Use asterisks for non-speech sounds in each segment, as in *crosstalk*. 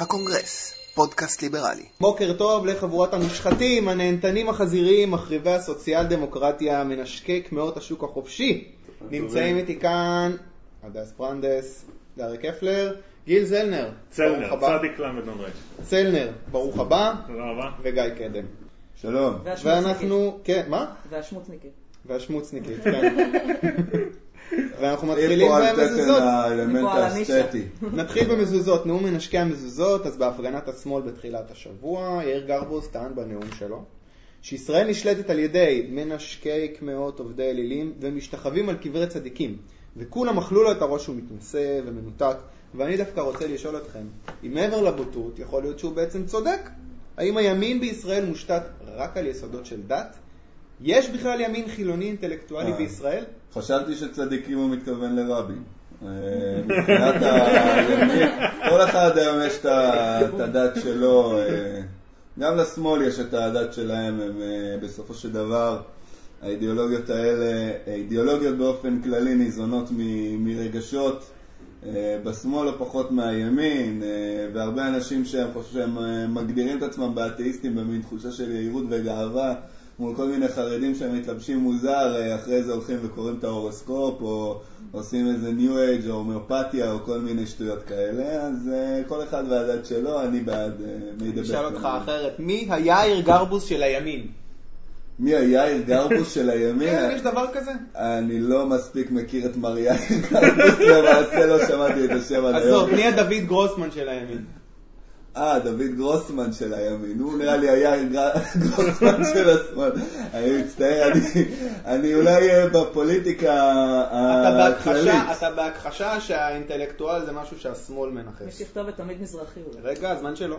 הקונגרס, פודקאסט ליברלי. בוקר טוב לחבורת המושחתים, הנהנתנים החזיריים, מחריבי הסוציאל דמוקרטיה, מנשקי קמעות השוק החופשי. נמצאים איתי כאן הדס פרנדס, דרי קפלר, גיל זלנר. צלנר. צדיק ל"ר. צלנר, ברוך הבא, תודה רבה. וגיא קדם. שלום. ואנחנו, כן, מה? והשמוצניקית. והשמוצניקית, כן. *laughs* ואנחנו מתחילים במזוזות. נתחיל במזוזות, נאום מנשקי המזוזות, אז בהפגנת השמאל בתחילת השבוע, יאיר גרבוז טען בנאום שלו, שישראל נשלטת על ידי מנשקי קמעות עובדי אלילים ומשתחווים על קברי צדיקים, וכולם אכלו לו את הראש שהוא מתנשא ומנותק, ואני דווקא רוצה לשאול אתכם, אם מעבר לבוטות, יכול להיות שהוא בעצם צודק? האם הימין בישראל מושתת רק על יסודות של דת? יש בכלל ימין חילוני אינטלקטואלי אה. בישראל? חשבתי שצדיקים הוא מתכוון לרבין. אה, מבחינת הימין, כל אחד היום יש את הדת שלו, אה, גם לשמאל יש את הדת שלהם, הם אה, בסופו של דבר, האידיאולוגיות האלה, אידיאולוגיות באופן כללי ניזונות מרגשות, בשמאל לא פחות מהימין, והרבה אנשים שהם מגדירים את עצמם באתאיסטים במין תחושה של יהירות וגאווה מול כל מיני חרדים שהם מתלבשים מוזר, אה, אחרי זה הולכים וקוראים את ההורוסקופ, או עושים איזה ניו אייג' או הומאופתיה, או כל מיני שטויות כאלה, אז אה, כל אחד והדת שלו, אני בעד אה, מי דבק. אשאל אותך אחרת, מי היאיר גרבוז של הימין? מי היאיר גרבוס של הימין? כן, *laughs* יש דבר כזה? אני לא מספיק מכיר את מר יאיר גרבוס, למעשה לא שמעתי את השם עד היום. עזוב, מי הדוד גרוסמן של הימין? אה, דוד גרוסמן של הימין, הוא נראה לי היה גר- גרוסמן של השמאל. אני מצטער, אני- אני אולי אה, בפוליטיקה אתה הכללית. אתה בהכחשה שהאינטלקטואל זה משהו שהשמאל מי מנכס. שיכתוב את תמיד מזרחי אולי. רגע, הזמן שלו.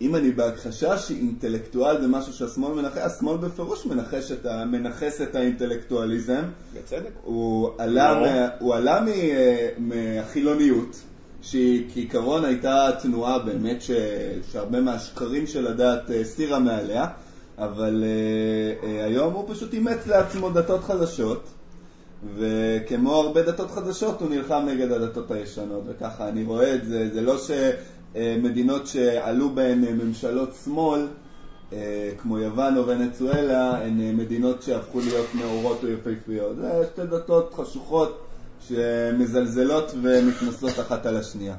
אם אני בהכחשה שאינטלקטואל זה משהו שהשמאל מנחש, השמאל בפירוש מנחש את ה- מנכס את האינטלקטואליזם. בצדק. הוא עלה, לא. מה, הוא עלה מ, אה, מהחילוניות, שהיא כעיקרון הייתה תנועה באמת ש, שהרבה מהשקרים של הדת אה, הסתירה מעליה, אבל אה, אה, היום הוא פשוט אימץ לעצמו דתות חדשות, וכמו הרבה דתות חדשות הוא נלחם נגד הדתות הישנות, וככה אני רואה את זה, זה לא שמדינות שעלו בהן אה, ממשלות שמאל, אה, כמו יוון או ונצואלה, הן אה, מדינות שהפכו להיות נאורות או יפהפיות. זה שתי דתות חשוכות שמזלזלות ומתנשאות אחת על השנייה.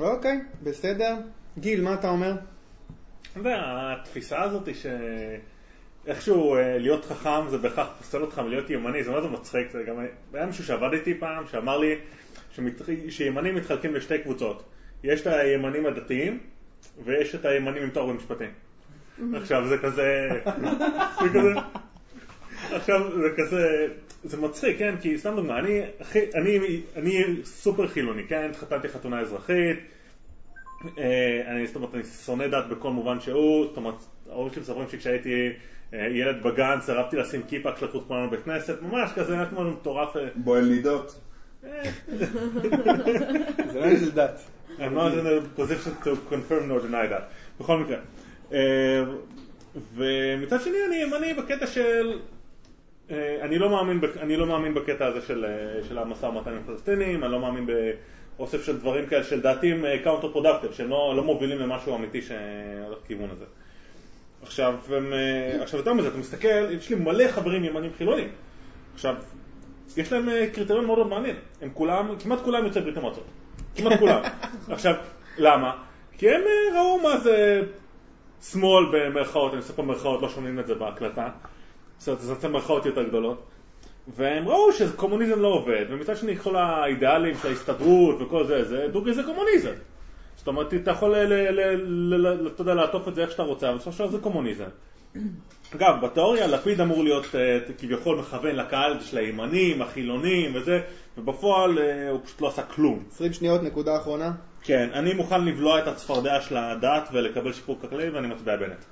אוקיי, בסדר. גיל, מה אתה אומר? אתה יודע, התפיסה הזאת היא שאיכשהו אה, להיות חכם זה בהכרח פוסל אותך מלהיות ימני, זה מה זה מצחיק, זה גם היה מישהו שעבד איתי פעם, שאמר לי שמת- שימנים מתחלקים לשתי קבוצות. יש את הימנים הדתיים, ויש את הימנים עם תואר במשפטים. *laughs* עכשיו זה כזה, עכשיו זה כזה, זה מצחיק, כן? כי סתם דוגמא, אני, הכי, אני, אני סופר חילוני, כן? התחתנתי חתונה אזרחית, אה, אני, זאת אומרת, אני שונא דת בכל מובן שהוא, זאת אומרת, ההורים שלי מספרים שכשהייתי אה, ילד בגן סירבתי לשים כיפה כשלקחו את כולנו לבית כנסת, ממש כזה, היה כמו מטורף. אה, בועל נידות. *laughs* זה לא של דת. I'm not in a position to confirm nor deny that. בכל מקרה. אה, ומצד שני אני ימני בקטע של... אה, אני לא מאמין, אני לא מאמין בקטע הזה של, אה, של המשא ומתן עם פלסטינים, אני לא מאמין באוסף של דברים כאלה שלדעתי הם counter productive, שהם לא, לא מובילים למשהו אמיתי שהולך לכיוון הזה. עכשיו, הם, אה, עכשיו יותר מזה, אתה מסתכל, יש לי מלא חברים ימנים חילונים. עכשיו, יש להם קריטריון מאוד מאוד מעניין. הם כולם, כמעט כולם יוצאי ברית המועצות. כמעט כולם. *laughs* עכשיו, למה? כי הם ראו מה זה שמאל במרכאות, אני עושה פה מרכאות, לא שומעים את זה בהקלטה. זאת אומרת, זה מרכאות יותר גדולות. והם ראו שקומוניזם לא עובד, ומצד שני כל האידיאלים של ההסתדרות וכל זה, זה דוגרי זה קומוניזם. זאת אומרת, אתה יכול, אתה יודע, לעטוף את זה איך שאתה רוצה, אבל בסופו של דבר זה קומוניזם. אגב, בתיאוריה לפיד אמור להיות אה, כביכול מכוון לקהל של הימנים, החילונים וזה, ובפועל אה, הוא פשוט לא עשה כלום. 20 שניות, נקודה אחרונה. כן, אני מוכן לבלוע את הצפרדע של הדת ולקבל שיפור כלכלי ואני מצביע בנט.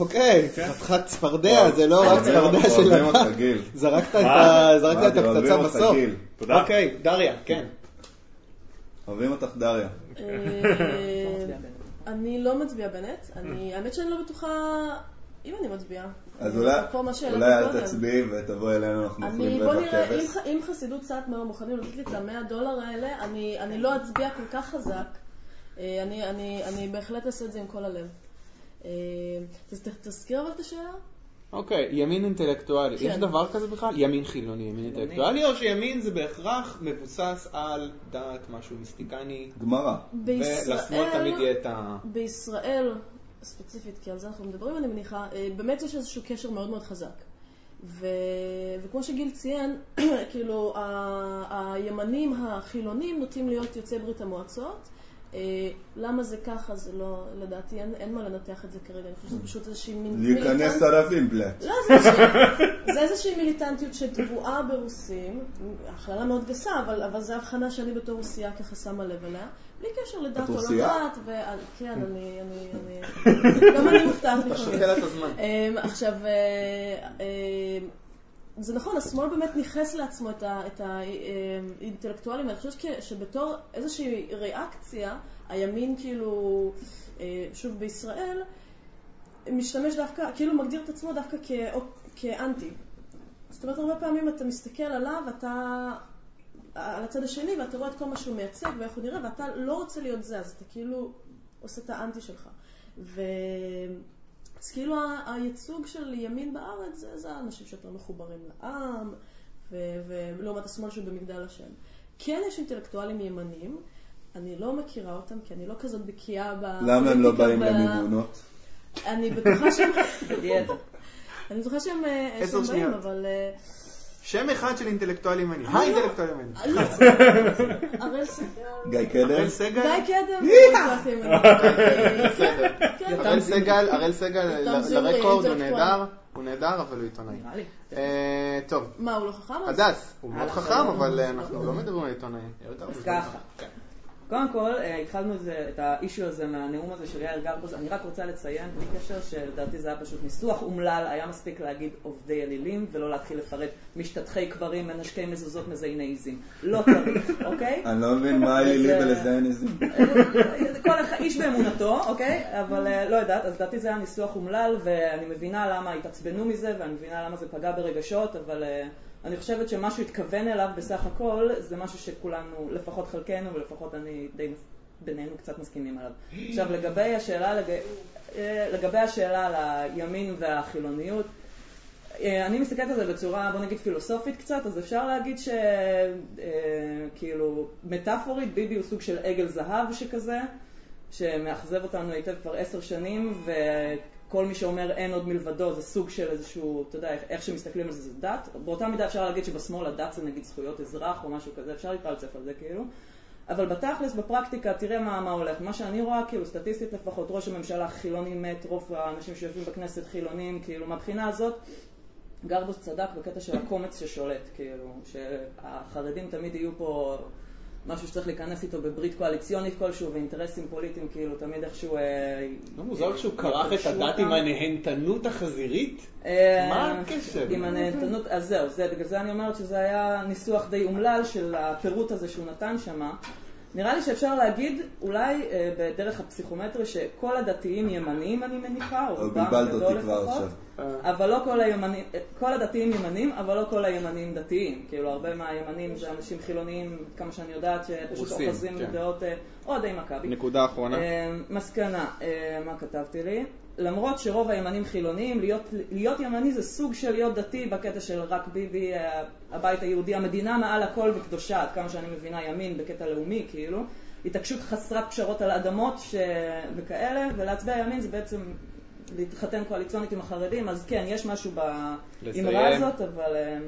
אוקיי, כן. חתיכת צפרדע, זה לא רק צפרדע של גיל. זרקת את הפצצה בסוף. אוקיי, דריה, כן. אוהבים אותך דריה. לא אה. אני לא מצביעה בנט, אני, האמת שאני לא בטוחה אם אני מצביעה. אז אני אולי, אל. תצביעי ותבואי אלינו, אנחנו אוכלים בוא בטח נראה, אם, כבש. אם חסידות סאטמר מוכנים לתת לי את המאה דולר האלה, אני, אני לא אצביע כל כך חזק, אה, אני, אני, אני בהחלט אעשה את זה עם כל הלב. אה, תזכיר אבל את השאלה? אוקיי, ימין אינטלקטואלי. כן. יש דבר כזה בכלל? ימין חילוני, ימין אינטלקטואלי, או שימין זה בהכרח מבוסס על דת, משהו מיסטיקני, גמרא. ולשמאל תמיד יהיה את ה... בישראל, ספציפית, כי על זה אנחנו מדברים, אני מניחה, אה, באמת יש איזשהו קשר מאוד מאוד חזק. ו... וכמו שגיל ציין, *clears throat* כאילו, ה... הימנים החילונים נוטים להיות יוצאי ברית המועצות. אה, למה זה ככה, זה לא, לדעתי, אין, אין מה לנתח את זה כרגע, אני חושבת שזה פשוט איזושהי מין... להיכנס עם בלאט. לא, זה איזושהי- *laughs* זה איזושהי מיליטנטיות שטבועה ברוסים, הכללה מאוד גסה, אבל, אבל זו הבחנה שאני בתור רוסייה ככה שמה לב אליה, בלי קשר לדת או לא רוסייה? דת, ו... כן, אני, אני, אני, *laughs* גם אני מופתעת לפעמים. עכשיו, אה, אה, זה נכון, השמאל באמת ניכס לעצמו את ה- את האינטלקטואלים, אני חושבת שבתור איזושהי ריאקציה, הימין כאילו, אה, שוב בישראל, משתמש דווקא, כאילו מגדיר את עצמו דווקא כ- כאנטי. זאת אומרת, הרבה פעמים אתה מסתכל עליו, אתה... על הצד השני, ואתה רואה את כל מה שהוא מייצג ואיך הוא נראה, ואתה לא רוצה להיות זה, אז אתה כאילו עושה את האנטי שלך. ו... אז כאילו ה- הייצוג של ימין בארץ זה, זה האנשים שיותר מחוברים לעם, ו- ולעומת השמאל שהוא במגדל השן. כן יש אינטלקטואלים ימנים, אני לא מכירה אותם, כי אני לא כזאת בקיאה בפוליטיקה. למה הם לא באים ב- למימונות? אני בטוחה שהם... *laughs* אני בטוחה שהם אה, באים, שניות. אבל... שם אחד של אינטלקטואל ימני. לא- האינטלקטואל ימני. גיא קדם? הראל סגל? גיא קדם. כן. הראל סגל, הראל סגל, זמרי, לרקורד הוא אינטלקטואל. נהדר, הוא נהדר, אבל הוא עיתונאי. נראה לי. אה, טוב, מה, הוא לא חכם? הדס, הוא מאוד חכם. אבל אה, אנחנו לא מדברים על עיתונאים. אז ככה. קודם כל, אה, התחלנו את האישו הזה מהנאום הזה של יאיר גרבוז. אני רק רוצה לציין, בלי קשר, שלדעתי זה היה פשוט ניסוח אומלל, היה מספיק להגיד עובדי אלילים, ולא להתחיל לפרט משתטחי קברים, מנשקי מזוזות, מזייני עיזים. לא צריך, *laughs* אוקיי? אני לא מבין מה *laughs* אלילי זה- בלזייניזם. *laughs* כל אחד, איש באמונתו, אוקיי? אבל אה, לא יודעת, אז לדעתי זה היה ניסוח אומלל, ואני מבינה למה התעצבנו מזה, ואני מבינה למה זה פגע ברגשות, אבל אה, אני חושבת שמה שהוא התכוון אליו בסך הכל, זה משהו שכולנו, לפחות חלקנו, ולפחות אני די בינינו קצת מסכימים עליו. עכשיו, לגבי השאלה, לג... אה, לגבי השאלה על הימין והחילוניות, אה, אני מסתכלת על זה בצורה, בוא נגיד, פילוסופית קצת, אז אפשר להגיד שכאילו, מטאפורית, ביבי הוא סוג של עגל זהב שכזה, שמאכזב אותנו היטב כבר עשר שנים, וכל מי שאומר אין עוד מלבדו זה סוג של איזשהו, אתה יודע, איך שמסתכלים על זה זה דת. באותה מידה אפשר להגיד שבשמאל הדת זה נגיד זכויות אזרח או משהו כזה, אפשר להתפלצף על זה כאילו. אבל בתכלס, בפרקטיקה, תראה מה, מה הולך. מה שאני רואה, כאילו, סטטיסטית לפחות, ראש הממשלה חילוני מת, רוב האנשים שיושבים בכנסת חילונים, כאילו, מהבחינה הזאת, גרבוס צדק בקטע של הקומץ ששולט, כאילו, שהחרדים תמיד יהיו פה משהו שצריך להיכנס איתו בברית קואליציונית כלשהו, ואינטרסים פוליטיים, כאילו, תמיד איכשהו... אה, לא מוזר שהוא כרך את הדת. עם הנהנתנות החזירית? אה, מה הקשר? עם הנהנתנות, אז זהו, זה, בגלל זה אני אומרת שזה היה ניסוח די אומלל של הפירוט הזה שהוא נתן שמה. נראה לי שאפשר להגיד, אולי אה, בדרך הפסיכומטרי, שכל הדתיים ימניים אני מניחה, או או רובם הגדול כבר לפחות, עכשיו. אבל לא כל הימנים, כל הדתיים ימנים, אבל לא כל הימנים דתיים. כאילו, הרבה מהימנים זה אנשים חילוניים, כמה שאני יודעת, שפשוט רוסים, אוחזים כן. בדעות אה, אוהדי מכבי. נקודה אחרונה. אה, מסקנה, אה, מה כתבתי לי? למרות שרוב הימנים חילוניים, להיות, להיות ימני זה סוג של להיות דתי בקטע של רק ביבי, אה, הבית היהודי, המדינה מעל הכל וקדושה, עד כמה שאני מבינה ימין בקטע לאומי, כאילו. התעקשות חסרת פשרות על אדמות ש... וכאלה, ולהצביע ימין זה בעצם להתחתן קואליציונית עם החרדים, אז כן, יש משהו באמרה. הזאת, אבל אה,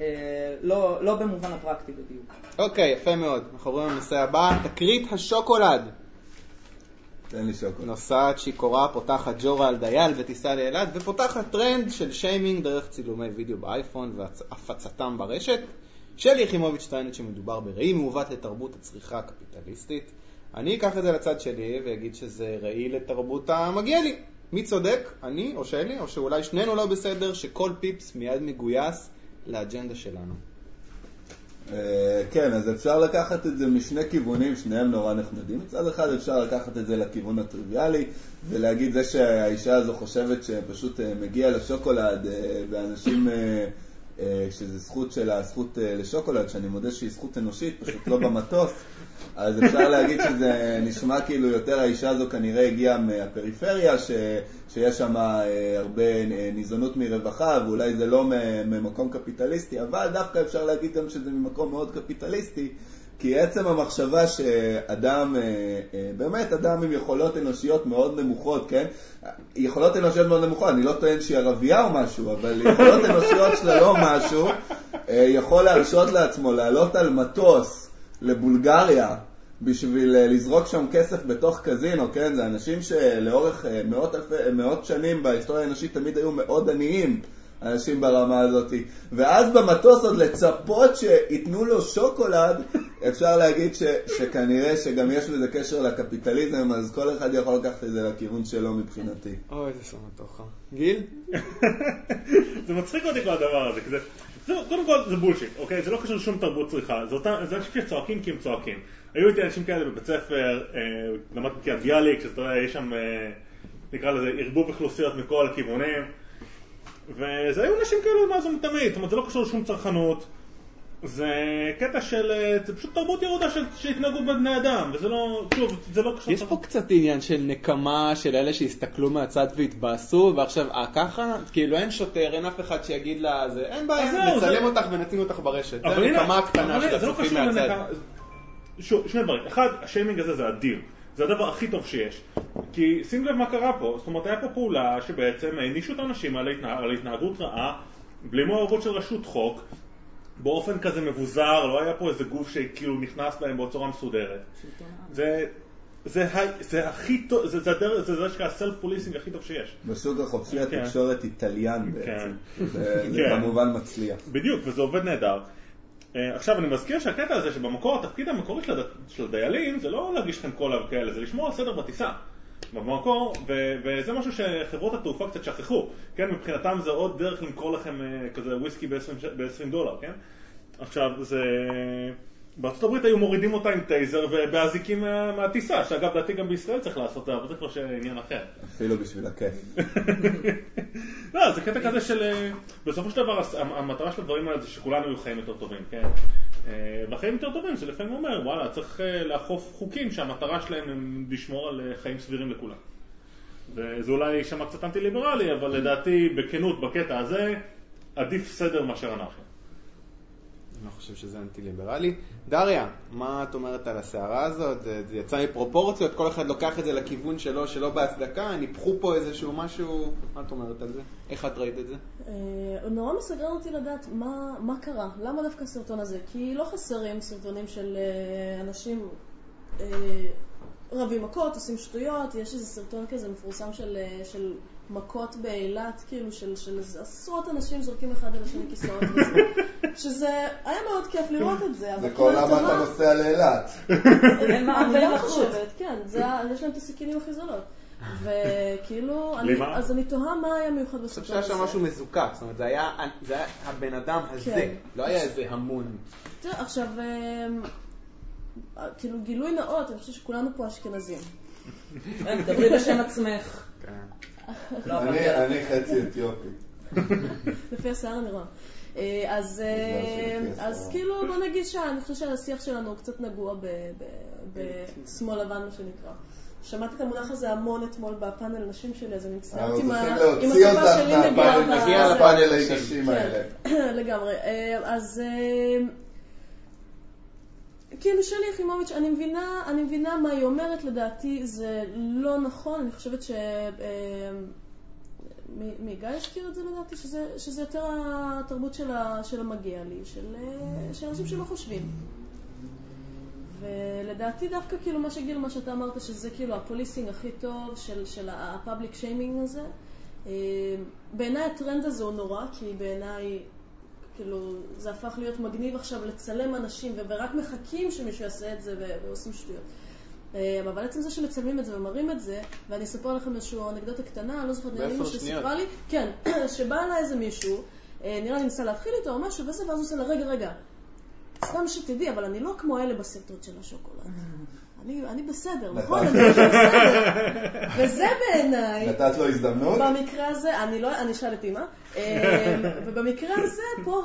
אה, לא, לא במובן הפרקטי בדיוק. אוקיי, יפה מאוד. אנחנו עוברים לנושא הבא, תקרית השוקולד. תן לי שוקולד. נוסעת שיכורה, פותחת ג'ורה על דייל בטיסה לאילת, ופותחת טרנד של שיימינג דרך צילומי וידאו באייפון והפצתם ברשת. שלי יחימוביץ' טוענת שמדובר בראי מעוות לתרבות הצריכה הקפיטליסטית. אני אקח את זה לצד שלי ואגיד שזה ראי לתרבות המגיע לי. מי צודק? אני או שלי? או שאולי שנינו לא בסדר, שכל פיפס מיד מגויס לאג'נדה שלנו. אה, כן, אז אפשר לקחת את זה משני כיוונים, שניהם נורא נחמדים. מצד אחד אפשר לקחת את זה לכיוון הטריוויאלי, ולהגיד זה שהאישה הזו חושבת שפשוט אה, מגיע לשוקולד, אה, ואנשים אה, שזה זכות של הזכות אה, לשוקולד, שאני מודה שהיא זכות אנושית, פשוט לא במטוס, *laughs* אז אפשר להגיד שזה נשמע כאילו יותר האישה הזו כנראה הגיעה מהפריפריה, ש, שיש שם אה, הרבה ניזונות מרווחה, ואולי זה לא ממקום קפיטליסטי, אבל דווקא אפשר להגיד גם שזה ממקום מאוד קפיטליסטי, כי עצם המחשבה שאדם, אה, אה, באמת אדם עם יכולות אנושיות מאוד נמוכות, כן? יכולות אנושיות מאוד נמוכות, אני לא טוען שהיא ערבייה או משהו, אבל יכולות אנושיות שלה לא משהו, אה, יכול להרשות לעצמו לעלות על מטוס לבולגריה בשביל לזרוק שם כסף בתוך קזינו, כן? זה אנשים שלאורך מאות, אלפי, מאות שנים בהיסטוריה האנושית תמיד היו מאוד עניים. אנשים ברמה הזאת. ואז במטוס עוד לצפות שייתנו לו שוקולד, אפשר להגיד ש, שכנראה שגם יש לזה קשר לקפיטליזם, אז כל אחד יכול לקחת את זה לכיוון שלו מבחינתי. אוי, איזה סמטוחה. גיל? *laughs* זה מצחיק אותי כל הדבר הזה, כי זה, זה, קודם כל זה בולשיט, אוקיי? זה לא קשור לשום תרבות צריכה, זה אותם, זה אנשים שצועקים כי הם צועקים. היו איתי אנשים כאלה בבית ספר, אה, למדתי בקריית ביאליק, שאתה יודע, יש שם, אה, נקרא לזה, ערבוב אוכלוסיות מכל הכיוונים, וזה היו אנשים כאלו מאז ומתמיד, זאת אומרת, זה לא קשור לשום צרכנות. זה קטע של, אה, זה פשוט תרבות ירודה של, התנהגות בבני אדם, וזה לא, שוב, זה לא קשור יש פה קצת עניין של נקמה של אלה שהסתכלו מהצד והתבאסו, ועכשיו, אה, ככה? כאילו אין שוטר, אין אף אחד שיגיד לה, זה, אין בעיה, נצלם אותך ונשים אותך ברשת. זה הנקמה הקטנה של לא הצופים קשור מהצד. שני דברים. אחד, השיימינג הזה זה אדיר. זה הדבר הכי טוב שיש. כי שים לב מה קרה פה. זאת אומרת, היה פה פעולה שבעצם הענישו את האנשים על, התנה... על התנהגות רעה, בלי מעורבות של רשות חוק, באופן כזה מבוזר, לא היה פה איזה גוף שכאילו נכנס בהם בצורה מסודרת. זה... זה, ה- זה הכי טוב, זה, זה הדרך, זה זה שנקרא סלף פוליסינג הכי טוב שיש. בשוק החופשי כן. התקשורת איטליאן בעצם. כן. *laughs* זה זה כן. כמובן מצליח. בדיוק, וזה עובד נהדר. אה, עכשיו אני מזכיר שהקטע הזה שבמקור התפקיד המקורי של, הד... של הדיילים זה לא להגיש לכם קולה וכאלה, זה לשמור על סדר בטיסה. במקור, ו... וזה משהו שחברות התעופה קצת שכחו, כן, מבחינתם זה עוד דרך למכור לכם אה, כזה וויסקי ב-20 דולר, כן? עכשיו זה... בארצות הברית היו מורידים אותה עם טייזר ובאזיקים מה... מהטיסה, שאגב לדעתי גם בישראל צריך לעשות את זה, אבל זה כבר עניין אחר. אפילו בשביל הכיף. *laughs* לא, זה קטע כזה של... אה, בסופו של דבר המטרה של הדברים האלה זה שכולנו יהיו חיים יותר טובים, כן? אה, והחיים יותר טובים זה לפעמים אומר, וואלה, צריך אה, לאכוף חוקים שהמטרה שלהם הם לשמור על אה, חיים סבירים לכולם. וזה אולי יישמע קצת אנטי ליברלי, אבל לדעתי, בכנות, בקטע הזה, עדיף סדר מאשר אנרכיה. אני חושב שזה אנטי ליברלי. דריה, מה את אומרת על הסערה הזאת? זה יצא מפרופורציות, כל אחד לוקח את זה לכיוון שלו, שלא בהצדקה, ניפחו פה איזשהו משהו, מה את אומרת על זה? איך את ראית את זה? אה, נורא מסגרן אותי לדעת מה, מה קרה, למה דווקא הסרטון הזה? כי לא חסרים סרטונים של אה, אנשים אה, רבים מכות, עושים שטויות, יש איזה סרטון כזה מפורסם של, של מכות באילת, כאילו של, של איזה עשרות אנשים זורקים אחד על השני כיסאות וזה, *laughs* שזה היה מאוד כיף לראות את זה, אבל זה כל למה אתה נוסע לאילת. *laughs* אני גם בחוץ. חושבת, כן, זה יש להם את הסכינים הכי זולות. וכאילו, *laughs* אני-? אז אני תוהה מה היה מיוחד אני חושב בסרטון שהיה הזה. שם משהו מזוקק, זאת אומרת, זה היה זה היה הבן אדם הזה, כן. לא היה איזה המון. תראה, עכשיו, אמ, כאילו גילוי נאות, אני חושבת שכולנו פה אשכנזים. אה, דברי בשם עצמך. *laughs* כן. לא, אני אני חצי אתיופי. *laughs* לפי השיער אני רואה. אה, אז, אה, אז. כאילו בוא נגיד שאני חושבת שהשיח שלנו הוא קצת נגוע ב- ב- בשמאל לבן מה שנקרא. שמעתי את המונח הזה המון אתמול בפאנל נשים שלי, אז אני מצטערת עם ה- צריכים עם להוציא השפה שלי נגיעה נגיע לפאנל האישים כן, האלה. *laughs* לגמרי. אה, אז אה, כאילו שלי יחימוביץ', אני מבינה, אני מבינה מה היא אומרת, לדעתי זה לא נכון, אני חושבת ש... אה, מי- גיא הזכיר את זה לדעתי? שזה, שזה יותר התרבות של, ה, של המגיע לי, של, אה, של אנשים שלא חושבים. ולדעתי דווקא כאילו מה שגיל, מה שאתה אמרת, שזה כאילו הפוליסינג הכי טוב של, של הפאבליק שיימינג הזה. אה, בעיניי הטרנד הזה הוא נורא, כי בעיניי כאילו זה הפך להיות מגניב עכשיו לצלם אנשים ורק מחכים שמישהו יעשה את זה ועושים שטויות. אה, אבל עצם זה שמצלמים את זה ומראים את זה, ואני אספר לכם איזושהי אנקדוטה קטנה, אני לא זוכרת, נראה לי שניות. שסיפרה לי, כן, *coughs* שבא אליי איזה מישהו, אה, נראה לי ניסה להתחיל איתו או משהו וזה, ואז הוא עושה לה, רגע, רגע, סתם שתדעי, אבל אני לא כמו אלה בסרטון של השוקולד. *laughs* אני, אני בסדר. נכון? אני בסדר. *laughs* וזה בעיניי, נתת לו הזדמנות? במקרה הזה, אני לא, אני אשאל את אימא, *laughs* אה, ובמקרה הזה, פה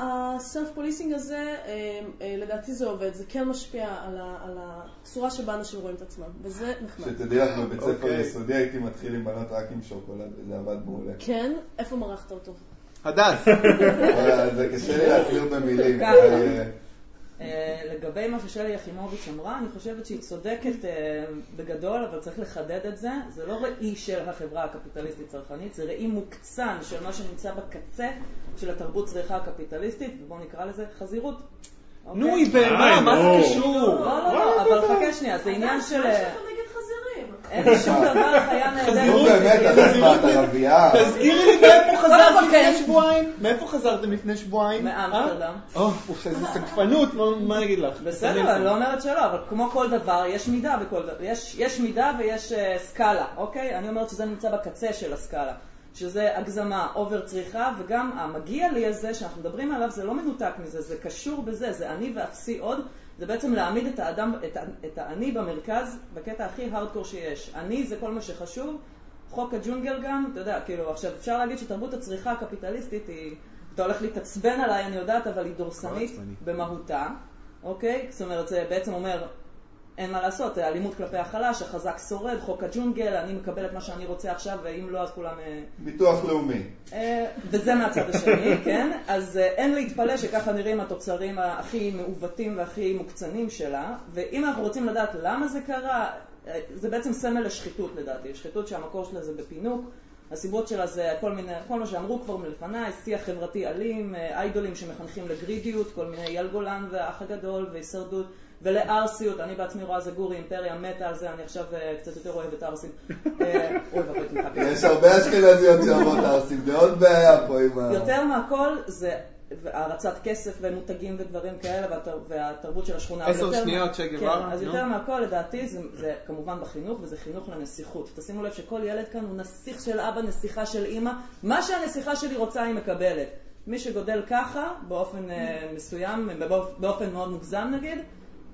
הסלף פוליסינג הזה, אה, אה, לדעתי זה עובד, זה כן משפיע על ה- על הצורה שבה אנשים רואים את עצמם, וזה נחמד. שתדעי לך, בבית ספר אוקיי. יסודי הייתי מתחיל עם בנות רק עם שוקולד, וזה עבד מעולה. כן? איפה מרחת אותו? הדס, *laughs* זה קשה לי להסביר במילים. אה, אה, לגבי מה ששלי יחימוביץ' אמרה, אני חושבת שהיא צודקת אה, בגדול, אבל צריך לחדד את זה. זה לא ראי של החברה הקפיטליסטית-צרכנית, זה ראי מוקצן של מה שנמצא בקצה של התרבות צריכה הקפיטליסטית, ובואו נקרא לזה חזירות. נו, אוקיי? היא בהמה, די, מה זה. קשור? לא, לא, לא, אבל חכה שנייה, זה עניין של... מה יש אה, לך נגד חזירים? אין שום דבר, חיה נהדרת. תזכירי לי מאיפה חזרת כל לפני כן. שבועיים? מאיפה חזרתם לפני שבועיים? מאמסטרדם. אה? איזה סגפנות, מה- אני אגיד לך? בסדר, אני לא אומרת שלא, אבל כמו כל דבר, יש מידה בכל דבר. יש, יש מידה ויש uh, סקאלה, אוקיי? אני אומרת שזה נמצא בקצה של הסקאלה. שזה הגזמה, אובר צריכה, וגם המגיע לי הזה שאנחנו מדברים עליו, זה לא מנותק מזה, זה קשור בזה, זה אני ואפסי עוד. זה בעצם להעמיד את האדם, את, את האני במרכז, בקטע הכי הארדקור שיש. אני זה כל מה שחשוב, חוק הג'ונגל גם, אתה יודע, כאילו, עכשיו אפשר להגיד שתרבות הצריכה הקפיטליסטית היא, אתה הולך להתעצבן עליי, אני יודעת, אבל היא דורסנית עצבני. במהותה, אוקיי? זאת אומרת, זה בעצם אומר, אין מה לעשות, אלימות כלפי החלש, החזק שורד, חוק הג'ונגל, אני מקבל את מה שאני רוצה עכשיו, ואם לא, אז כולם... אה, ביטוח לאומי. אה, וזה מהצד השני, *laughs* כן? אז אה, אין להתפלא שככה נראים התוצרים הכי מעוותים והכי מוקצנים שלה, ואם אנחנו רוצים לדעת למה זה קרה, זה בעצם סמל לשחיתות לדעתי, שחיתות שהמקור שלה זה בפינוק. הסיבות שלה זה כל מיני, כל מה שאמרו כבר מלפניי, שיח חברתי אלים, איידולים שמחנכים לגרידיות, כל מיני אייל גולן והאח הגדול והישרדות, ולארסיות, אני בעצמי רואה זה גורי, אימפריה מתה על זה, אני עכשיו אה, קצת יותר אוהבת ערסים. אה, אוי ואבוי, תמחק. יש הרבה אשכנזיות שאוהבות ערסים, זה עוד בעיה פה עם ה... יותר מהכל זה הערצת כסף ומותגים ודברים כאלה והתר, והתרבות של השכונה. עשר שניות, צ'ה כן, גווארה, אז. יותר מהכל לדעתי זה, כמובן בחינוך וזה חינוך לנסיכות. תשימו לב שכל ילד כאן הוא נסיך של אבא, נסיכה של אימא. מה שהנסיכה שלי רוצה היא מקבלת. מי שגודל ככה, באופן אה, מסוים, באופ- באופן מאוד מוגזם נגיד,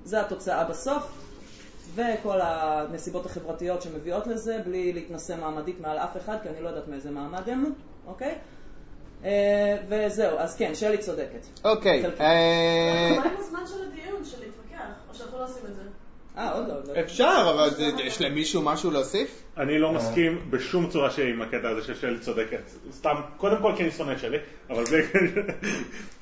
זה התוצאה בסוף. וכל הנסיבות החברתיות שמביאות לזה, בלי להתנשא מעמדית מעל אף אחד, כי אני לא יודעת מאיזה מעמד הם, אוקיי? אה, וזהו, אז כן, שלי צודקת. אוקיי. אה, מה עם הזמן של הדיון, של להתווכח? או שאנחנו לא עושים את זה? אה, עוד לא. עוד לא. אפשר, אבל זה- יש למישהו משהו להוסיף? אני לא מסכים בשום צורה שהיא עם הקטע הזה ששלי צודקת. סתם, קודם כל כי אני שונא את שלי, אבל בלי...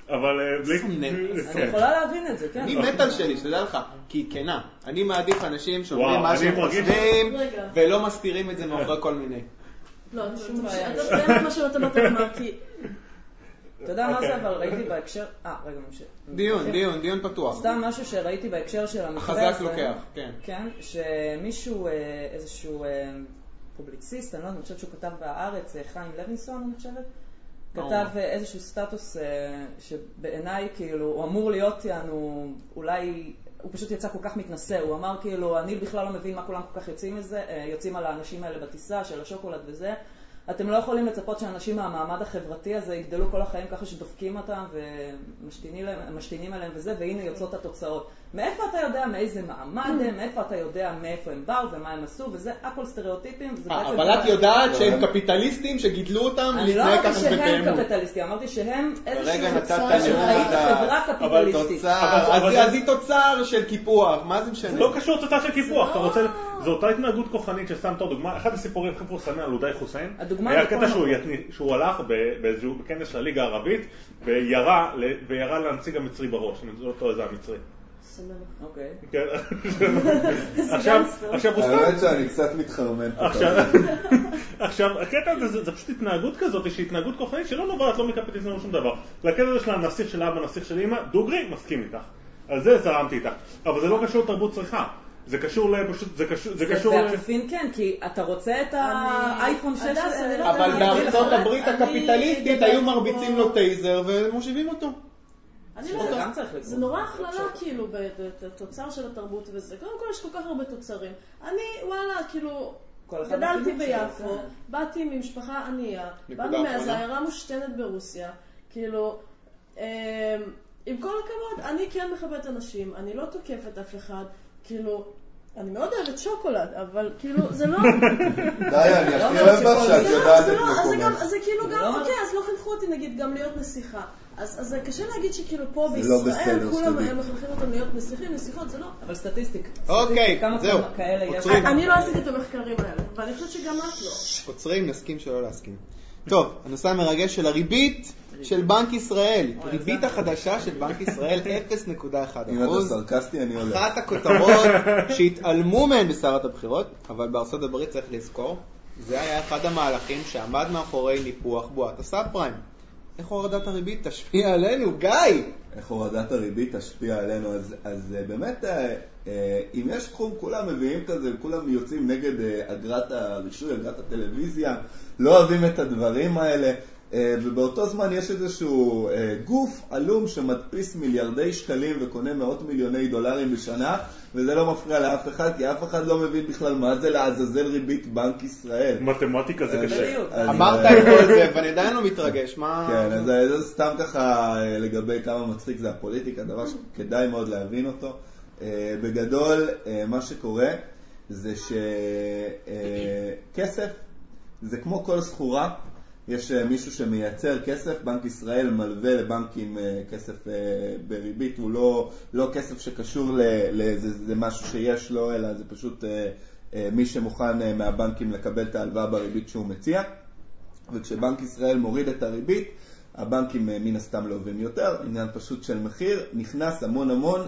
אבל אה, בלי... אני *laughs* כן. יכולה להבין את זה, כן. אני מת על שלי, שתדע לך, כי היא כנה. אני מעדיף אנשים שאומרים מה שהם חושבים. ולא מסתירים את זה מאחורי כל מיני. לא, אתה שום בעיה. *laughs* אתה יודע מה שאתה אמר, כי אתה יודע מה אוקיי. זה, אבל ראיתי בהקשר... אה, רגע, נמשיך. דיון, דיון, דיון פתוח. סתם משהו שראיתי בהקשר של המקרה החזק הזה. לוקח, כן. כן, שמישהו, אה, איזשהו אה, פובליציסט, אני לא יודעת, אני חושבת שהוא כתב בהארץ, חיים לוינסון, אני חושבת. כתב אה, איזשהו סטטוס אה, שבעיניי, כאילו, הוא אמור להיות, יענו, אולי, הוא פשוט יצא כל כך מתנשא, הוא אמר כאילו, אני בכלל לא מבין מה כולם כל כך יוצאים מזה, אה, יוצאים על האנשים האלה בטיסה של השוקולד וזה. אתם לא יכולים לצפות שאנשים מהמעמד החברתי הזה יגדלו כל החיים ככה שדופקים אותם ומשתינים עליהם וזה, והנה יוצאות התוצאות. מאיפה אתה יודע מאיזה מעמד הם, מאיפה אתה יודע מאיפה הם באו ומה הם עשו, וזה הכל סטריאוטיפים. אה, אבל את יודעת שהם קפיטליסטים שגידלו אותם אני לא להתנהג אמרתי ככה שהם. קפיטליסטים, אמרתי שהם איזשהו תוצר של. חברה קפיטליסטית. אז היא- זה- אז היא תוצר של קיפוח, מה זה משנה? זה לא קשור לתוצאה של קיפוח, אתה לא- רוצה, זו אותה התנהגות כוחנית שסתם תור דוגמה, אחד הסיפורים הכי מפורסמים על לודאי חוסיין, היה קטע שהוא הלך ב- באיזשהו כנס של הליגה הערבית וירה לנציג המצרי בראש, אני לא טועה זה המצרי. סבבה. אוקיי. כן? *laughs* עכשיו, עכשיו הוא סתם האמת שאני קצת מתחרמן. עכשיו, הקטע הזה זה, זה פשוט התנהגות כזאת, שהיא התנהגות כוחנית שלא נובעת לא מקפיטליזם או שום דבר. לקטע הזה של הנסיך של אבא, נסיך של אמא, דוגרי, מסכים איתך. על זה זרמתי איתך. אבל זה לא קשור לתרבות צריכה. זה קשור לפשוט, זה קשור, זה קשור. בעקיפין כן, כי אתה רוצה את האייפון 6 הדס, אני לא אבל בארצות הברית הקפיטליסטית היו מרביצים לו טייזר ומושיבים אותו. אני לא יודעת. זה נורא הכללה כאילו בתוצר של התרבות וזה. קודם כל יש כל כך הרבה תוצרים. אני, וואלה, כאילו, גדלתי ביפו, כן. באתי ממשפחה ענייה, באנו אחרונה. עיירה מושתנת ברוסיה, כאילו, אמ, עם כל הכבוד, אני כן מכבדת אנשים, אני לא תוקפת אף אחד, כאילו, אני מאוד אוהבת שוקולד, אבל כאילו, זה לא... *laughs* די, אני הכי אוהב לך שכל- שאת זה לא- יודעת זה את לא- אז זה גם- מקומך. אז זה כאילו גם, לא- אוקיי, אז לא חינכו אותי נגיד גם להיות נסיכה. אז אז זה קשה להגיד שכאילו פה לא בישראל כולם מחנכים אותם להיות נסיכים, נסיכות, זה לא... אבל סטטיסטיקה. אוקיי, זהו. עוצרים. אני לא עשיתי את המחקרים האלה, ואני חושבת שגם את לא. עוצרים, נסכים שלא להסכים. טוב, הנושא המרגש של הריבית של בנק ישראל. ריבית החדשה של בנק ישראל *laughs* 0.1 אם אתה. סרקסטי, אני הולך. אחת הכותרות *laughs* שהתעלמו מהן בסערת הבחירות, אבל בארצות הברית צריך לזכור, זה היה אחד המהלכים שעמד מאחורי ניפוח בועת הסאב פריים. איך הורדת הריבית תשפיע עלינו, גיא? איך הורדת הריבית תשפיע עלינו, אז, אז אה, באמת, אה, אה, אם יש תחום, כולם מביאים כזה, כולם יוצאים נגד אה, אגרת הרישוי, אגרת הטלוויזיה, לא אוהבים את הדברים האלה, אה, ובאותו זמן יש איזשהו אה, גוף עלום שמדפיס מיליארדי שקלים וקונה מאות מיליוני דולרים בשנה, וזה לא מפריע לאף אחד, כי אף אחד לא מבין בכלל מה זה לעזאזל ריבית בנק ישראל. מתמטיקה זה קשה. אמרת את כל זה, ואני עדיין לא מתרגש, מה... כן, אז זה סתם ככה אה, לגבי כמה מצחיק זה הפוליטיקה, דבר שכדאי מאוד להבין אותו. בגדול, מה שקורה זה שכסף זה כמו כל סחורה, יש אה, מישהו שמייצר כסף, בנק ישראל מלווה לבנקים אה, כסף אה, בריבית, הוא לא, לא כסף שקשור לאיזה זה משהו שיש לו, אלא זה פשוט מי שמוכן מהבנקים לקבל את ההלוואה בריבית שהוא מציע. וכשבנק ישראל מוריד את הריבית, הבנקים מן הסתם לובים יותר, עניין פשוט של מחיר, נכנס המון המון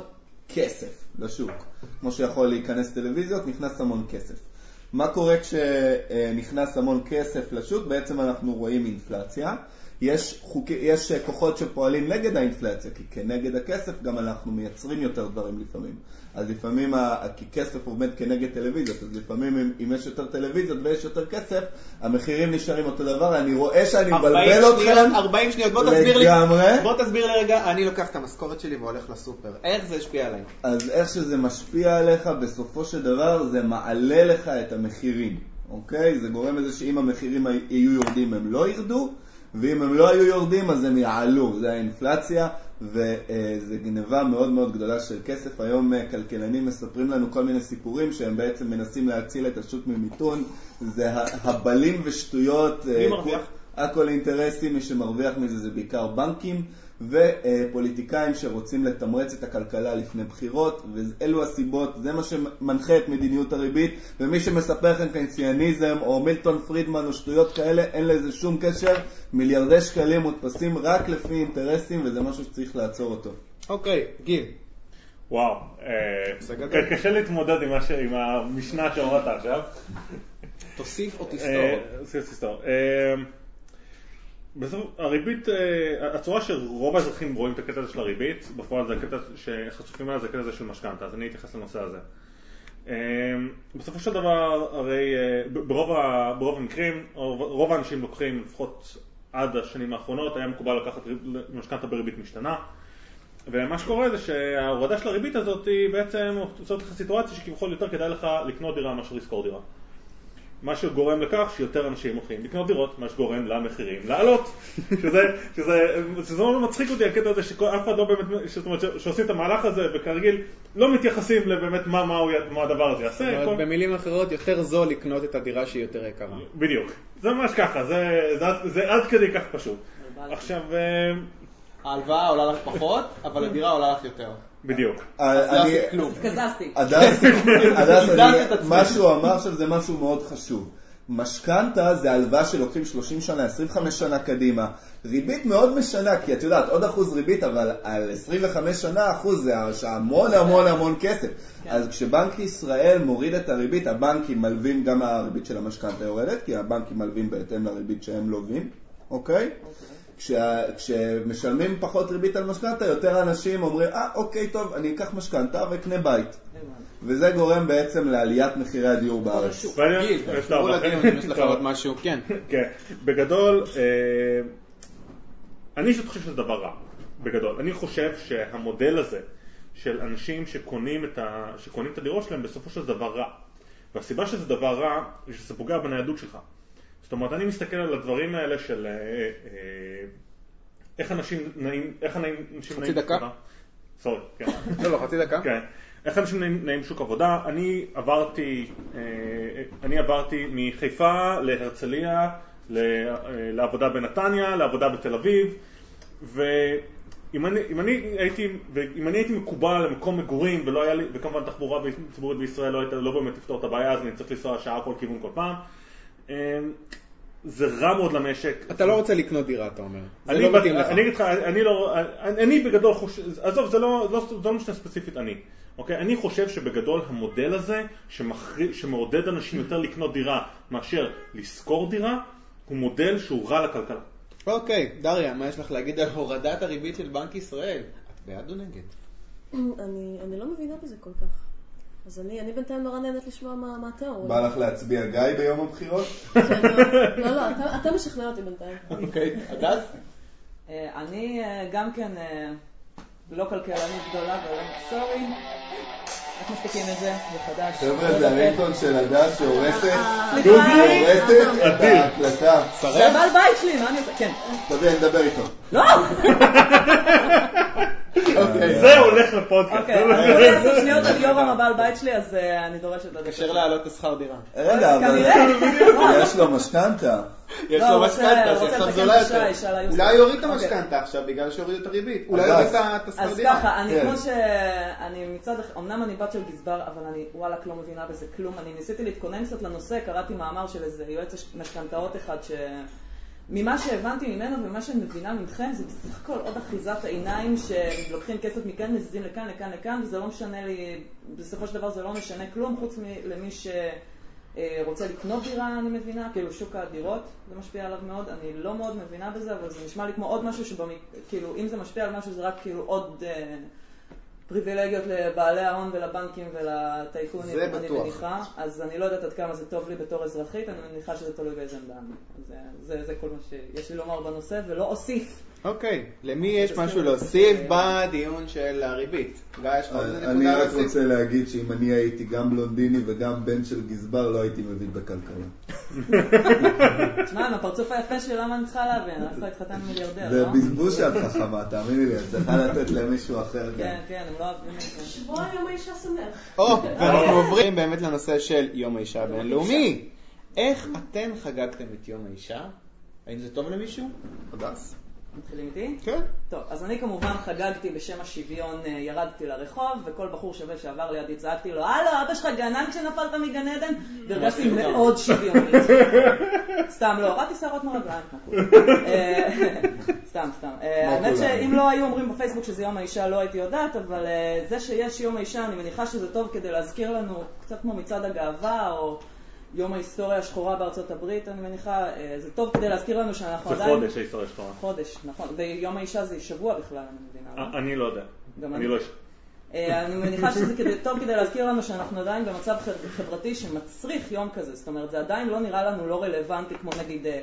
כסף לשוק. כמו שיכול להיכנס טלוויזיות, נכנס המון כסף. מה קורה כשנכנס המון כסף לשוק? בעצם אנחנו רואים אינפלציה. יש, חוק... יש כוחות שפועלים נגד האינפלציה, כי כנגד הכסף גם אנחנו מייצרים יותר דברים לפעמים. אז לפעמים. כי כסף עומד כנגד טלוויזיות, אז לפעמים אם, אם יש יותר טלוויזיות ויש יותר כסף, המחירים נשארים אותו דבר. אני רואה שאני 40 מבלבל אתכם. שניות, 40 שניות, בוא תסביר לי, לגמרי. בוא תסביר לי רגע, אני לוקח את המשכורת שלי והולך לסופר, איך זה השפיע עליי? אז איך שזה משפיע עליך, בסופו של דבר זה מעלה לך את המחירים, אוקיי? זה גורם לזה שאם המחירים הי- יהיו יורדים הם לא ירדו, ואם הם לא היו יורדים אז הם יעלו, זה האינפלציה, וזה גניבה מאוד מאוד גדולה של כסף. היום אה, כלכלנים מספרים לנו כל מיני סיפורים שהם בעצם מנסים להציל את השוק ממיתון, זה הבלים ושטויות. מי אה, מרוויח? הכל אינטרסים, מי שמרוויח מזה זה בעיקר בנקים ופוליטיקאים שרוצים לתמרץ את הכלכלה לפני בחירות, ואלו הסיבות, זה מה שמנחה את מדיניות הריבית, ומי שמספר לכם פנסיאניזם או מילטון פרידמן או שטויות כאלה, אין לזה שום קשר, מיליארדי שקלים מודפסים רק לפי אינטרסים, וזה משהו שצריך לעצור אותו. אוקיי, גיל. וואו, אה, קשה להתמודד עם המשנה שאמרת עכשיו. תוסיף או אה, תסתור. זה תסתור. בסוף הריבית, אה, הצורה שרוב האזרחים רואים את הקטע הזה של הריבית, בפועל זה הקטע שחשופים עליו זה הקטע הזה של משכנתה, אז אני אתייחס לנושא הזה. אה, בסופו של דבר, הרי אה, ברוב, ה, ברוב המקרים, רוב, האנשים לוקחים, לפחות עד השנים האחרונות, היה מקובל לקחת משכנתה בריבית משתנה. ומה שקורה זה שההורדה של הריבית הזאת היא בעצם יוצרת לך סיטואציה שכביכול יותר כדאי לך לקנות דירה מאשר לשכור דירה. מה שגורם לכך שיותר אנשים הולכים לקנות דירות, מה שגורם למחירים לעלות. *laughs* שזה, שזה, שזה מאוד מצחיק אותי הקטע הזה שאף אחד לא באמת, זאת אומרת שעושים את המהלך הזה וכרגיל לא מתייחסים לבאמת מה, מה, הוא, מה הדבר הזה זאת יעשה. אומרת, כל- במילים אחרות, יותר זול לקנות את הדירה שהיא יותר יקרה. בדיוק. זה ממש ככה, זה, זה, זה עד כדי כך פשוט. עכשיו, אה, ההלוואה עולה לך פחות, אבל הדירה עולה לך יותר. בדיוק. אז לא אני-. התקזזתי. הדס. *laughs* מה שהוא אמר עכשיו זה משהו מאוד חשוב. משכנתה זה הלוואה שלוקחים 30 שנה, 25 שנה קדימה. ריבית מאוד משנה, כי את יודעת, עוד אחוז ריבית, אבל על 25 שנה אחוז זה המון המון המון כסף. אז כשבנק ישראל מוריד את הריבית, הבנקים מלווים, גם הריבית של המשכנתה יורדת, כי הבנקים מלווים בהתאם לריבית שהם לווים, אוקיי? כשה, כשמשלמים פחות ריבית על משכנתה, יותר אנשים אומרים, אה, אוקיי, טוב, אני אקח משכנתה ואקנה בית. וזה גורם בעצם לעליית מחירי הדיור בארץ. יש לך. עוד משהו, כן. כן, בגדול, אה, אני אישית חושב שזה דבר רע, בגדול. אני חושב שהמודל הזה של אנשים שקונים את, ה... שקונים את הדירות שלהם בסופו של דבר רע. והסיבה שזה דבר רע, זה שזה פוגע בניידות שלך. זאת אומרת, אני מסתכל על הדברים האלה של אה, אה, איך אנשים נעים, איך אנשים חצי נעים... דקה? סליחה. סורי, כן. *laughs* לא, לא, חצי דקה. כן. איך אנשים נעים, נעים שוק עבודה? אני עברתי, אה, אני עברתי מחיפה להרצליה, ל- אה, לעבודה בנתניה, לעבודה בתל אביב, ואם אני, אם אני הייתי, ואם אני הייתי מקובע למקום מגורים ולא היה לי, וכמובן תחבורה ציבורית בישראל לא, הייתה, לא באמת תפתור את הבעיה, אז אני צריך לנסוע שעה כל כיוון כל פעם. אה, זה רע מאוד למשק. אתה לא רוצה לקנות דירה, אתה אומר. זה אני, לא מתאים לך. אני אגיד לך, אני לא, אני, בגדול חושב, עזוב, זה לא, לא, לא משנה ספציפית אני, אוקיי? אני חושב שבגדול המודל הזה, שמחר, שמעודד אנשים יותר לקנות דירה מאשר לשכור דירה, הוא מודל שהוא רע לכלכלה. אוקיי, דריה, מה יש לך להגיד על הורדת הריבית של בנק ישראל? את בעד או נגד? אני אני לא מבינה בזה כל כך. אז אני אני בינתיים נורא נהנית לשמוע מה מה אתם אומרים. בא לך להצביע גיא ביום הבחירות? כן, לא, לא, לא, אתה- אתה משכנע אותי בינתיים. אוקיי, הדס? אה, אני אה, גם כן אה, לא כלכלנית גדולה ולא סורי. איך מסתכלים את זה? זה חדש. חבר'ה, זה הרינגטון של הדס שהורסת סליחה. שהורסת את ההקלטה. זה הבעל בית שלי, מה אני עושה? כן. תביא, נדבר איתו. לא! אוקיי. זה הולך לפודקאסט. אוקיי, אני לעשות שניות על יורם הבעל בית שלי, אז אה, אני דורשת לדעת. קשר להעלות את השכר דירה. רגע, אבל כנראה. *laughs* יש לו משכנתה. יש לא, לו משכנתה שעכשיו זולה את השי, יותר. אולי יוריד את אוקיי. המשכנתה עכשיו בגלל שהורידו את הריבית. אולי. יוריד את- השכר אז דירה. ככה, אני כן. כמו ש... אני מצד אחד, אמנם אני בת של גזבר, אבל אני וואלכ לא מבינה בזה כלום. אני ניסיתי להתכונן קצת לנושא, קראתי מאמר של איזה יועץ משכנתאות אחד, ש... ממה שהבנתי ממנו ומה שאני מבינה מכם, זה בסך הכל עוד אחיזת העיניים שלוקחים כסף מכאן, מזיזים לכאן, לכאן, לכאן, וזה לא משנה לי, בסופו של דבר זה לא משנה כלום, חוץ מלמי שרוצה לקנות דירה, אני מבינה, כאילו שוק הדירות, זה משפיע עליו מאוד, אני לא מאוד מבינה בזה, אבל זה נשמע לי כמו עוד משהו שבמק... כאילו, אם זה משפיע על משהו זה רק כאילו עוד אה, פריבילגיות לבעלי ההון ולבנקים ולטייקונים, זה אני בטוח. מניחה, אז אני לא יודעת עד כמה זה טוב לי בתור אזרחית, אני מניחה שזה תלוי באיזה עמדה אה, זה, זה כל מה שיש לי לומר בנושא, ולא אוסיף. אוקיי, למי יש משהו להוסיף בדיון של הריבית? אני רק? רוצה להגיד שאם אני הייתי גם בלונדיני וגם בן של גזבר, לא הייתי מבין בכלכלה. תשמע, עם הפרצוף היפה שלי, למה אני צריכה להבין? אף אחד התחתן מיליארדר, זה לא? בזבוז שאת חכמה, תאמיני לי, את צריכה לתת למישהו אחר גם. כן, כן, הם לא אוהבים את זה. שבוע יום האישה שמח. או, ואנחנו עוברים באמת לנושא של יום האישה הבינלאומי. איך אתן חגגתם את יום האישה? האם זה טוב למישהו? הדס? מתחילים איתי? כן. טוב, אז אני כמובן חגגתי בשם השוויון, אה, ירדתי לרחוב, וכל בחור שווה שעבר לידי צעקתי לו, הלו, אבא שלך גנן כשנפלת מגן עדן? *laughs* והרגשתי מאוד שוויונית. *laughs* סתם לא, הורדתי שערות מהרגליים, כמו כולם. *laughs* אה, סתם, סתם. אה, האמת. שאם לא היו אומרים בפייסבוק שזה יום האישה, לא הייתי יודעת, אבל זה שיש יום האישה, אני מניחה שזה טוב כדי להזכיר לנו, קצת כמו מצעד הגאווה, או... יום ההיסטוריה השחורה בארצות הברית, אני מניחה, אה, זה טוב כדי להזכיר לנו שאנחנו זה עדיין... חודש ההיסטוריה שלך. חודש, נכון. ויום האישה זה שבוע בכלל, אני מבינה. לא? אני לא יודע. גם אני אני. לא... אה, אני מניחה שזה כדי, טוב כדי להזכיר לנו שאנחנו עדיין במצב חב- חברתי שמצריך יום כזה. זאת אומרת, זה עדיין לא נראה לנו לא רלוונטי, כמו נגיד, אה,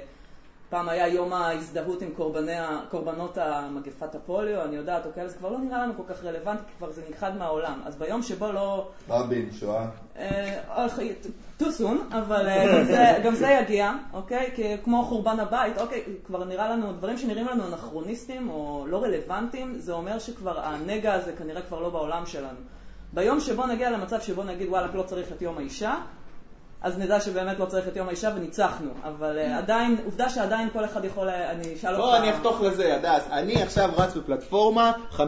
פעם היה יום ההזדהות עם קורבני, קורבנות המגפת הפוליו, אני יודעת, או כאלה, זה כבר לא נראה לנו כל כך רלוונטי, כי כבר זה נכחד מהעולם. אז ביום שבו לא... רבין, שואה. אה, too soon, אבל אה, גם זה- *laughs* גם זה יגיע, אוקיי? כי כמו חורבן הבית, אוקיי, כבר נראה לנו, דברים שנראים לנו אנכרוניסטים או לא רלוונטיים, זה אומר שכבר הנגע הזה כנראה כבר לא בעולם שלנו. ביום שבו נגיע למצב שבו נגיד וואלכ לא צריך את יום האישה, אז נדע שבאמת לא צריך את יום האישה וניצחנו. אבל אה, עדיין, עובדה שעדיין כל אחד יכול, אה, אני אשאל אותך... בוא אני אחתוך לזה, הדס. אני עכשיו רץ בפלטפורמה, 50%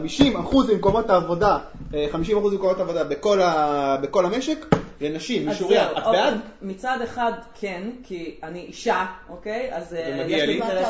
ממקומות העבודה, אה, 50% ממקומות העבודה בכל ה- בכל המשק, לנשים. זהו, את אוקיי, בעד? מצד אחד כן, כי אני אישה, אוקיי? אז אה, יש לי. לי אינטרס.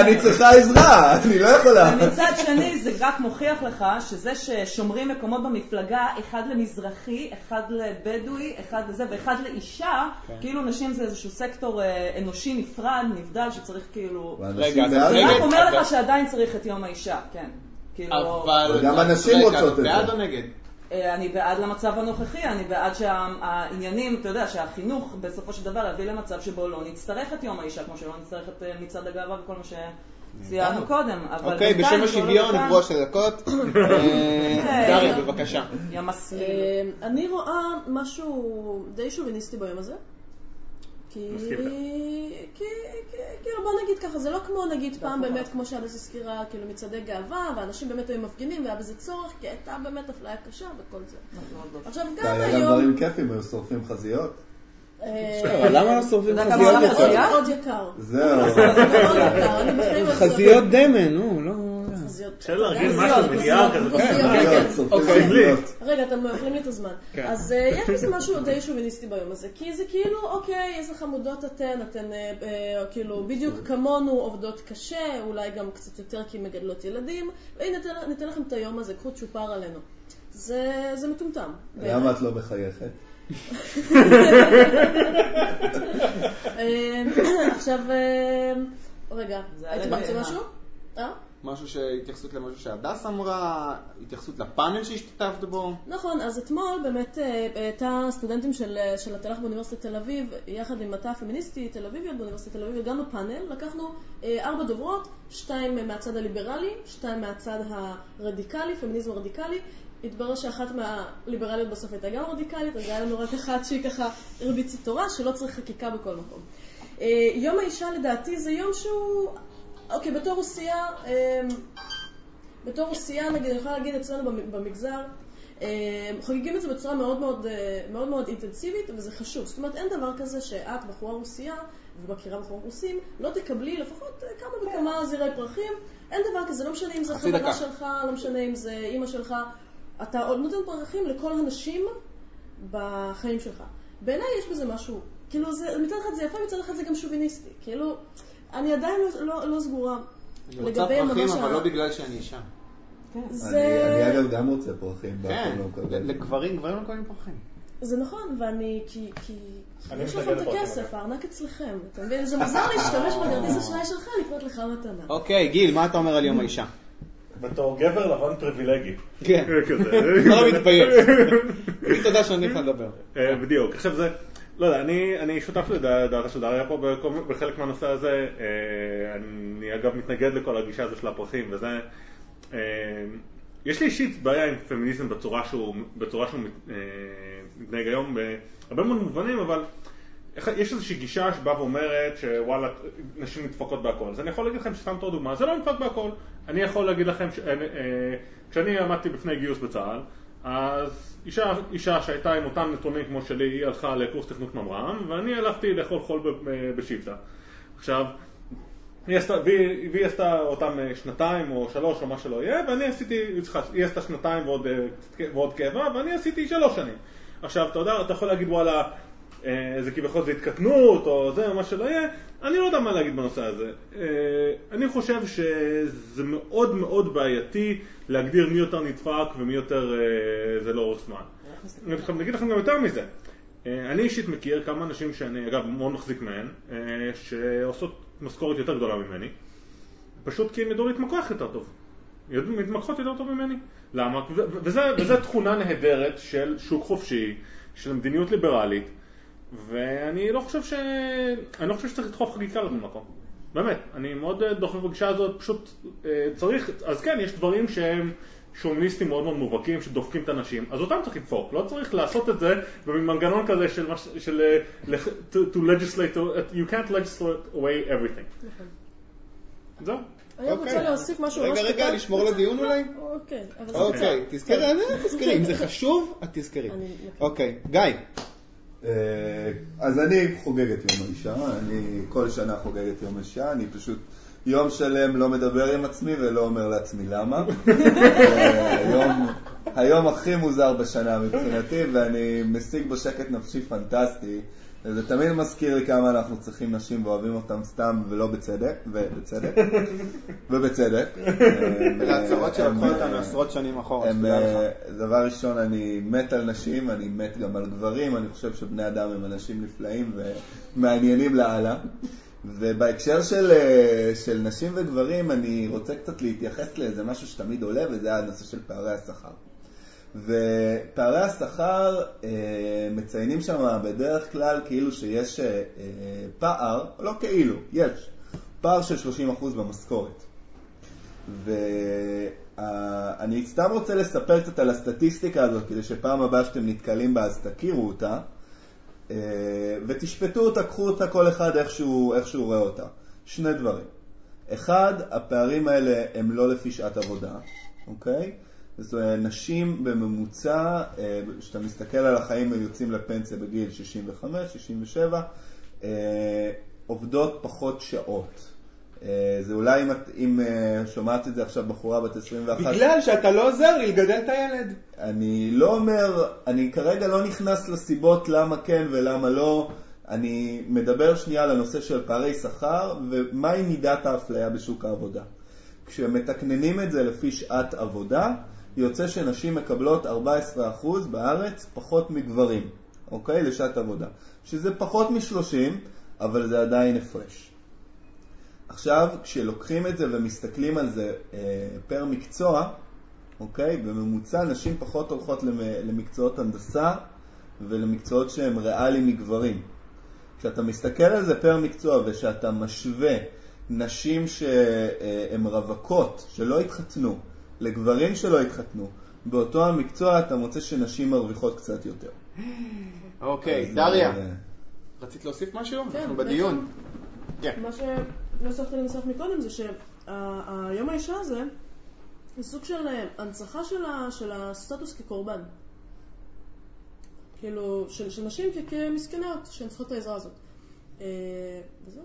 אני צריכה עזרה, אני לא יכולה. ומצד שני זה רק מוכיח לך שזה ששומרים מקומות במפלגה, אחד למזרחי, אחד לבדואי, אחד לזה ואחד לאישה, כן. כאילו נשים זה איזשהו סקטור אה, אנושי נפרד, נבדל, שצריך כאילו... רגע, רגע, רק. אומר לך שעדיין צריך את יום האישה, כן. כאילו... אבל... וגם הנשים רוצות את זה. בעד או נגד? אה, אני בעד למצב הנוכחי, אני בעד שהעניינים, אתה יודע, שהחינוך בסופו של דבר יביא למצב שבו לא נצטרך את יום האישה, כמו שלא נצטרך את אה, מצעד הגאווה וכל מה שציינו קודם. אבל אוקיי, בשם עוד השוויון כאן, נגבו שתי דקות. דריה, בבקשה. אה, אני רואה משהו די שוביניסטי ביום הזה. כי... כאילו בוא נגיד ככה, זה לא כמו נגיד פעם באמת, כמו שהדס הזכירה, כאילו מצעדי גאווה, ואנשים באמת היו מפגינים והיה בזה צורך, כי הייתה באמת אפליה קשה וכל זה. עכשיו גם היה גם היום... דברים כיפים, היו שורפים חזיות. אה, למה לא שורפים *laughs* חזיות יותר? מאוד יקר. זהו. לא חזיות דמן, נו, לא... חזיות. אפשר לארגן חזיות, משהו, חזיות, בנייר כזה. חזיות, חזיות, כן. שורפים אוקיי. חזיות. רגע, אתם אוכלים לי את הזמן. כן. אז אה, יש בזה משהו די שוביניסטי ביום הזה, כי זה כאילו, אוקיי, איזה חמודות אתן, אתן אה, כאילו בדיוק כמונו עובדות קשה, אולי גם קצת יותר כי מגדלות ילדים, והנה ניתן, לכם את היום הזה, קחו צ'ופר עלינו. זה, זה מטומטם. למה את לא מחייכת? אה, עכשיו, אה, רגע, רוצים לי, משהו? אה? משהו שהתייחסות למשהו שהדס אמרה, התייחסות לפאנל שהשתתפת בו. נכון, אז אתמול באמת הייתה סטודנטים של, של התל"ח באוניברסיטת תל אביב, יחד עם מטה פמיניסטי תל אביביות באוניברסיטת תל אביב, וגם בפאנל לקחנו ארבע דוברות, שתיים מהצד הליברלי, שתיים מהצד הרדיקלי, פמיניזם רדיקלי. התברר שאחת מהליברליות בסוף הייתה גם רדיקלית, אז היה לנו רק אחת שהיא ככה הרביצה תורה, שלא צריך חקיקה בכל מקום. אה, יום האישה לדעתי זה יום שהוא, אוקיי, בתור רוסייה, אה, בתור רוסייה, נגיד, אני יכולה להגיד אצלנו במ- במגזר, אה, חוגגים את זה בצורה מאוד מאוד, מאוד מאוד אינטנסיבית, וזה חשוב. זאת אומרת, אין דבר כזה שאת, בחורה רוסייה, ומכירה בחורים רוסים, לא תקבלי לפחות כמה וכמה זירי פרחים. אין דבר כזה, לא משנה אם זה חברה. שלך, לא משנה אם זה אימא שלך. אתה עוד נותן פרחים לכל הנשים בחיים שלך. בעיניי יש בזה משהו, כאילו, זה, מצד אחד זה יפה, מצד אחד זה גם שוביניסטי. כאילו, אני עדיין לא, לא, לא סגורה. אני רוצה לגבי פרחים, ממש אבל ה- לא בגלל שאני אישה. זה... אני אני אגב גם רוצה פרחים, כן, לא. לגברים, גברים לא מקבלים פרחים. זה נכון, ואני, כי, כי יש לכם את הכסף. הארנק אצלכם. אתה מבין? זה מוזר להשתמש בכרטיס *laughs* אשראי שלך לקנות לך מתנה. אוקיי, גיל, מה אתה אומר על יום האישה? בתור גבר לבן פריבילגי. כן. *laughs* כזה. לא מתבייש. *laughs* תודה שאני לך לדבר. אה, בדיוק. עכשיו זה, לא יודע, אני, אני שותף לדעתה של דריה פה בחלק מהנושא הזה. אה, אני אגב מתנגד לכל הגישה הזו של הפרחים וזה. אה, יש לי אישית בעיה עם פמיניזם בצורה שהוא, מתנהג היום בהרבה מאוד מובנים, אבל יש איזושהי גישה שבאה ואומרת שוואלה, נשים נדפקות בהכל. אז אני יכול להגיד לכם, סתם תור דוגמה, זה לא נדפק בהכל. אני יכול להגיד לכם, ש- אה, אה, כשאני עמדתי בפני גיוס בצה"ל, אז אישה, אישה שהייתה עם אותם נתונים כמו שלי, היא הלכה לקורס תכנות ממר"ם, ואני הלכתי לאכול חול ב- ב- בשבטה. עכשיו, היא עשתה, והיא, והיא עשתה אותם אה, שנתיים או שלוש או מה שלא יהיה, ואני עשיתי, היא עשתה שנתיים ועוד, אה, ועוד קבע, ואני עשיתי שלוש שנים. עכשיו, אתה יודע, אתה יכול להגיד וואלה, אה, זה כביכול זה התקטנות או זה או מה שלא יהיה, אני לא יודע מה להגיד בנושא הזה. אה, אני חושב שזה מאוד מאוד בעייתי להגדיר מי יותר נדפק ומי יותר אה, זה לאורך זמן. אני אגיד לכם גם יותר מזה. אה, אני אישית מכיר כמה אנשים שאני אגב מאוד מחזיק מהן, אה, שעושות משכורת יותר גדולה ממני, פשוט כי הם ידעו להתמקח יותר טוב. מתמקחות יותר טוב ממני. למה? ו- ו- וזה, וזה תכונה נהדרת של שוק חופשי, של מדיניות ליברלית, ואני לא חושב ש... אני לא חושב שצריך לדחוף חקיקה לכל מקום. באמת, אני מאוד אה, דוחף בגישה הזאת, פשוט אה, צריך, אז כן, יש דברים שהם שומיניסטים מאוד מאוד מובהקים שדופקים את הנשים, אז אותם צריך לדפוק, לא צריך לעשות את זה במנגנון כזה של, מש- של אה, to, to legislate, you can't legislate away everything. זהו. אני רוצה אוקיי. להוסיף משהו ממש רגע, רגע, קטן. לשמור לדיון אולי? אוקיי, אבל זה אוקיי. תזכרי, תזכרי, אם זה חשוב, את תזכרי. אוקיי, גיא. אה, אז אני חוגג את יום האישה, אני כל שנה חוגג את יום האישה, אני פשוט יום שלם לא מדבר עם עצמי ולא אומר לעצמי למה. *laughs* אה, היום, היום הכי מוזר בשנה מבחינתי, ואני משיג בו שקט נפשי פנטסטי. וזה תמיד מזכיר לי כמה אנחנו צריכים נשים ואוהבים אותם סתם ולא בצדק, ובצדק, *laughs* ובצדק. *laughs* אלה הצהרות שלקחו אותנו אה, עשרות שנים אחורה, שתדע לך. אה, דבר ראשון, אני מת על נשים, אני מת גם על גברים, אני חושב שבני אדם הם אנשים נפלאים ומעניינים לאללה. ובהקשר של, אה, של נשים וגברים, אני רוצה קצת להתייחס לאיזה משהו שתמיד עולה, וזה הנושא של פערי השכר. ופערי השכר אה, מציינים שם בדרך כלל כאילו שיש אה, פער, לא כאילו, יש, פער של 30% במשכורת. ואני סתם רוצה לספר קצת על הסטטיסטיקה הזאת, כדי שפעם הבאה שאתם נתקלים בה אז תכירו אותה. אה, ותשפטו אותה, קחו אותה כל אחד איך שהוא, איך שהוא רואה אותה. שני דברים. אחד, הפערים האלה הם לא לפי שעת עבודה, אוקיי? זאת אומרת, נשים בממוצע, אה, כשאתה מסתכל על החיים, הם יוצאים לפנסיה בגיל 65, 67, אה, עובדות פחות שעות. אה, זה אולי אם, אם שומעת את זה עכשיו בחורה בת 21. בגלל שאתה לא עוזר לי לגדל את הילד. אני לא אומר, אני כרגע לא נכנס לסיבות למה כן ולמה לא. אני מדבר שנייה על הנושא של פערי שכר ומהי מידת האפליה בשוק העבודה. כשמתקננים את זה לפי שעת עבודה, יוצא שנשים מקבלות 14% בארץ פחות מגברים, אוקיי? לשעת עבודה. שזה פחות מ-30, אבל זה עדיין הפרש. עכשיו, כשלוקחים את זה ומסתכלים על זה אה, פר מקצוע, אוקיי? בממוצע נשים פחות הולכות למ- למקצועות הנדסה ולמקצועות שהם ריאליים מגברים. כשאתה מסתכל על זה פר מקצוע ושאתה משווה נשים שהן רווקות, שלא התחתנו, לגברים שלא התחתנו, באותו המקצוע אתה מוצא שנשים מרוויחות קצת יותר. אוקיי, דריה, אה, רצית להוסיף משהו? כן, אנחנו בדיון. כן. מה שלא הצלחתי לנסח מקודם זה שהיום האישה הזה זה סוג של אה, הנצחה של הסטטוס כקורבן. כאילו, של של נשים כמסכנות שהן צריכות את העזרה הזאת. אה, וזהו.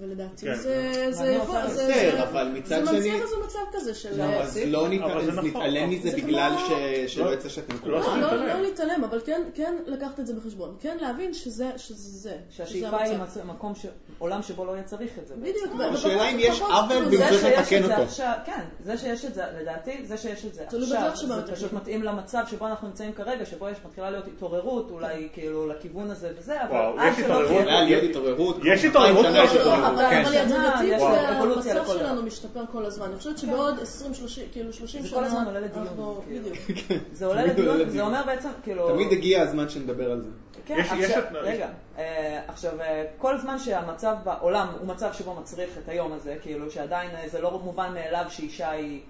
ולדעתי כן. זה זה רוצה זה זה- אבל מצד זה שני- מנציח איזה מצב כזה של... למה? אז לא ניתן- אבל זה אז נכון. נתעלם מזה זה בגלל ש- שלא לא- יצא שאתם לא קוראים. לא, להתעלם. לא, לא להתעלם, אבל כן, כן לקחת את זה בחשבון. כן להבין שזה, שזה זה. שהשאיפה היא מקום, ש- עולם שבו לא יהיה צריך את זה. בדיוק. השאלה אם יש עוול זה שיש לתקן זה אותו. כן, זה שיש את זה, לדעתי, זה שיש את זה עכשיו, זה. פשוט מתאים למצב שבו אנחנו נמצאים כרגע, שבו יש מתחילה להיות התעוררות, אולי כאילו לכיוון הזה וזה, אבל וואו, יש שלא התעוררות? יש התעוררות 200 שנה כבר. יש התעוררות. אבל כן. אבל הדרגתית יש זה אבולוציה המצב לכל דבר. שלנו משתפר כל הזמן. אני חושבת שבעוד 20, 30, כאילו 30 זה שנה... כל הזמן עולה לדיון, כאילו. בדיוק. *laughs* זה עולה לדיון, זה. אומר בעצם, כאילו... תמיד הגיע הזמן שנדבר על זה. כן, רגע, אה, עכשיו, אה, כל זמן שהמצב בעולם הוא מצב שבו מצריך את היום הזה, כאילו שעדיין אה, זה לא מובן מאליו שאישה היא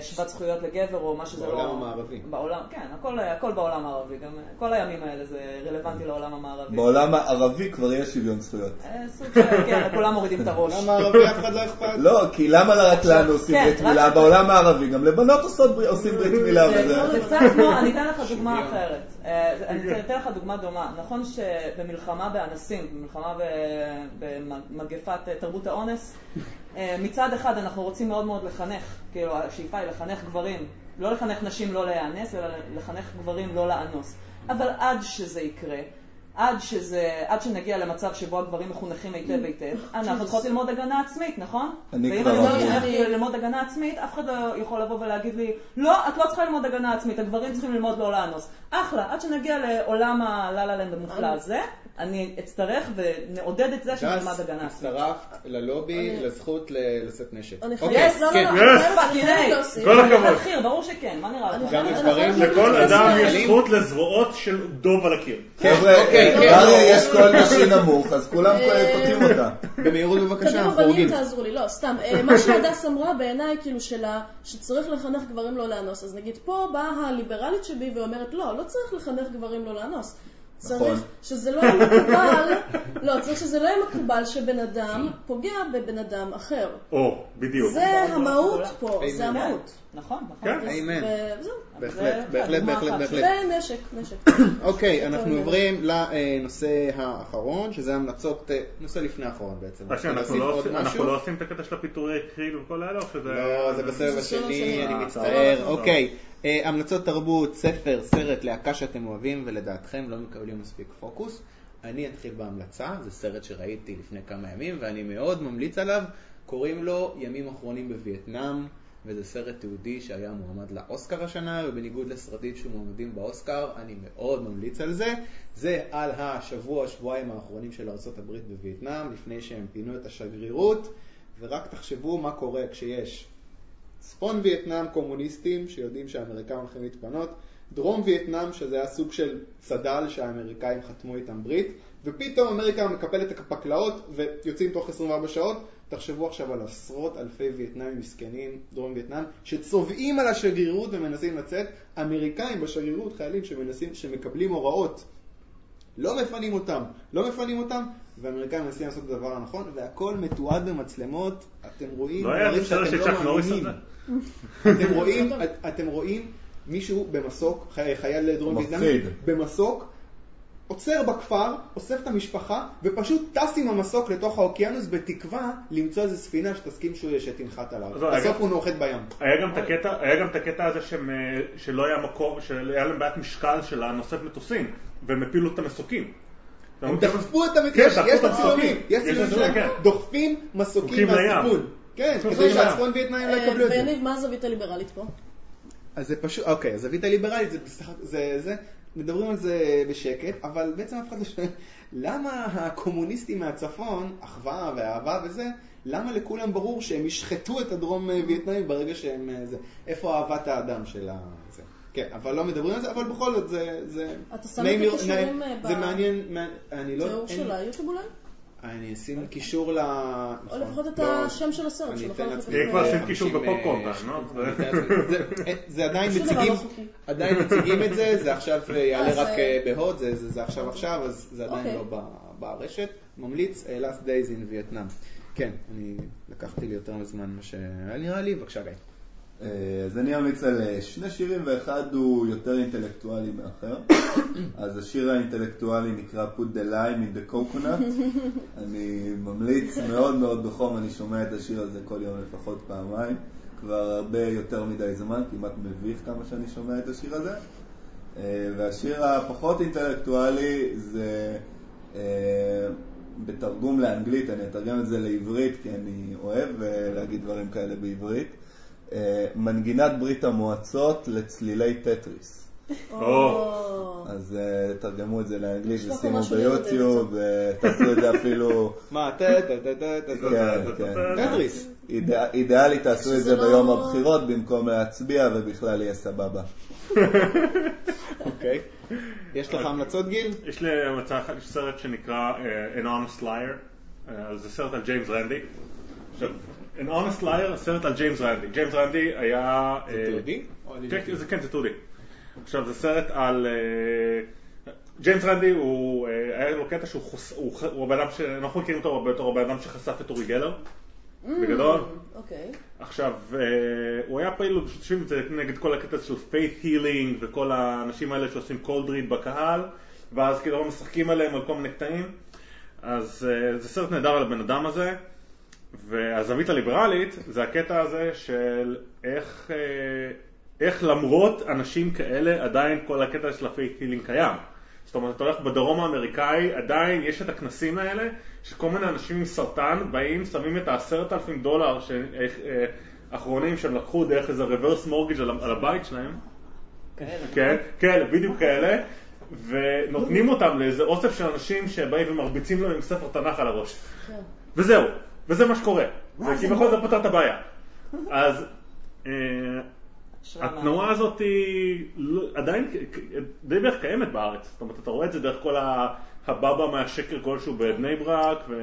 שוות זכויות לגבר או מה שזה לא... בעולם המערבי. בעולם, כן, הכל, הכל בעולם הערבי, גם אה, כל הימים האלה זה רלוונטי לעולם המערבי. בעולם הערבי כבר יש שוויון זכויות. אה, סוג של, כן, כולם מורידים את הראש. למה ערבי אף אחד לא אכפת? לא, כי למה רק לנו עושים כן, ברית מילה? בעולם הערבי גם לבנות עושים ברית מילה זה- וזה. זה קצת כמו, אני אתן לך דוגמה. אחרת. אה, אני אתן לך דוגמה דומה. נכון שבמלחמה באנסים, במלחמה במגפת אה, תרבות האונס, אה, מצד אחד אנחנו רוצים מאוד מאוד לחנך, כאילו השאיפה היא לחנך גברים, לא לחנך נשים לא להיאנס, אלא לחנך גברים לא לאנוס. אבל עד שזה יקרה, עד, שזה, עד שנגיע למצב שבו הגברים מחונכים היטב היטב, אנחנו צריכות ללמוד הגנה עצמית, נכון? אני ואם כבר אני אומרת אמרתי. שאני הולכת ללמוד הגנה עצמית, אף אחד לא יכול לבוא ולהגיד לי, לא, את לא צריכה ללמוד הגנה עצמית, הגברים צריכים ללמוד לא לאנוס. אחלה, עד שנגיע לעולם הלה לה לנד המופלא הזה, אני אצטרך ונעודד את זה שנלמד הגנה עצמית. הצטרפת ללובי לזכות לשאת נשק. אני אוקיי, חייבת, למה כן. לא? Yes. אני חייבת-. להוסיף. כל הכבוד. ברור שכן, מה נראה לך? גם לגברים, לכל אדם יש זכות לזרועות של דוב על הקיר. חבר'ה, אוקיי, כן. דריה יש קול נשי נמוך, אז כולם קוטעים אותה. במהירות בבקשה, אנחנו בנים הורגים. תעזרו לי, לא, סתם. אה, מה שהדס אמרה בעיניי, כאילו, שצריך לחנך גברים לא לאנוס. אז נגיד, פה באה הליברלית שבי ואומרת, לא, לא צריך לחנך גברים לא לאנוס. נכון. צריך שזה לא יהיה מקובל, *laughs* לא, צריך שזה לא יהיה מקובל שבן אדם פוגע בבן אדם אחר. או, בדיוק. זה המהות פה, זה. המהות. נכון, נכון. כן. אמן. וזהו. בהחלט, זה בהחלט, בהחלט. בהחלט. ונשק, נשק. *coughs* אוקיי, *coughs* אנחנו. עוברים לנושא האחרון, שזה המלצות, אה, נושא לפני האחרון בעצם. רק שנייה, אנחנו לא עושים-? לא עושים את הקטע של הפיטורי קריל וכל האלה, או שזה... לא, זה בסבב זה השני. אני אה, מצטער. טוב. אוקיי, אה, המלצות תרבות, ספר, סרט, להקה שאתם אוהבים ולדעתכם לא מקבלים מספיק פוקוס. אני אתחיל בהמלצה, זה סרט שראיתי לפני כמה ימים ואני מאוד ממליץ עליו, קוראים לו ימים אחרונים בווייטנאם, וזה סרט תיעודי שהיה מועמד לאוסקר השנה, ובניגוד לסרטים שמועמדים באוסקר, אני מאוד ממליץ על זה. זה על השבוע, שבועיים האחרונים של ארה"ב בווייטנאם, לפני שהם פינו את השגרירות, ורק תחשבו מה קורה כשיש צפון וייטנאם קומוניסטים שיודעים שהאמריקאים הולכים להתפנות, דרום וייטנאם שזה היה סוג של צד"ל שהאמריקאים חתמו איתם ברית, ופתאום אמריקה מקפלת את הפקלאות ויוצאים תוך 24 שעות. תחשבו עכשיו על עשרות אלפי וייטנאמים מסכנים, דרום וייטנאם, שצובעים על השגרירות ומנסים לצאת, אמריקאים בשגרירות, חיילים שמנסים, שמקבלים הוראות לא מפנים אותם, לא מפנים אותם, והאמריקאים מנסים לעשות את הדבר הנכון, והכל מתועד במצלמות, אתם רואים לא היה דברים שאתם שצ'אק לא נוריס מאמינים. אתם רואים, אתם רואים מישהו במסוק, חי- חייל דרום. וייטנאמי, במסוק, עוצר בכפר, אוסף את המשפחה, ופשוט טס עם המסוק לתוך האוקיינוס בתקווה למצוא איזו ספינה שתסכים שהוא שתנחת עליו. בסוף הוא נוחת בים. היה גם את הקטע, היה גם את הקטע הזה שהם, אה, שלא היה מקום, שהיה להם בעיית משקל של הנושאת מטוסים, והם הפילו את המסוקים. הם? דחפו את. כן, יש יש המסוקים. יש יש צילומים שלהם, כן. דוחפים מסוקים. מהסיפון. כן, כדי. שהצפון וייטנאים לא אה, יקבלו את זה. ויניב, מה הזווית הליברלית פה? אז זה פשוט, אוקיי, הזווית הליברלית זה, בסך- זה, זה, מדברים על זה בשקט, אבל בעצם אף אחד לא שואל, למה הקומוניסטים מהצפון, אחווה ואהבה וזה, למה לכולם ברור שהם ישחטו את הדרום אה, וייטנאים ברגע שהם, אה, זה, איפה אהבת האדם של ה... זה. כן, אבל לא מדברים על זה, אבל בכל זאת זה... זה אתה שם את הקישורים, אה, זה ב- מעניין, מעניין, אני לא... תיאור של היוטיוב אולי? אני אשים קישור ל... או נכון. לפחות את לא, השם של הסרט, אני אתן לעצמי תהיה כבר ב- עושים קישור 50, בפופקורן, אה, נו, אני זה- עדיין מציגים, *laughs* לא. עדיין מציגים את זה, זה עכשיו אה, יעלה רק אה, אה, בהוט, זה- זה זה עכשיו עכשיו, אז זה עדיין אוקיי. לא ברשת. ממליץ, אה, Last Days in Vietnam. כן, אני לקחתי לי יותר מזמן מה שהיה נראה לי, בבקשה גיא. אה, אז אני אמליץ על אה, שני שירים ואחד הוא יותר אינטלקטואלי מאחר. *coughs* אז השיר האינטלקטואלי נקרא Put the lime in the coconut. *laughs* אני ממליץ מאוד מאוד בחום, אני שומע את השיר הזה כל יום לפחות פעמיים. כבר הרבה יותר מדי זמן, כמעט מביך כמה שאני שומע את השיר הזה. אה, והשיר הפחות אינטלקטואלי זה בתרגום לאנגלית, אני אתרגם את זה לעברית כי אני אוהב להגיד דברים כאלה בעברית. אה, מנגינת ברית המועצות לצלילי טטריס. אז אה, תרגמו את זה לאנגלית ושימו ביוטיוב, ותעשו את זה אפילו, מה. טטריס. אידיאלית תעשו את זה לא- ביום הבחירות במקום להצביע ובכלל יהיה סבבה. *laughs* אוקיי. יש לך המלצות גיל? יש לי המלצה אחת, יש סרט שנקרא אה, An Honest Liar, אה, זה סרט על ג'יימס רנדי. An Honest Liar, סרט על ג'יימס רנדי. ג'יימס רנדי היה... זה אה, תיעודי? כן, זה- כן, זה תיעודי. עכשיו, זה סרט על... אה, ג'יימס רנדי הוא, אה, היה לו קטע שהוא חוס... הוא ח- הוא הבן אדם ש... אנחנו מכירים אותו הרבה יותר, הוא הבן אדם שחשף את אורי גלר, בגדול. אוקיי. עכשיו, אה, הוא היה פעיל בשביל זה נגד כל הקטע של faith healing וכל האנשים האלה שעושים cold read בקהל, ואז כאילו משחקים עליהם על כל מיני קטעים. אז אה, זה סרט נהדר על הבן אדם הזה, והזווית הליברלית זה הקטע הזה של איך, אה, איך למרות אנשים כאלה עדיין כל הקטע של ה-faith healing קיים. זאת אומרת, אתה הולך בדרום האמריקאי, עדיין יש את הכנסים האלה, שכל מיני אנשים עם סרטן באים, שמים את העשרת אלפים דולר ש- אה, אה, האחרונים שהם לקחו דרך איזה reverse mortgage על ה- על הבית שלהם, כן, כן, בדיוק כאלה, ונותנים אותם לאיזה אוסף של אנשים שבאים ומרביצים להם עם ספר תנ"ך על הראש. כן. וזהו, וזה מה שקורה. זה פותר את הבעיה. אז אה, התנועה הזאת היא לא- עדיין די בערך קיימת בארץ. זאת אומרת, אתה רואה את זה דרך כל ה- הבבא מהשקר כלשהו בבני ברק, ו...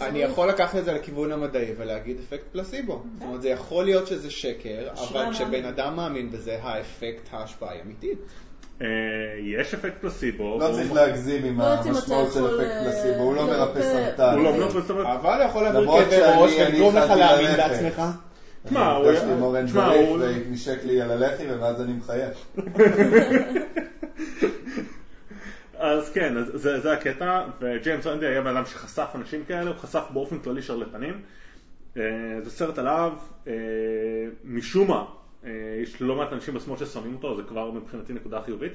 אני. יכול לקחת את זה לכיוון המדעי ולהגיד אפקט פלסיבו. זאת אומרת, זה יכול להיות שזה שקר, אבל כשבן. אדם מאמין בזה, האפקט, ההשפעה היא אמיתית. אה, יש אפקט פלסיבו. לא צריך להגזים עם לא המשמעות של אפקט אה, פלסיבו, הוא לא לרפא- מרפא סרטן. הוא לא, זאת אומרת, אבל יכול להעביר כאבי ראש ולגרום לך להאמין. בעצמך. תשמע, הוא- אורן תשמע, זריף הוא- ונשק לי על הלחי ואז אני מחייך. אז כן, זה, זה הקטע, וג'יימס רנדי היה בן אדם שחשף אנשים כאלה, הוא חשף באופן כללי שרלטנים. אה, זה סרט עליו, אה, משום מה, אה, יש לא מעט אנשים בשמאל ששונאים אותו, זה כבר מבחינתי נקודה חיובית.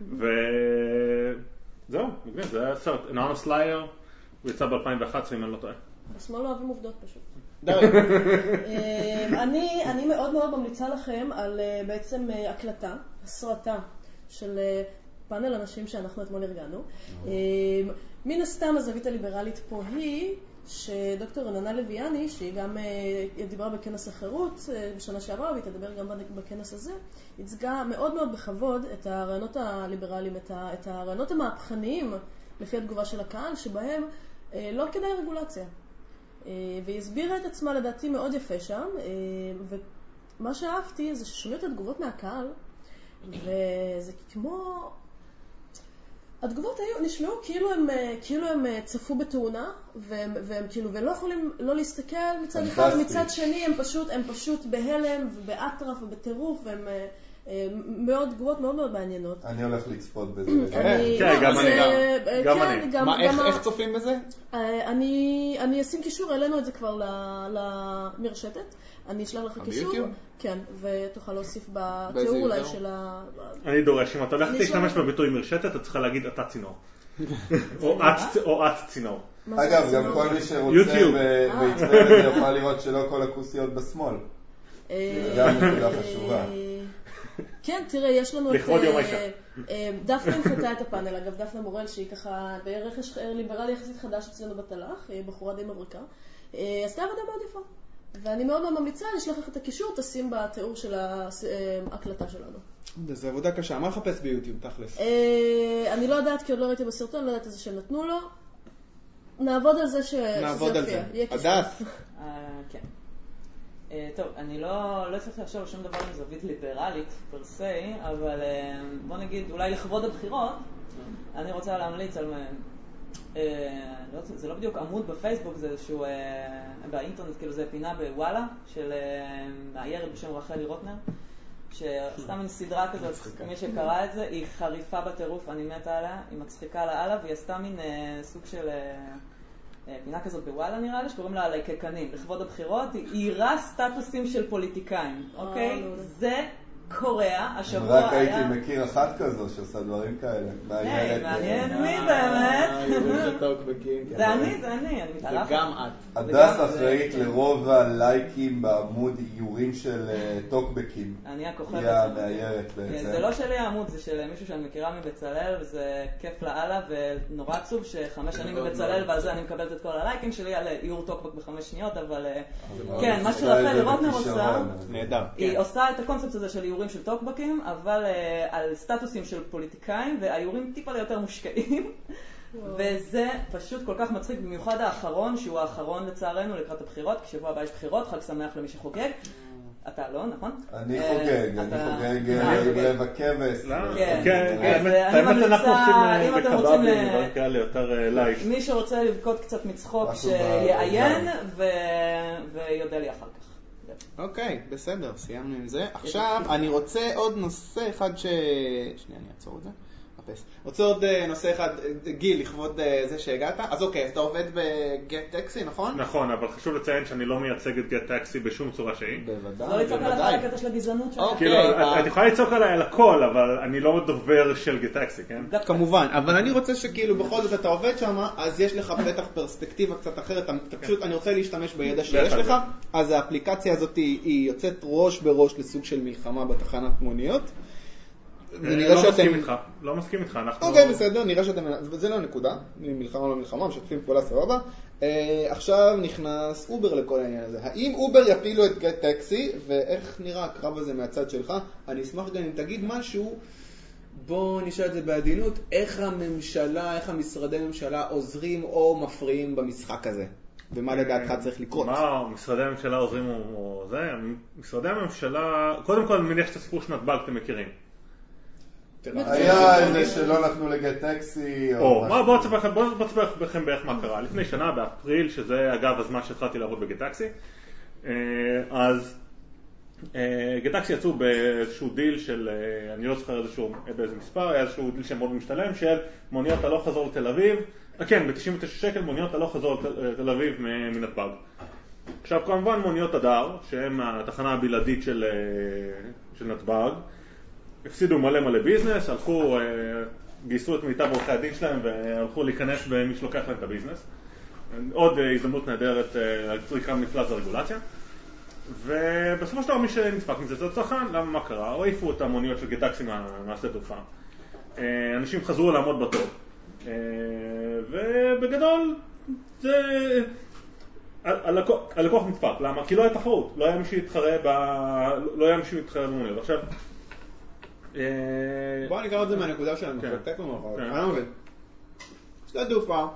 וזהו, מגניב, זה היה סרט, Honest Liar, הוא יצא ב-2011 אם אני לא טועה. השמאל לא אוהבים עובדות פשוט. *laughs* די. אה, אני, אני מאוד מאוד ממליצה לכם על אה, בעצם אה, הקלטה, הסרטה של אה, פאנל אנשים שאנחנו אתמול ארגנו. אה, מן הסתם הזווית הליברלית פה היא שדוקטור רננה לויאני, שהיא גם אה, דיברה בכנס החירות אה, בשנה שעברה והיא תדבר גם בכנס הזה, ייצגה מאוד מאוד בכבוד את הרעיונות הליברליים, את הרעיונות המהפכניים לפי התגובה של הקהל, שבהם אה, לא כדאי רגולציה. והיא הסבירה את עצמה לדעתי מאוד יפה שם, ומה שאהבתי זה ששומעים את התגובות מהקהל, וזה כמו... התגובות היו, נשמעו כאילו הם, אה, כאילו הם אה, צפו בתאונה, והם, והם כאילו, והם לא יכולים לא להסתכל מצד אחד. ומצד שני הם פשוט, הם פשוט בהלם ובאטרף ובטירוף, והם אה, מאוד תגובות מאוד מאוד מעניינות. אני הולך לצפות בזה. *clears throat* אני- כן, לא, גם אני. אה, גם כן, אני. גם- מה, איך- צופים בזה? אה, אני, אני אשים קישור, העלינו את זה כבר ל- למרשתת. אני אשלח לך קישור. ביוטיוב? כן, ותוכל להוסיף בתיאור אולי? של ה... אני דורש, אם אתה הולך אני להשתמש בביטוי מרשתת, אתה צריכה להגיד אתה צינור. *laughs* או את- או את צינור. זה אגב? גם כל מי שרוצה ויצפה בזה יוכל לראות שלא כל הכוסיות בשמאל. אה, גם נקודה חשובה. אה, כן, תראה, יש לנו את... לכבוד יום אה, האישה. אה, דפנה הנחתה את הפאנל, אגב, דפנה מורל, שהיא ככה ברכש אה, ליברלי יחסית חדש אצלנו בתל"ח, היא בחורה די מבריקה. אה, עשתה עבודה מאוד יפה. ואני מאוד מאוד ממליצה, אני אשלח לך את הקישור, תשים בתיאור של ההקלטה שלנו. זה עבודה קשה, מה לחפש ביוטיוב, תכלס? אה, אני לא יודעת, כי עוד לא ראיתי בסרטון, לא יודעת איזה שם נתנו לו. נעבוד על זה ש- שזה נעבוד על יופיע. זה. הדס, אה, כן. אה, טוב, אני לא לא הצלחתי לחשוב על שום דבר עם זווית ליברלית פר סי, אבל אה, בוא נגיד, אולי לכבוד הבחירות, אני רוצה להמליץ על... אה, לא זה לא בדיוק עמוד בפייסבוק, זה איזשהו... באינטרנט, כאילו זה פינה בוואלה, של מאיירת בשם רחלי רוטנר. שעשתה מין סדרה כזאת, מי שקרא את זה, היא חריפה בטירוף, אני מתה עליה, היא מצחיקה לאללה, והיא עשתה מין סוג של פינה כזאת בוואלה נראה לי, שקוראים לה הלקקנים, לכבוד הבחירות, היא יירה סטטוסים של פוליטיקאים, אוקיי? זה קורע, אם השבוע רק הייתי היה... מכיר אחת כזו שעושה דברים כאלה. מעניין אה, מי באמת. בטוקבקים, כן. זה אני, זה אני, אני מתערבת. וגם את. הדס אחראית לרוב הלייקים בעמוד איורים של אה, טוקבקים. אני הכוכבת. היא המאיירת כן, בעצם. זה לא שלי העמוד, זה של מישהו שאני מכירה מבצלאל, וזה כיף לאללה, ונורא עצוב שחמש שנים בבצלאל. ועל זה אני מקבלת את כל הלייקים שלי על איור טוקבק בחמש שניות, אבל אה, כן, מה שרחל רוטנר עושה. היא עושה את הקונספט הזה של איורים של טוקבקים, אבל אה, על סטטוסים של פוליטיקאים, והאיורים טיפה יותר מושקעים. וזה פשוט כל כך מצחיק, במיוחד האחרון, שהוא האחרון לצערנו לקראת הבחירות, כי שבוע הבא יש בחירות, חג שמח למי שחוגג. אתה לא, נכון? אני אה, חוגג, אני חוגג אה, אה, עם חוגג. לב הכבש. למה? כן. כן, אז, כן, אה, אני האמת אנחנו ממליצה, עושים אה, אם אתם רוצים בקבבים, דברים כאלה יותר אה, לייט. מי שרוצה לבכות קצת מצחוק, שיעיין. ו- ויודה לי אחר כך. אוקיי, בסדר, סיימנו עם זה. עכשיו, אני רוצה עוד נושא אחד ש... שנייה, אני אעצור את זה. מחפש. רוצה עוד אה, נושא אחד, אה, גיל, לכבוד אה, זה שהגעת. אז אוקיי, אז אתה עובד בגט טקסי, נכון? נכון, אבל חשוב לציין שאני לא מייצג את גט טקסי בשום צורה שהיא. בוודאי, לא לצעוק בוודאי. על הקטע של הגזענות שלך. אוקיי. כאילו. את יכולה לצעוק עליי על הכל, אבל אני לא דובר של גט טקסי, כן? כמובן, אבל אני רוצה שכאילו בכל זאת אתה עובד שם, אז יש לך בטח פרספקטיבה קצת אחרת, אתה אתה פשוט, אני רוצה להשתמש בידע שיש. לך, אז האפליקציה הזאת היא יוצאת ראש בראש לסוג של מלחמה בתחנת מוניות. ונראה לא. מסכים איתך, לא מסכים איתך, אנחנו... אוקיי, בסדר, נראה שאתם... זה לא הנקודה, מלחמה לא מלחמה, משתפים פעולה סבבה. אה, עכשיו נכנס אובר לכל העניין הזה. האם אובר יפילו את גט טקסי, ואיך נראה הקרב הזה מהצד שלך? אני אשמח גם אם תגיד משהו, בוא נשאל את זה בעדינות, איך הממשלה, איך המשרדי ממשלה עוזרים או מפריעים במשחק הזה? ומה לדעתך צריך לקרות? מה, משרדי הממשלה עוזרים או זה? משרדי הממשלה, קודם כל אני מניח שאת הסיפור של נתב"ג אתם מכירים. היה איזה שלא נתנו לגט טקסי, או, בואו אספר לכם- בערך מה קרה. לפני שנה, באפריל, שזה אגב הזמן שהתחלתי לעבוד בגטקסי, אה, אז אה, גטקסי יצאו באיזשהו דיל של, אה, אני לא זוכר איזשהו, באיזה מספר, היה איזשהו דיל שמאוד משתלם, של מוניות הלוך חזור לתל אביב, כן, ב-99 שקל מוניות הלוך חזור לתל אביב מנתב"ג. עכשיו כמובן מוניות הדר, שהן התחנה הבלעדית של, של נתב"ג, הפסידו מלא מלא ביזנס, הלכו, אה, גייסו את מיטב עורכי הדין שלהם והלכו להיכנס במי שלוקח להם את הביזנס. עוד הזדמנות נהדרת אה, להצריכה מפלס הרגולציה. ובסופו של דבר מי שנדפק מזה זה הצרכן, למה מה קרה? העיפו את המוניות של גטקסי מה- מהשדה תעופה. אה, אנשים חזרו לעמוד בתור. ובגדול זה... הלקוח, הלקוח נדפק, למה? כי לא היה תחרות, לא. לא היה מי שיתחרה במוניות. עכשיו, בוא נקרא את זה מהנקודה של כן. המחוקק במרכאות. כן. אני מבין. שדה תעופה,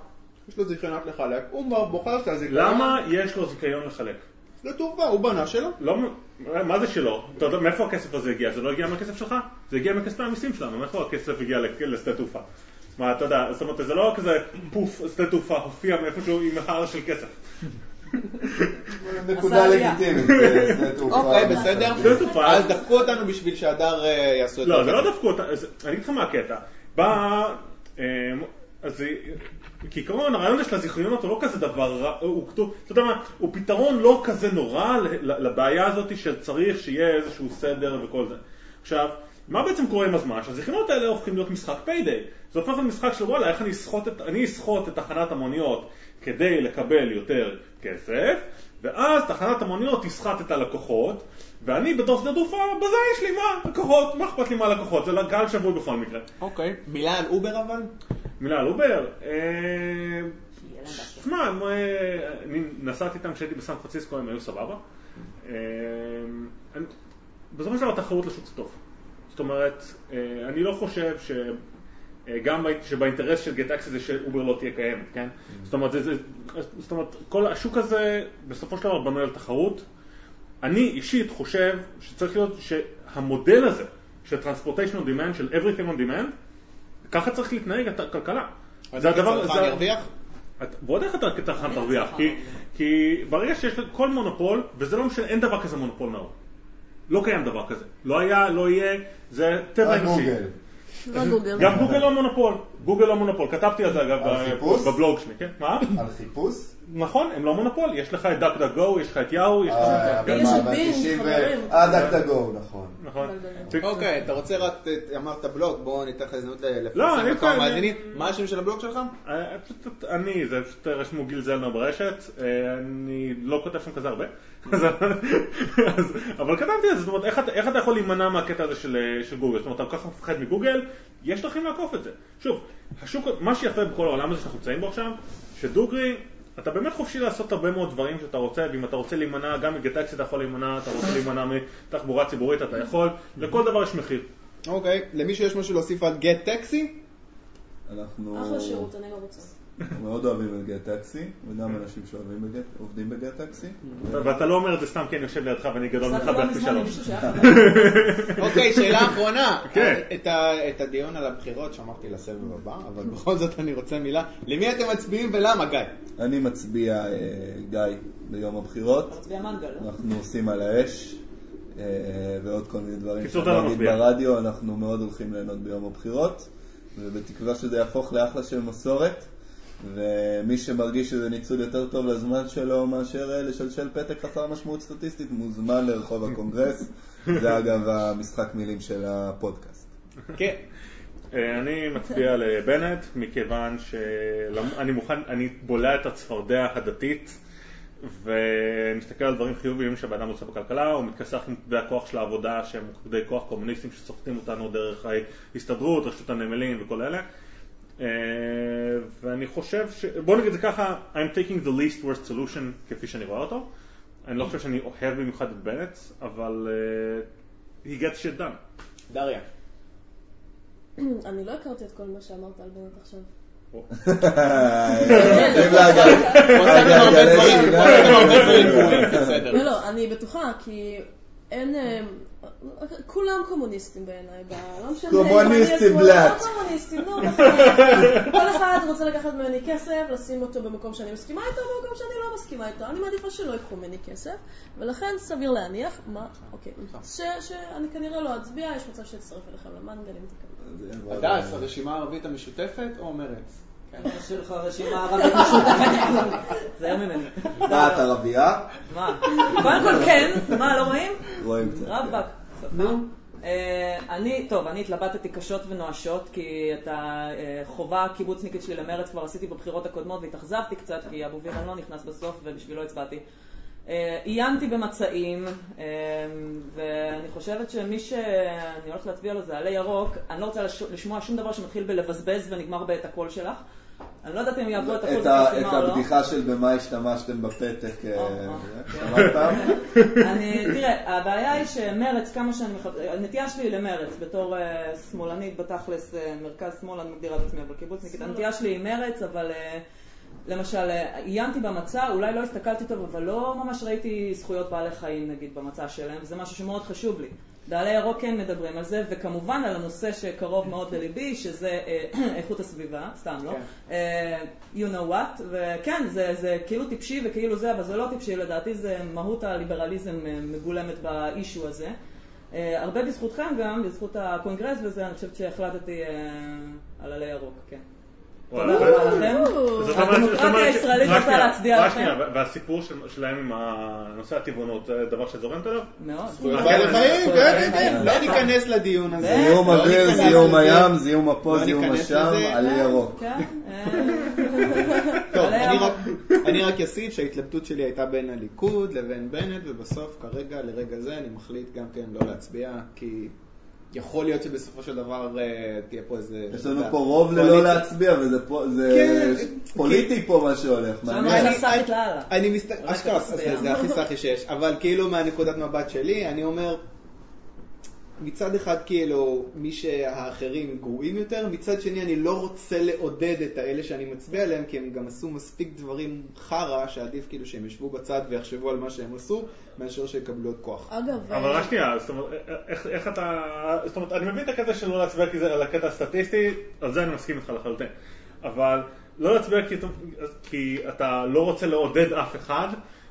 יש לו זיכיונות לחלק, הוא בוחר את הזיכיון. למה יש לו זיכיון לחלק? שדה תעופה, הוא בנה שלו. לא, מה זה שלו? אתה יודע מאיפה הכסף הזה הגיע? זה לא הגיע מהכסף שלך? זה הגיע מכספי המיסים שלנו, מאיפה הכסף הגיע לשדה תעופה? מה, אתה יודע, זאת אומרת, זה לא כזה פוף, שדה תעופה הופיע מאיפשהו עם הר של כסף. נקודה. לגיטימית. אה. אוקיי, בסדר. אז דפקו אותנו בשביל שהדר אה, יעשו את לא, זה לא דפקו אותה, אז אני אגיד לך מה הקטע. בא, אמ, אז זה- כעיקרון הרעיון הזה של הזיכיונות הוא לא כזה דבר רע, הוא כתוב, אתה יודע מה, הוא פתרון לא כזה נורא לבעיה הזאת שצריך שיהיה איזשהו סדר וכל זה. עכשיו, מה בעצם קורה עם הזמן? שהזיכיונות האלה הופכים להיות משחק פיידיי. זה הופך להיות משחק של וואלה, איך אני אסחוט את, אני אסחוט את תחנת המוניות כדי לקבל יותר כסף, ואז תחנת המוניות תסחט את הלקוחות, ואני בתור שדה תעופה, בזה יש לי מה, לקוחות, מה אכפת לי מהלקוחות, זה קהל שבוי בכל מקרה. אוקיי. מילה על אובר אבל? מילה על אובר, אה, שמע, אה, אני נסעתי איתם כשהייתי בסן פרנסיסקו, הם היו סבבה. אה, בסופו של דבר תחרות לשוק זה טוב. זאת אומרת, אני לא חושב ש... גם בה- שבאינטרס של גט טקסי זה שאובר לא תהיה קיימת, כן? זאת אומרת, זה, זה, זאת אומרת, כל השוק הזה בסופו של דבר בנוי על תחרות. אני אישית חושב שצריך להיות שהמודל הזה של Transportation on Demand, של Everything on Demand, ככה צריך להתנהג הכלכלה. זה הדבר, זה- ירוויח? את- ועוד איך אתה כצרכן תרוויח, כי, כי ברגע שיש כל מונופול, וזה לא משנה, אין דבר כזה מונופול נאור. לא קיים דבר כזה. לא היה, לא יהיה, זה טבע אנושי. *laughs* גוגל. לא. גם גוגל לא מונופול, גוגל לא מונופול, כתבתי על זה אגב? בבלוג שלי, כן? מה? על חיפוש? נכון, הם לא מונופול, יש לך את גו, יש לך את יאו, יש לך... אה, אבל יש את בינג, ב-90 ו- חברים. אה, דק-דק-גו, נכון. נכון. אוקיי, אתה רוצה רק, ת- אמרת בלוג, בוא ניתן לך הזדמנות לא, לפרסם לכמה מאזינים. מה השם של הבלוג שלך? אה, פשוט אני, זה פשוט רשמו גיל זלנר ברשת, אה, אני לא כותב שם כזה הרבה, *laughs* אבל כתבתי את זה, זאת אומרת, איך אתה- יכול להימנע מהקטע הזה של אה, גוגל? זאת אומרת, אתה כל כך מפחד מגוגל, יש דרכים לעקוף את זה. שוב, מה שיפה בכל העולם הזה שאנחנו נמצאים בו עכשיו, שדוגרי, אתה באמת חופשי לעשות הרבה מאוד דברים שאתה רוצה, ואם אתה רוצה להימנע, גם מגטקסי אתה יכול להימנע, אתה רוצה להימנע מתחבורה ציבורית, אתה יכול, לכל דבר יש מחיר. אוקיי, למישהו יש משהו להוסיף על גט טקסי? אנחנו אחלה שירות, אני לא רוצה. *laughs* מאוד אוהבים את גט טקסי, וגם אנשים שאוהבים בגט, עובדים בגט טקסי. ואתה לא אומר את זה סתם כי אני יושב לידך ואני גדול ממך לא בערך פי מזמן עם שלוש. *laughs* אוקיי, שאלה אחרונה. כן. את הדיון על הבחירות שמרתי לסבב הבא, אבל בכל זאת אני רוצה מילה. למי אתם מצביעים ולמה, גיא? אני מצביע אה, גיא ביום הבחירות. מצביע מנגל, לא? אנחנו עושים על האש אה, ועוד כל מיני דברים שאני לא אגיד מצביע. ברדיו, אנחנו מאוד הולכים ליהנות ביום הבחירות ובתקווה שזה יהפוך לאחלה של מסורת ומי שמרגיש שזה ניצול יותר טוב לזמן שלו מאשר אה, לשלשל פתק חסר משמעות סטטיסטית מוזמן לרחוב הקונגרס *laughs* זה אגב המשחק מילים של הפודקאסט. כן. אה, אני מצביע לבנט מכיוון שאני מוכן, אני בולע את הצפרדע הדתית ומסתכל על דברים חיוביים שהבן עושה בכלכלה, הוא מתכסח עם מוקדי הכוח של העבודה שהם מוקדי כוח קומוניסטיים שסוחטים אותנו דרך ההסתדרות, רשות הנמלים וכל אלה אה, ואני חושב ש... בוא נגיד את זה ככה, I'm taking the least worst solution כפי שאני רואה אותו אני לא חושב שאני אוהב במיוחד את בנט, אבל אה, he gets shit done דריה. *clears throat* אני לא הכרתי את כל מה שאמרת על בנט עכשיו. בסדר. *laughs* לא, לא, אני בטוחה, כי אין... אה, כולם קומוניסטים בעיניי, לא משנה. קומוניסטים, אני בלאט. לא קומוניסטים, נו, בחיים. כל אחד רוצה לקחת ממני כסף, לשים אותו במקום שאני מסכימה איתו, במקום שאני לא מסכימה איתו. אני מעדיפה שלא ייקחו ממני כסף, ולכן סביר להניח, מה, אוקיי, ש- שאני כנראה לא אצביע, יש מצב שאצטרף אליכם למנגל אם תקבלו. הדס, הרשימה הערבית המשותפת או מרץ? יש לך רשימה ערבית משותפת. זהר ממני. מה, את ערבייה? מה? קודם כל כן, מה, לא רואים? רואים קצת. רבאק. נו. אני, טוב, אני התלבטתי קשות ונואשות, כי את החובה הקיבוצניקית שלי למרץ כבר עשיתי בבחירות הקודמות והתאכזבתי קצת, כי אבו וילן לא נכנס בסוף ובשבילו הצבעתי. אה, עיינתי במצעים, אה, ואני חושבת שמי שאני הולכת להצביע לו זה עלה ירוק. אני לא רוצה לש- לשמוע שום דבר שמתחיל בלבזבז ונגמר באת הקול שלך. אני לא יודעת אם יעברו את הקול את ה- את בחסימה או לא. הבדיחה של במה השתמשתם בפתק, אה, אה, אה. שמעת פעם? תראה, הבעיה היא שמרץ, כמה שאני מחפשת, הנטייה שלי היא למרץ, בתור שמאלנית בתכלס, מרכז שמאל, אני מגדירה את עצמי, אבל קיבוצניקית, הנטייה שלי היא מרץ, אבל למשל, עיינתי במצע, אולי לא הסתכלתי טוב, אבל לא ממש ראיתי זכויות בעלי חיים, נגיד, במצע שלהם, וזה משהו שמאוד חשוב לי. בעלי ירוק כן מדברים על זה, וכמובן על הנושא שקרוב מאוד לליבי, שזה אה, *clears throat* איכות הסביבה, סתם לא, כן. אה, you know what, וכן, זה, זה כאילו טיפשי וכאילו זה, אבל זה לא טיפשי, לדעתי זה מהות הליברליזם אה, מגולמת באישו הזה. הרבה בזכותכם גם, בזכות הקונגרס וזה, אני חושבת שהחלטתי על עלי ירוק, כן. וואלה, תודה רבה לכם. הדמוקרטיה הישראלית רוצה להצדיע רק לכם. שנייה, והסיפור של- שלהם עם הנושא הטבעונות, זה דבר שזורמת אליו? מאוד. כן, בעלי חיים, כן, כן, כן. לא בטח. ניכנס לדיון הזה. זיהום לא אוויר, זיהום. הים, זיהום הפה, לא זיהום השם. עלי ירוק. כן, אה, טוב, ירוק. רק- אני רק אוסיף שההתלבטות שלי הייתה בין הליכוד לבין בנט, ובסוף כרגע, לרגע זה, אני מחליט גם כן לא להצביע, כי יכול להיות שבסופו של דבר אה, תהיה פה איזה... יש לנו פה רוב ללא. להצביע, וזה זה כן, פוליטי פה מה שהולך. אני מסת... רק אשכרה. זה זה הכי סאחי שיש, אבל כאילו מהנקודת מבט שלי, אני אומר, מצד אחד כאילו מי שהאחרים גרועים יותר, מצד שני אני לא רוצה לעודד את האלה שאני מצביע עליהם, כי הם גם עשו מספיק דברים חרא, שעדיף כאילו שהם ישבו בצד ויחשבו על מה שהם עשו, מאשר שיקבלו עוד כוח. אגב, אבל אה, רק שנייה, זאת אומרת, איך, איך אתה, זאת אומרת, אני מבין את הקטע של לא להצביע כי זה על הקטע הסטטיסטי, על זה אני מסכים איתך לחלוטין, אבל לא להצביע כי, כי אתה לא רוצה לעודד אף אחד,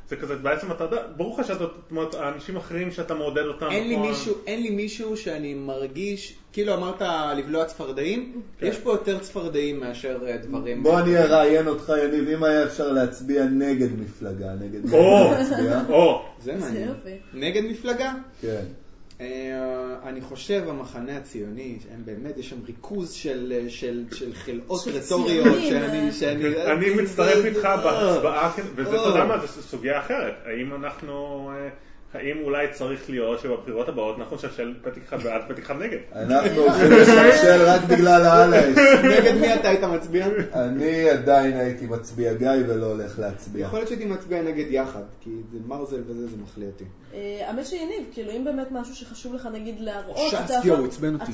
זה כזה, בעצם אתה יודע, ברור לך שאתה, זאת אומרת, האנשים האחרים שאתה מעודד אותם, אין לי נכון? מישהו, אין לי מישהו שאני מרגיש, כאילו אמרת לבלוע צפרדעים, כן. יש פה יותר צפרדעים מאשר אה, דברים. בוא אני אראיין אותך, יניב, אם היה אפשר להצביע נגד מפלגה, נגד מי או? או, זה מעניין. נגד מפלגה? כן. אה, אני חושב המחנה הציוני, הם באמת, יש שם ריכוז של, של, של חלאות של רטוריות, שאני, אה. שאני, אני מצטרף איתך בהצבעה, כן, וזה, אתה יודע אה. מה, זו סוגיה אחרת, האם אנחנו, אה, האם אולי צריך להיות שבבחירות הבאות אנחנו נשלשל פתק אחד בעד, פתק אחד נגד? אנחנו הולכים לשלשל רק בגלל האללה. נגד מי אתה היית מצביע? אני עדיין הייתי מצביע גיא ולא הולך להצביע. יכול להיות שהייתי מצביע נגד יחד, כי זה מרזל וזה, זה מחליא אותי. אה, האמת שיניב, כאילו אם באמת משהו שחשוב לך נגיד להראות, ש"ס, אתה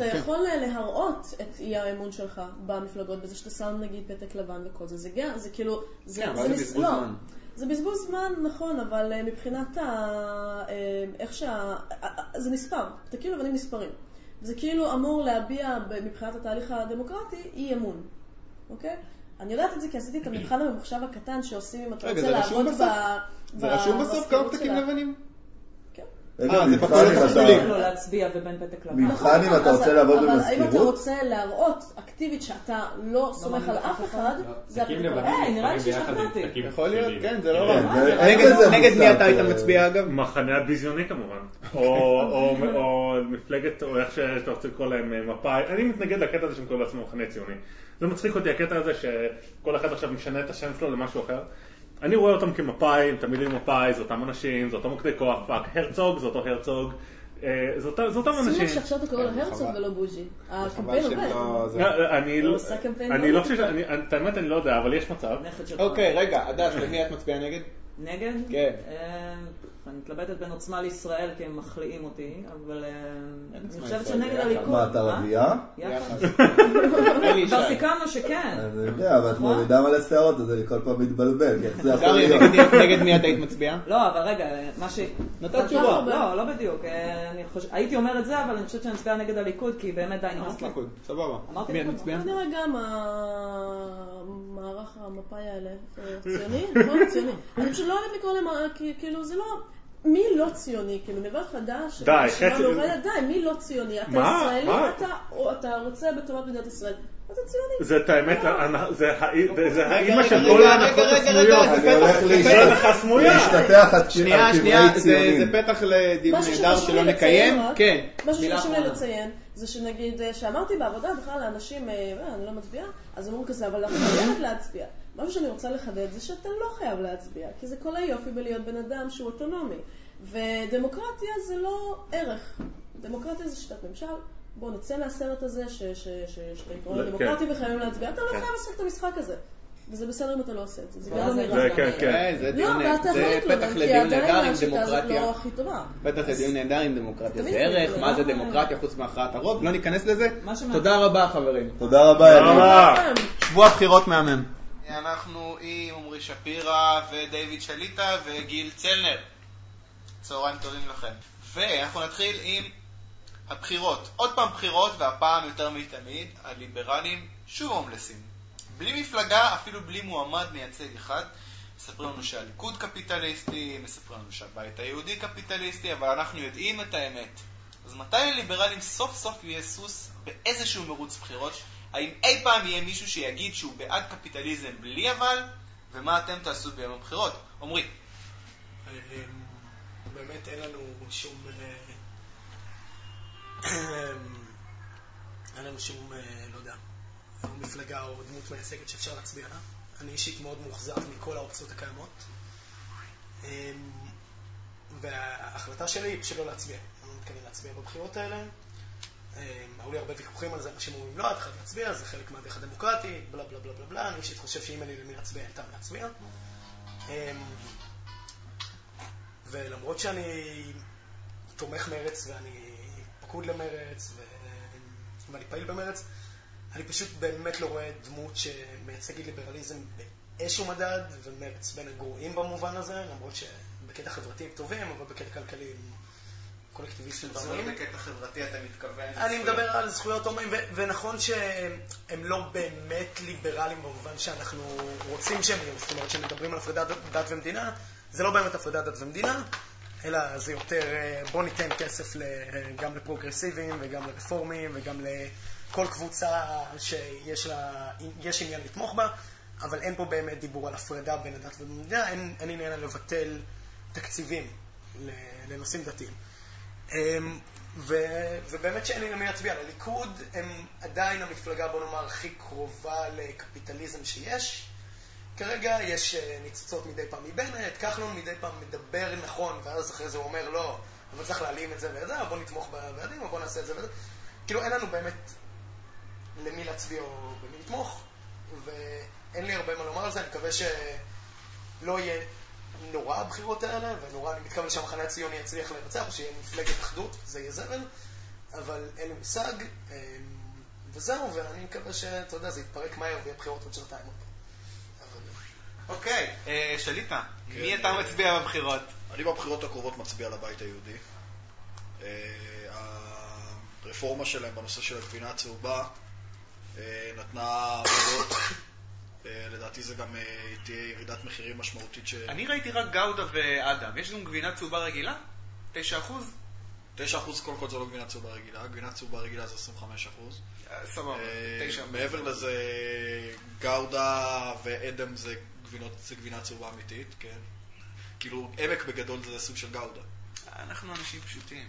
יכול- כן. להראות את אי האמון שלך במפלגות בזה שאתה שם נגיד פתק לבן וכל זה, זה גם, זה כאילו, זה כן, בזבוז לא, זמן. זה בזבוז זמן, נכון, אבל אה, מבחינת ה... אה, איך שה... אה, זה מספר, תקיעו לבנים מספרים. זה כאילו אמור להביע ב- מבחינת התהליך הדמוקרטי אי אמון, אוקיי? אני יודעת את זה כי עשיתי את המבחן הממוחשב הקטן שעושים אם אתה רוצה לעבוד בסוף? ב... זה רשום בסוף כמה פתקים. לבנים? כן. מבחן אם אתה-. לא. מבחן אם אתה אז- רוצה לעבוד במזכירות? אתה רוצה להראות אקטיבית שאתה לא סומך על אף אחד, זה פתקים הפתרון. היי, נראה לי שהשתכנעתי. יכול להיות. כן, זה לא כן, רע. זה- נגד- מי אתה היית אה, מצביע אגב? מחנה הביזיוני כמובן, *laughs* או, מפלגת, או איך שאתה רוצה לקרוא להם אה, מפא"י, אני מתנגד לקטע הזה שהם קוראים לעצמם מחנה ציוני. זה מצחיק אותי הקטע הזה שכל אחד עכשיו משנה את השם שלו למשהו אחר. אני רואה אותם כמפא"י, הם תמיד היו מפא"י, זה אותם אנשים, זה אותו מוקדי כוח, fuck, הרצוג זה אותו הרצוג, אה, זה אותם זה אותם שים אנשים. לב שעכשיו אתה קורא לו כן, הרצוג חבל. ולא בוז'י. הקמפיין עובד. לא... זה- לא, אני הוא לא, עושה קמפיין אני מאוד לא חושב. שאני- את האמת אני לא יודע, אבל יש מצב. אוקיי, רגע, הדש, למי את מצביעה נגד? נגד? כן. אה, אני מתלבטת בין עוצמה לישראל כי הם מחליאים אותי, אבל אה, אני חושבת שנגד. הליכוד. מה, אתה מה? רביעייה? יחד. *laughs* כבר. סיכמנו שכן. אני יודע, אבל את? מורידה מלא שערות, אז אני כל פעם מתבלבל, כי איך זה יכול גרי, להיות? נגד- מי את היית מצביעה? לא, אבל רגע, מה ש... נתת תשובה. לא, לא בדיוק. אה, אני הייתי אומר את זה, אבל אני חושבת שאני מצביעה נגד הליכוד, כי באמת די נמאס לי. סבבה. אמרתי מי את. מצביעה? כנראה גם המערך המפא"י האלה, אה, ציוני, *laughs* נכון? ציוני. אני פשוט לא אוהבת לקרוא להם, אה, כי- כאילו זה לא... מי לא ציוני? כאילו, נבר חדש, די, חצי- די, מי לא ציוני? אתה מה? ישראלי, מה? אתה- או אתה רוצה בטובת מדינת ישראל, אתה ציוני. זה את האמת, זה האי- זה רגע, האימא של כל ההנחות הסמויות. זה אני הולך פתח- להשת- זה הנחה סמויה. להשתטח על שנייה, על שנייה, קברי זה ציונים. פתח לדיון נהדר שלא נקיים. כן, משהו שחשוב לי. לציין, זה שנגיד, אה, שאמרתי בעבודה בכלל לאנשים, אה, "אה, אני לא מצביעה, אז אמרו כזה, אבל את חייבת להצביע. משהו שאני רוצה לחדד זה שאתה לא חייב להצביע, כי זה כל היופי בלהיות בן אדם שהוא אוטונומי. ודמוקרטיה זה לא ערך. דמוקרטיה זה שיטת ממשל. בואו נצא מהסרט הזה ש- ש- ש- שיש לך עקרון כן. וחייבים להצביע. אתה לא כן. חייב לשחק את המשחק הזה. וזה בסדר אם אתה לא עושה את זה. זה גם ואז זה אמירה. זה כן, כן. זה לא, פתח כי לדיון עדיין נהדר עם השיטה הזאת דמוקרטיה. לא הכי טובה. בטח זה דיון נהדר עם דמוקרטיה. זה ערך, זה מה זה לא- דמוקרטיה חוץ מהכרעת הרוב, לא ניכנס לזה. תודה רבה חברים. תודה. רבה. שבוע בחירות מהמם. אנחנו עם עמרי שפירא ודייוויד שליטה וגיל צלנר. צהריים טובים לכם. ואנחנו נתחיל עם הבחירות. עוד פעם בחירות, והפעם יותר מתמיד, הליברלים שוב הומלסים. בלי מפלגה, אפילו בלי מועמד מייצג אחד. מספרים לנו שהליכוד קפיטליסטי, מספרים לנו שהבית היהודי קפיטליסטי, אבל אנחנו יודעים את האמת. אז מתי לליברלים סוף סוף יהיה סוס באיזשהו מרוץ בחירות? האם אי פעם יהיה מישהו שיגיד שהוא בעד קפיטליזם בלי אבל? ומה אתם תעשו ביום הבחירות? עמרי. אמ, באמת אין לנו שום... אה, אין לנו שום, אה, מפלגה או דמות מייצגת שאפשר להצביע לה. אני אישית מאוד מאוכזב מכל האופציות הקיימות. אמ, וההחלטה שלי היא פשוט לא להצביע. אני לא מתכוון להצביע בבחירות האלה. אמ, היו לי הרבה ויכוחים על זה, אנשים אומרים לא, אתה חייב להצביע, זה חלק מהדרך הדמוקרטי, בלה בלה בלה בלה בלה. אני אישית חושב שאם לי למי להצביע, אין טעם להצביע. אמ, ולמרות שאני תומך מרץ ואני פקוד למרץ ואני פעיל במרץ, אני פשוט באמת לא רואה דמות שמייצגת ליברליזם באיזשהו מדד, ומרץ בין הגרועים במובן הזה, למרות שבקטע חברתי הם טובים, אבל בקטע כלכלי הם קולקטיביסטים גזורים. בקטע חברתי אתה מתכוון? אני מדבר על זכויות הומואים, ונכון שהם לא באמת ליברליים במובן שאנחנו רוצים שהם יהיו, זאת אומרת, כשמדברים על הפרדת דת ומדינה, זה לא באמת הפרדת דת ומדינה, אלא זה יותר בוא ניתן כסף גם לפרוגרסיביים וגם לרפורמים וגם לכל קבוצה שיש לה, עניין לתמוך בה, אבל אין פה באמת דיבור על הפרדה בין הדת ובמדינה, אין, אין עניין לבטל תקציבים לנושאים דתיים. אמ, ו, ובאמת שאין לי למי להצביע. לליכוד הם עדיין המפלגה, בוא נאמר, הכי קרובה לקפיטליזם שיש. כרגע יש אה, ניצוצות מדי פעם מבנט, כחלון מדי פעם מדבר נכון, ואז אחרי זה הוא אומר לא, אבל צריך להעלים את זה ואת זה, בוא נתמוך בוועדים, בוא נעשה את זה וזה. כאילו אין לנו באמת למי להצביע או במי לתמוך, ואין לי הרבה מה לומר על זה, אני מקווה שלא יהיה נורא הבחירות האלה, ונורא אני מתכוון שהמחנה הציוני יצליח לנצח, או שיהיה מפלגת אחדות, זה יהיה זבל, אבל אין לי מושג, אמ, וזהו, ואני מקווה שאתה יודע, זה יתפרק מהר ויהיה בחירות עוד שנתיים. אוקיי, אה, שליטה, מי אתה מצביע בבחירות? אני בבחירות הקרובות מצביע לבית היהודי. אה, הרפורמה שלהם בנושא של הגבינה הצהובה נתנה עבודות, *coughs* לדעתי זה גם תהיה ירידת מחירים משמעותית ש... אני ראיתי רק גאודה ואדם, יש גם גבינה צהובה רגילה? 9 אחוז? 9 אחוז קודם כל זה לא גבינה צהובה רגילה, גבינה צהובה רגילה זה 25 אחוז. סבבה, 9 מעבר לזה, גאודה ואדם זה גבינה צהובה אמיתית, כן? כאילו, עמק בגדול זה סוג של גאודה. אנחנו אנשים פשוטים.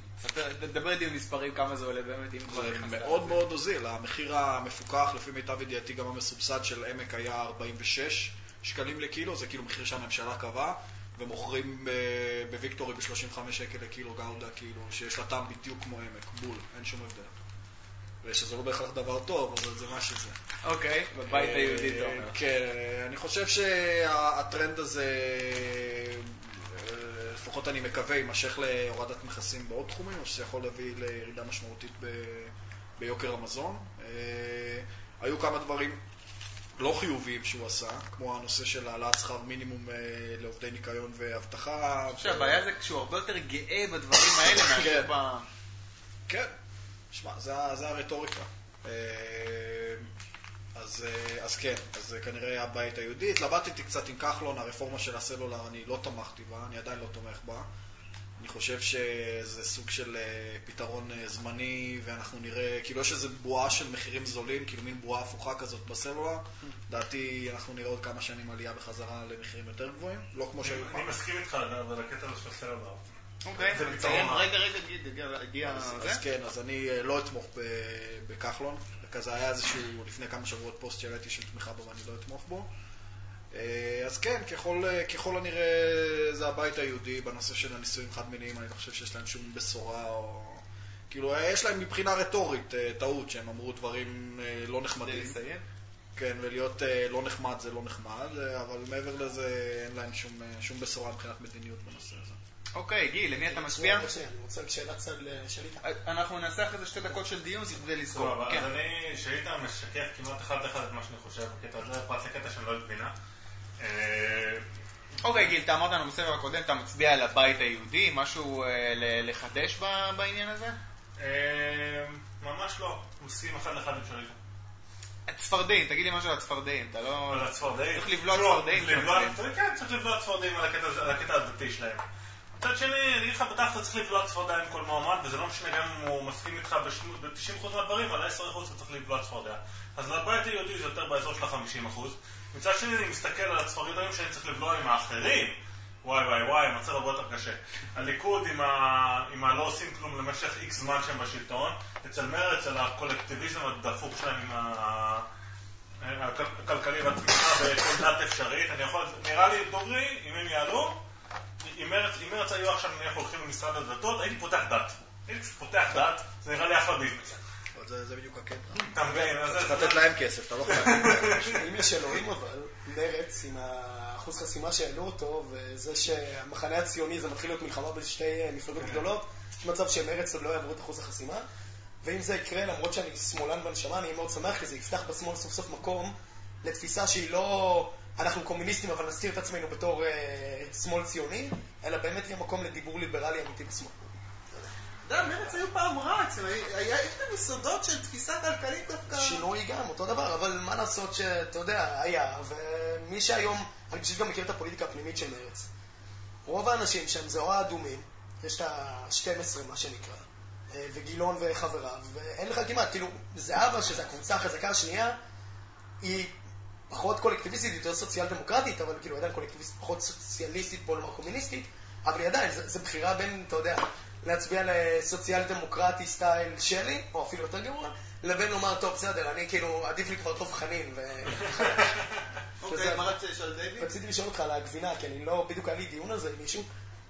תדבר איתי במספרים כמה זה עולה באמת, אם כבר נכנסת. זה מאוד מאוד הוזיל. המחיר המפוקח, לפי מיטב ידיעתי, גם המסובסד של עמק היה 46 שקלים לקילו, זה כאילו מחיר שהממשלה קבעה, ומוכרים בוויקטורי ב-35 שקל לקילו גאודה, כאילו, שיש לה טעם בדיוק כמו עמק, בול, אין שום הבדל. ושזה לא בהכרח דבר טוב, אבל זה מה שזה. אוקיי, בבית היהודי אתה אומר. כן, אני חושב שהטרנד הזה, לפחות אני מקווה, יימשך להורדת מכסים בעוד תחומים, או שזה יכול להביא לירידה משמעותית ביוקר המזון. היו כמה דברים לא חיוביים שהוא עשה, כמו הנושא של העלאת שכר מינימום לעובדי ניקיון ואבטחה. אני חושב שהבעיה זה שהוא הרבה יותר גאה בדברים האלה *laughs* מאשר ב... כן. שמע, זה, זה הרטוריקה. אז, אז כן, אז כנראה הבית היהודי. התלבטתי קצת עם כחלון, הרפורמה של הסלולר, אני לא תמכתי בה, אני עדיין לא תומך בה. אני חושב שזה סוג של פתרון זמני, ואנחנו נראה, כאילו יש איזו בועה של מחירים זולים, כאילו מין בועה הפוכה כזאת בסלולר. לדעתי אנחנו נראה עוד כמה שנים עלייה בחזרה למחירים יותר גבוהים, לא כמו שהיו פעם. אני מסכים איתך, אבל הקטע הזה של הסלולר. אוקיי, רגע, רגע, הגיע... אז כן, אז אני לא אתמוך בכחלון. כזה היה איזשהו, לפני כמה שבועות פוסט שהראיתי של תמיכה בו ואני לא אתמוך בו. אז כן, ככל, ככל הנראה זה הבית היהודי בנושא של הנישואים חד-מיניים, אני לא חושב שיש להם שום בשורה או... כאילו, יש להם מבחינה רטורית טעות, שהם אמרו דברים לא נחמדים. לסיים? כן, ולהיות לא נחמד זה לא נחמד, אבל מעבר לזה אין להם שום, שום בשורה מבחינת מדיניות בנושא הזה. אוקיי, גיל, למי אתה מצביע? אני רוצה שאלת צד לשליטה. אנחנו נעשה אחרי זה שתי דקות של דיון כדי לסגור. אז אני, שליטה משקף כמעט אחד לאחד את מה שאני חושב בקטע הזה, פרט לקטע שאני לא מבינה. אוקיי, גיל, אתה אמרת לנו בסבב הקודם, אתה מצביע על הבית היהודי, משהו לחדש בעניין הזה? אה, ממש לא, הוא מסכים אחד לאחד עם שריפה. הצפרדעים, תגיד לי משהו על הצפרדעים, אתה לא... על הצפרדעים. צריך לבלוע לא, צפרדעים. כן, צריך לבלוע צפרדעים על הקטע הדתי שלהם. מצד שני, אני אגיד לך, בתכל'ס צריך לבלוע צפרדע עם כל מועמד, וזה לא משנה גם אם הוא מסכים איתך ב-90% מהדברים, על 10% אתה צריך לבלוע צפרדע. אז לבית היהודי זה יותר באזור של ה-50%. מצד שני, אני מסתכל על הצפרדעים שאני צריך לבלוע עם האחרים. וואי וואי וואי, המצב הרבה יותר קשה. הליכוד עם, ה... עם הלא עושים כלום למשך איקס זמן שהם בשלטון, אצל מרצ, על הקולקטיביזם הדפוק שלהם עם ה... הכ- הכלכלי והצמיחה בכל דת אפשרית, אני יכול, נראה לי דוגרי, אם הם יעלו, אם מרצ, אם מרצ היו עכשיו נניח הולכים למשרד הדתות, הייתי פותח דת. הייתי פשוט פותח דת, זה נראה לי אחלה ביזנס. זה זה בדיוק הקטע. אתה מבין? אז צריך זה- לתת להם כסף, אתה לא חייב. *laughs* אם יש אלוהים אבל, מרץ עם האחוז חסימה שהעלו אותו, וזה שהמחנה הציוני זה מתחיל להיות מלחמה בין שתי אה, מפלגות גדולות, יש מצב שמרץ עוד לא יעברו את אחוז החסימה. ואם זה יקרה, למרות שאני שמאלן בנשמה, אני אהיה מאוד שמח, כי זה יפתח בשמאל סוף סוף מקום לתפיסה שהיא לא אנחנו קומוניסטים, אבל נסתיר את עצמנו בתור אה, שמאל ציוני, אלא באמת יהיה מקום לדיבור ליברלי אמיתי בשמאל. אתה יודע, מרצ היו פעם רע היה יש להם יסודות של תפיסה כלכלית דווקא... שינוי גם, אותו דבר, אבל מה לעשות שאתה יודע, היה, ומי שהיום, אני פשוט גם מכיר את הפוליטיקה הפנימית של מרצ. רוב האנשים שם זה או האדומים, יש את ה-12 מה שנקרא, אה, וגילון וחבריו, ואין לך כמעט, כאילו, זהבה, שזו הקבוצה החזקה השנייה, היא פחות קולקטיביסטית, יותר סוציאל דמוקרטית, אבל כאילו עדיין קולקטיביסטית, פחות סוציאליסטית, בוא נאמר קומוניסטית, אבל היא עדיין, זו בחירה בין, אתה יודע, להצביע לסוציאל דמוקרטי style שלי, או אפילו יותר גרוע, לבין לומר, טוב, בסדר, אני כאילו, עדיף לי כבר דב חנין. *laughs* אוקיי, מה רצית לשאול דיוויד? רציתי לשאול אותך על הגבינה, כי אני לא, בדיוק היה לי דיון על זה עם מישהו,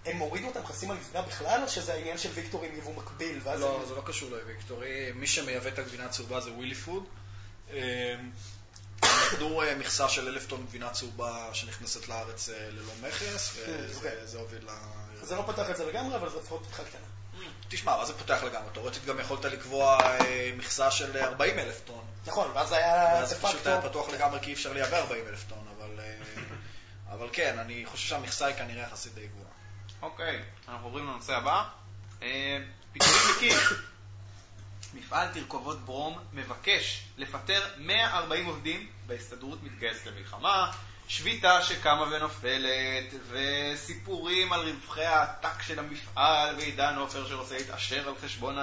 הם הורידו את המכסים על גבינה בכלל, או שזה העניין של ויקטור עם יבוא מקביל, לא, זה לא קשור לוויקטורי. מי שמייבא את הגבינה הצהובה זה ווילי פוד. נתנו אה, מכסה של אלף טון גבינה צהובה שנכנסת לארץ אה, ללא מכס, אוקיי. וזה הוביל ל... זה לא פתח את זה לגמרי, אבל זה לפחות פתיחה קטנה. תשמע, מה זה פותח לגמרי? תאורטית גם יכולת לקבוע אה, מכסה של 40 אלף טון. נכון, ואז זה היה ואז דה פשוט היה פתוח לגמרי כי אי אפשר לייבא 40 אלף טון, אבל... *laughs* אבל כן, אני חושב שהמכסה היא כנראה יחסית די גבוהה. אוקיי, אנחנו עוברים לנושא הבא. פיטורים מקים. מפעל תרכובות ברום מבקש לפטר 140 עובדים בהסתדרות מתגייס למלחמה, שביתה שקמה ונופלת, וסיפורים על רווחי העתק של המפעל, ועידן עופר שרוצה להתעשר על חשבון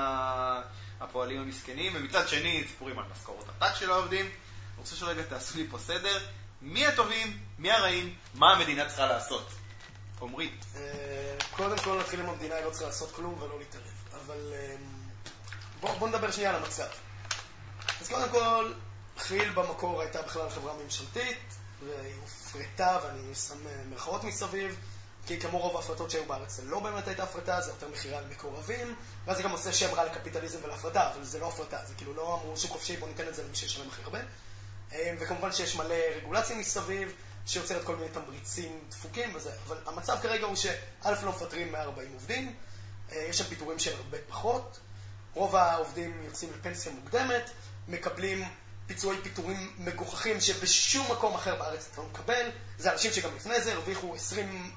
הפועלים המסכנים, ומצד שני סיפורים על משכורות עתק של העובדים. אני רוצה שרגע תעשו לי פה סדר. מי הטובים, מי הרעים, מה המדינה צריכה לעשות? עמרי. אה, קודם כל נתחיל עם המדינה, היא לא צריכה לעשות כלום ולא להתערב. אבל אה, בואו בוא נדבר שנייה על המצב. אז קודם כל, כי"ל במקור הייתה בכלל חברה ממשלתית, והיא הופרטה, ואני שם אה, מירכאות מסביב, כי כמו רוב ההפרטות שהיו בארץ, זה לא באמת הייתה הפרטה, זה יותר מכירה למקורבים, ואז זה גם עושה שם רע לקפיטליזם ולהפרטה, אבל זה לא הפרטה, זה כאילו לא אמרו שוק חופשי, בוא ניתן את זה למי שישלם הכי הרבה. אה, וכמובן שיש מלא רגולציה מסביב, שיוצרת כל מיני תמריצים דפוקים וזה, אבל המצב כרגע הוא שא' לא מפטרים 140 עובדים, אה, יש שם פיטורים של הרבה פחות, רוב העובדים יוצאים לפנסיה מוקדמת, מקבלים פיצויי פיטורים מגוחכים שבשום מקום אחר בארץ אתה לא מקבל, זה אנשים שגם לפני זה הרוויחו 20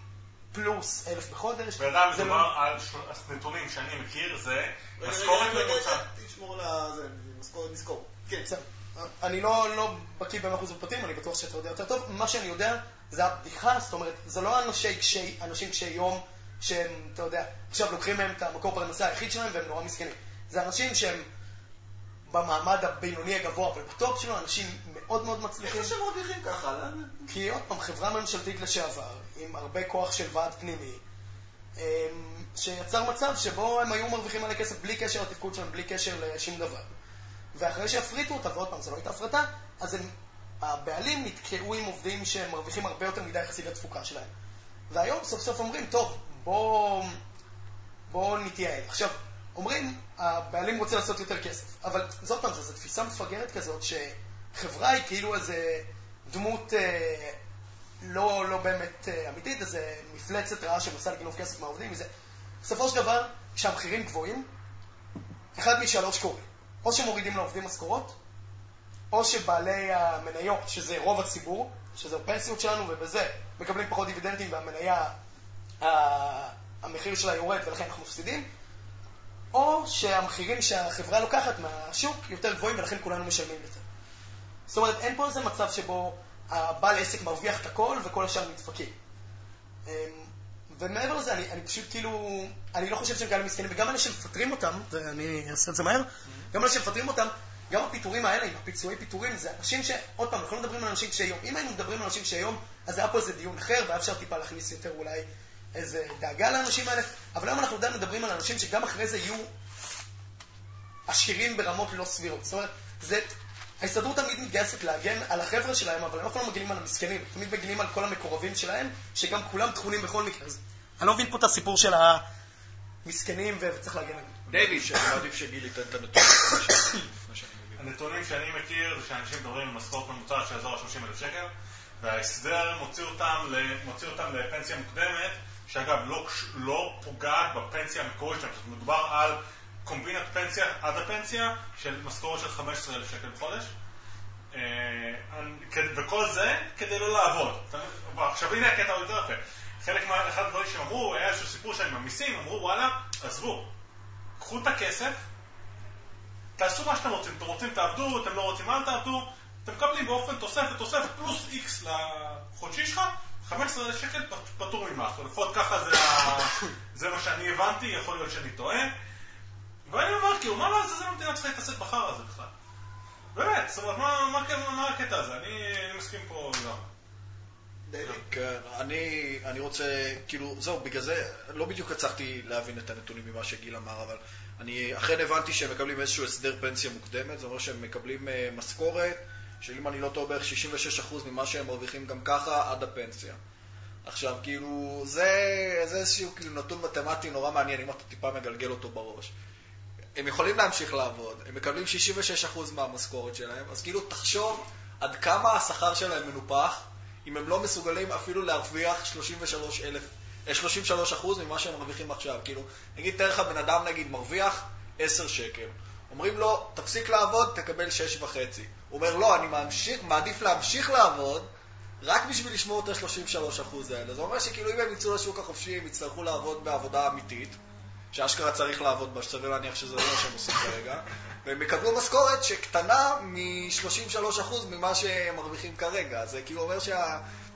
פלוס אלף בחודש. ואדם זה מדובר לא- על ש- נתונים שאני מכיר, זה משכורת ממוצעת. תשמור לזה, משכורת נזכור. כן. בסדר. אני לא, לא בקיא במאה אחוז בפרטים, אני בטוח שאתה יודע יותר טוב. מה שאני יודע זה הבדיחה, זאת אומרת, זה לא אנשי קשי, אנשים קשי יום שהם, אתה יודע, עכשיו לוקחים מהם את המקור פרנסה היחיד שלהם והם נורא מסכנים. זה אנשים שהם במעמד הבינוני הגבוה, אבל בטופ שלו, אנשים מאוד מאוד מצליחים. איך שהם מרוויחים ככה? כי עוד פעם, חברה ממשלתית לשעבר, עם הרבה כוח של ועד פנימי, אמ, שיצר מצב שבו הם היו מרוויחים מלא כסף בלי קשר לתפקוד שלהם, בלי קשר לשום דבר. ואחרי שהפריטו אותה, ועוד פעם, זו לא הייתה הפרטה, אז הם, הבעלים נתקעו עם עובדים שהם מרוויחים הרבה יותר מדי יחסית לתפוקה שלהם. והיום סוף סוף אומרים, טוב, בואו בוא נתייעל. עכשיו, אומרים, הבעלים רוצה לעשות יותר כסף, אבל זאת פעם, זו תפיסה מפגרת כזאת, שחברה היא כאילו איזה דמות אה, לא, לא באמת אה, אמיתית, איזה מפלצת רעה שמנסה לגנוב כסף מהעובדים, וזה. בסופו של דבר, כשהמחירים גבוהים, אחד משלוש קורה. או שמורידים לעובדים משכורות, או שבעלי המניות, שזה רוב הציבור, שזה הפנסיות שלנו, ובזה מקבלים פחות דיבידנדים והמניה, המחיר שלה יורד ולכן אנחנו מפסידים, או שהמחירים שהחברה לוקחת מהשוק יותר גבוהים ולכן כולנו משלמים יותר. זאת אומרת, אין פה איזה מצב שבו הבעל עסק מרוויח את הכל וכל השאר נדפקים. אמ, ומעבר לזה, אני, אני פשוט כאילו, אני לא חושב שהם כאלה מסכנים, וגם אלה שמפטרים אותם, ואני אעשה את זה מהר, גם אלה שמפטרים אותם, גם הפיטורים האלה, עם הפיצויי פיטורים, זה אנשים ש... עוד פעם, אנחנו לא מדברים על אנשים קשי יום. אם היינו מדברים על אנשים קשי יום, אז היה פה איזה דיון אחר, והיה אפשר טיפה להכניס יותר אולי איזה דאגה לאנשים האלה, אבל היום אנחנו עדיין מדברים על אנשים שגם אחרי זה יהיו עשירים ברמות לא סבירות. זאת אומרת, זה... ההסתדרות תמיד מתגייסת להגן על החבר'ה שלהם, אבל הם אף פעם לא מגינים על המסכנים, תמיד מגינים על כל המקורבים שלהם, שגם כולם טחונים בכל מקרה. אז אני לא מבין פה את הסיפור של המסכנים וצריך להגן עליהם. דיוויד, שאני מעדיף שגיל ייתן את הנתונים. הנתונים שאני מכיר זה שאנשים מדברים על משכורת ממוצעת של אזור ה-30,000 שקל, וההסדר מוציא אותם, ל- מוציא אותם לפנסיה מוקדמת, שאגב לא, לא פוגעת בפנסיה המקורית שלהם, זאת מדובר על קומבינת פנסיה עד הפנסיה של משכורת של 15,000 שקל בחודש. אה, וכל זה כדי לא לעבוד. עכשיו הנה הקטע היותר יפה. חלק מה... אחד הדברים שהם אמרו, היה איזשהו סיפור שהם המיסים, אמרו וואלה, עזבו, קחו את הכסף, תעשו מה שאתם רוצים, אתם רוצים תעבדו, אתם לא רוצים אל תעבדו, אתם מקבלים באופן תוספת, תוספת פלוס איקס לחודשי שלך, 15,000 שקל פטור ממס, או לפחות ככה זה, ה... *coughs* זה מה שאני הבנתי, יכול להיות שאני טועה. ואני אומר, כאילו, מה לעזאזל המדינה צריכה להתעסק בחרא הזה בכלל? באמת, זאת אומרת, מה, מה, מה, מה הקטע הזה? אני, אני מסכים פה לגמרי. כן, אני, אני רוצה, כאילו, זהו, בגלל זה לא בדיוק הצלחתי להבין את הנתונים ממה שגיל אמר, אבל אני אכן הבנתי שהם מקבלים איזשהו הסדר פנסיה מוקדמת, זה אומר שהם מקבלים אה, משכורת, שאם אני לא טועה בערך 66% ממה שהם מרוויחים גם ככה עד הפנסיה. עכשיו, כאילו, זה, זה איזשהו כאילו, נתון מתמטי נורא מעניין, אם אתה טיפה מגלגל אותו בראש. הם יכולים להמשיך לעבוד, הם מקבלים 66% מהמשכורת שלהם, אז כאילו תחשוב עד כמה השכר שלהם מנופח, אם הם לא מסוגלים אפילו להרוויח 33,000, אה, 33% ממה שהם מרוויחים עכשיו. כאילו, נגיד, תאר לך בן אדם נגיד מרוויח 10 שקל. אומרים לו, תפסיק לעבוד, תקבל 6.5. הוא אומר, לא, אני ממשיך, מעדיף להמשיך לעבוד, רק בשביל לשמור את ה-33% האלה. זה אומר שכאילו אם הם יצאו לשוק החופשי, הם יצטרכו לעבוד בעבודה אמיתית, שאשכרה צריך לעבוד בה, שסביר להניח שזה לא מה שהם עושים כרגע, והם יקבלו משכורת שקטנה מ-33% ממה שהם מרוויחים כרגע. זה כאילו אומר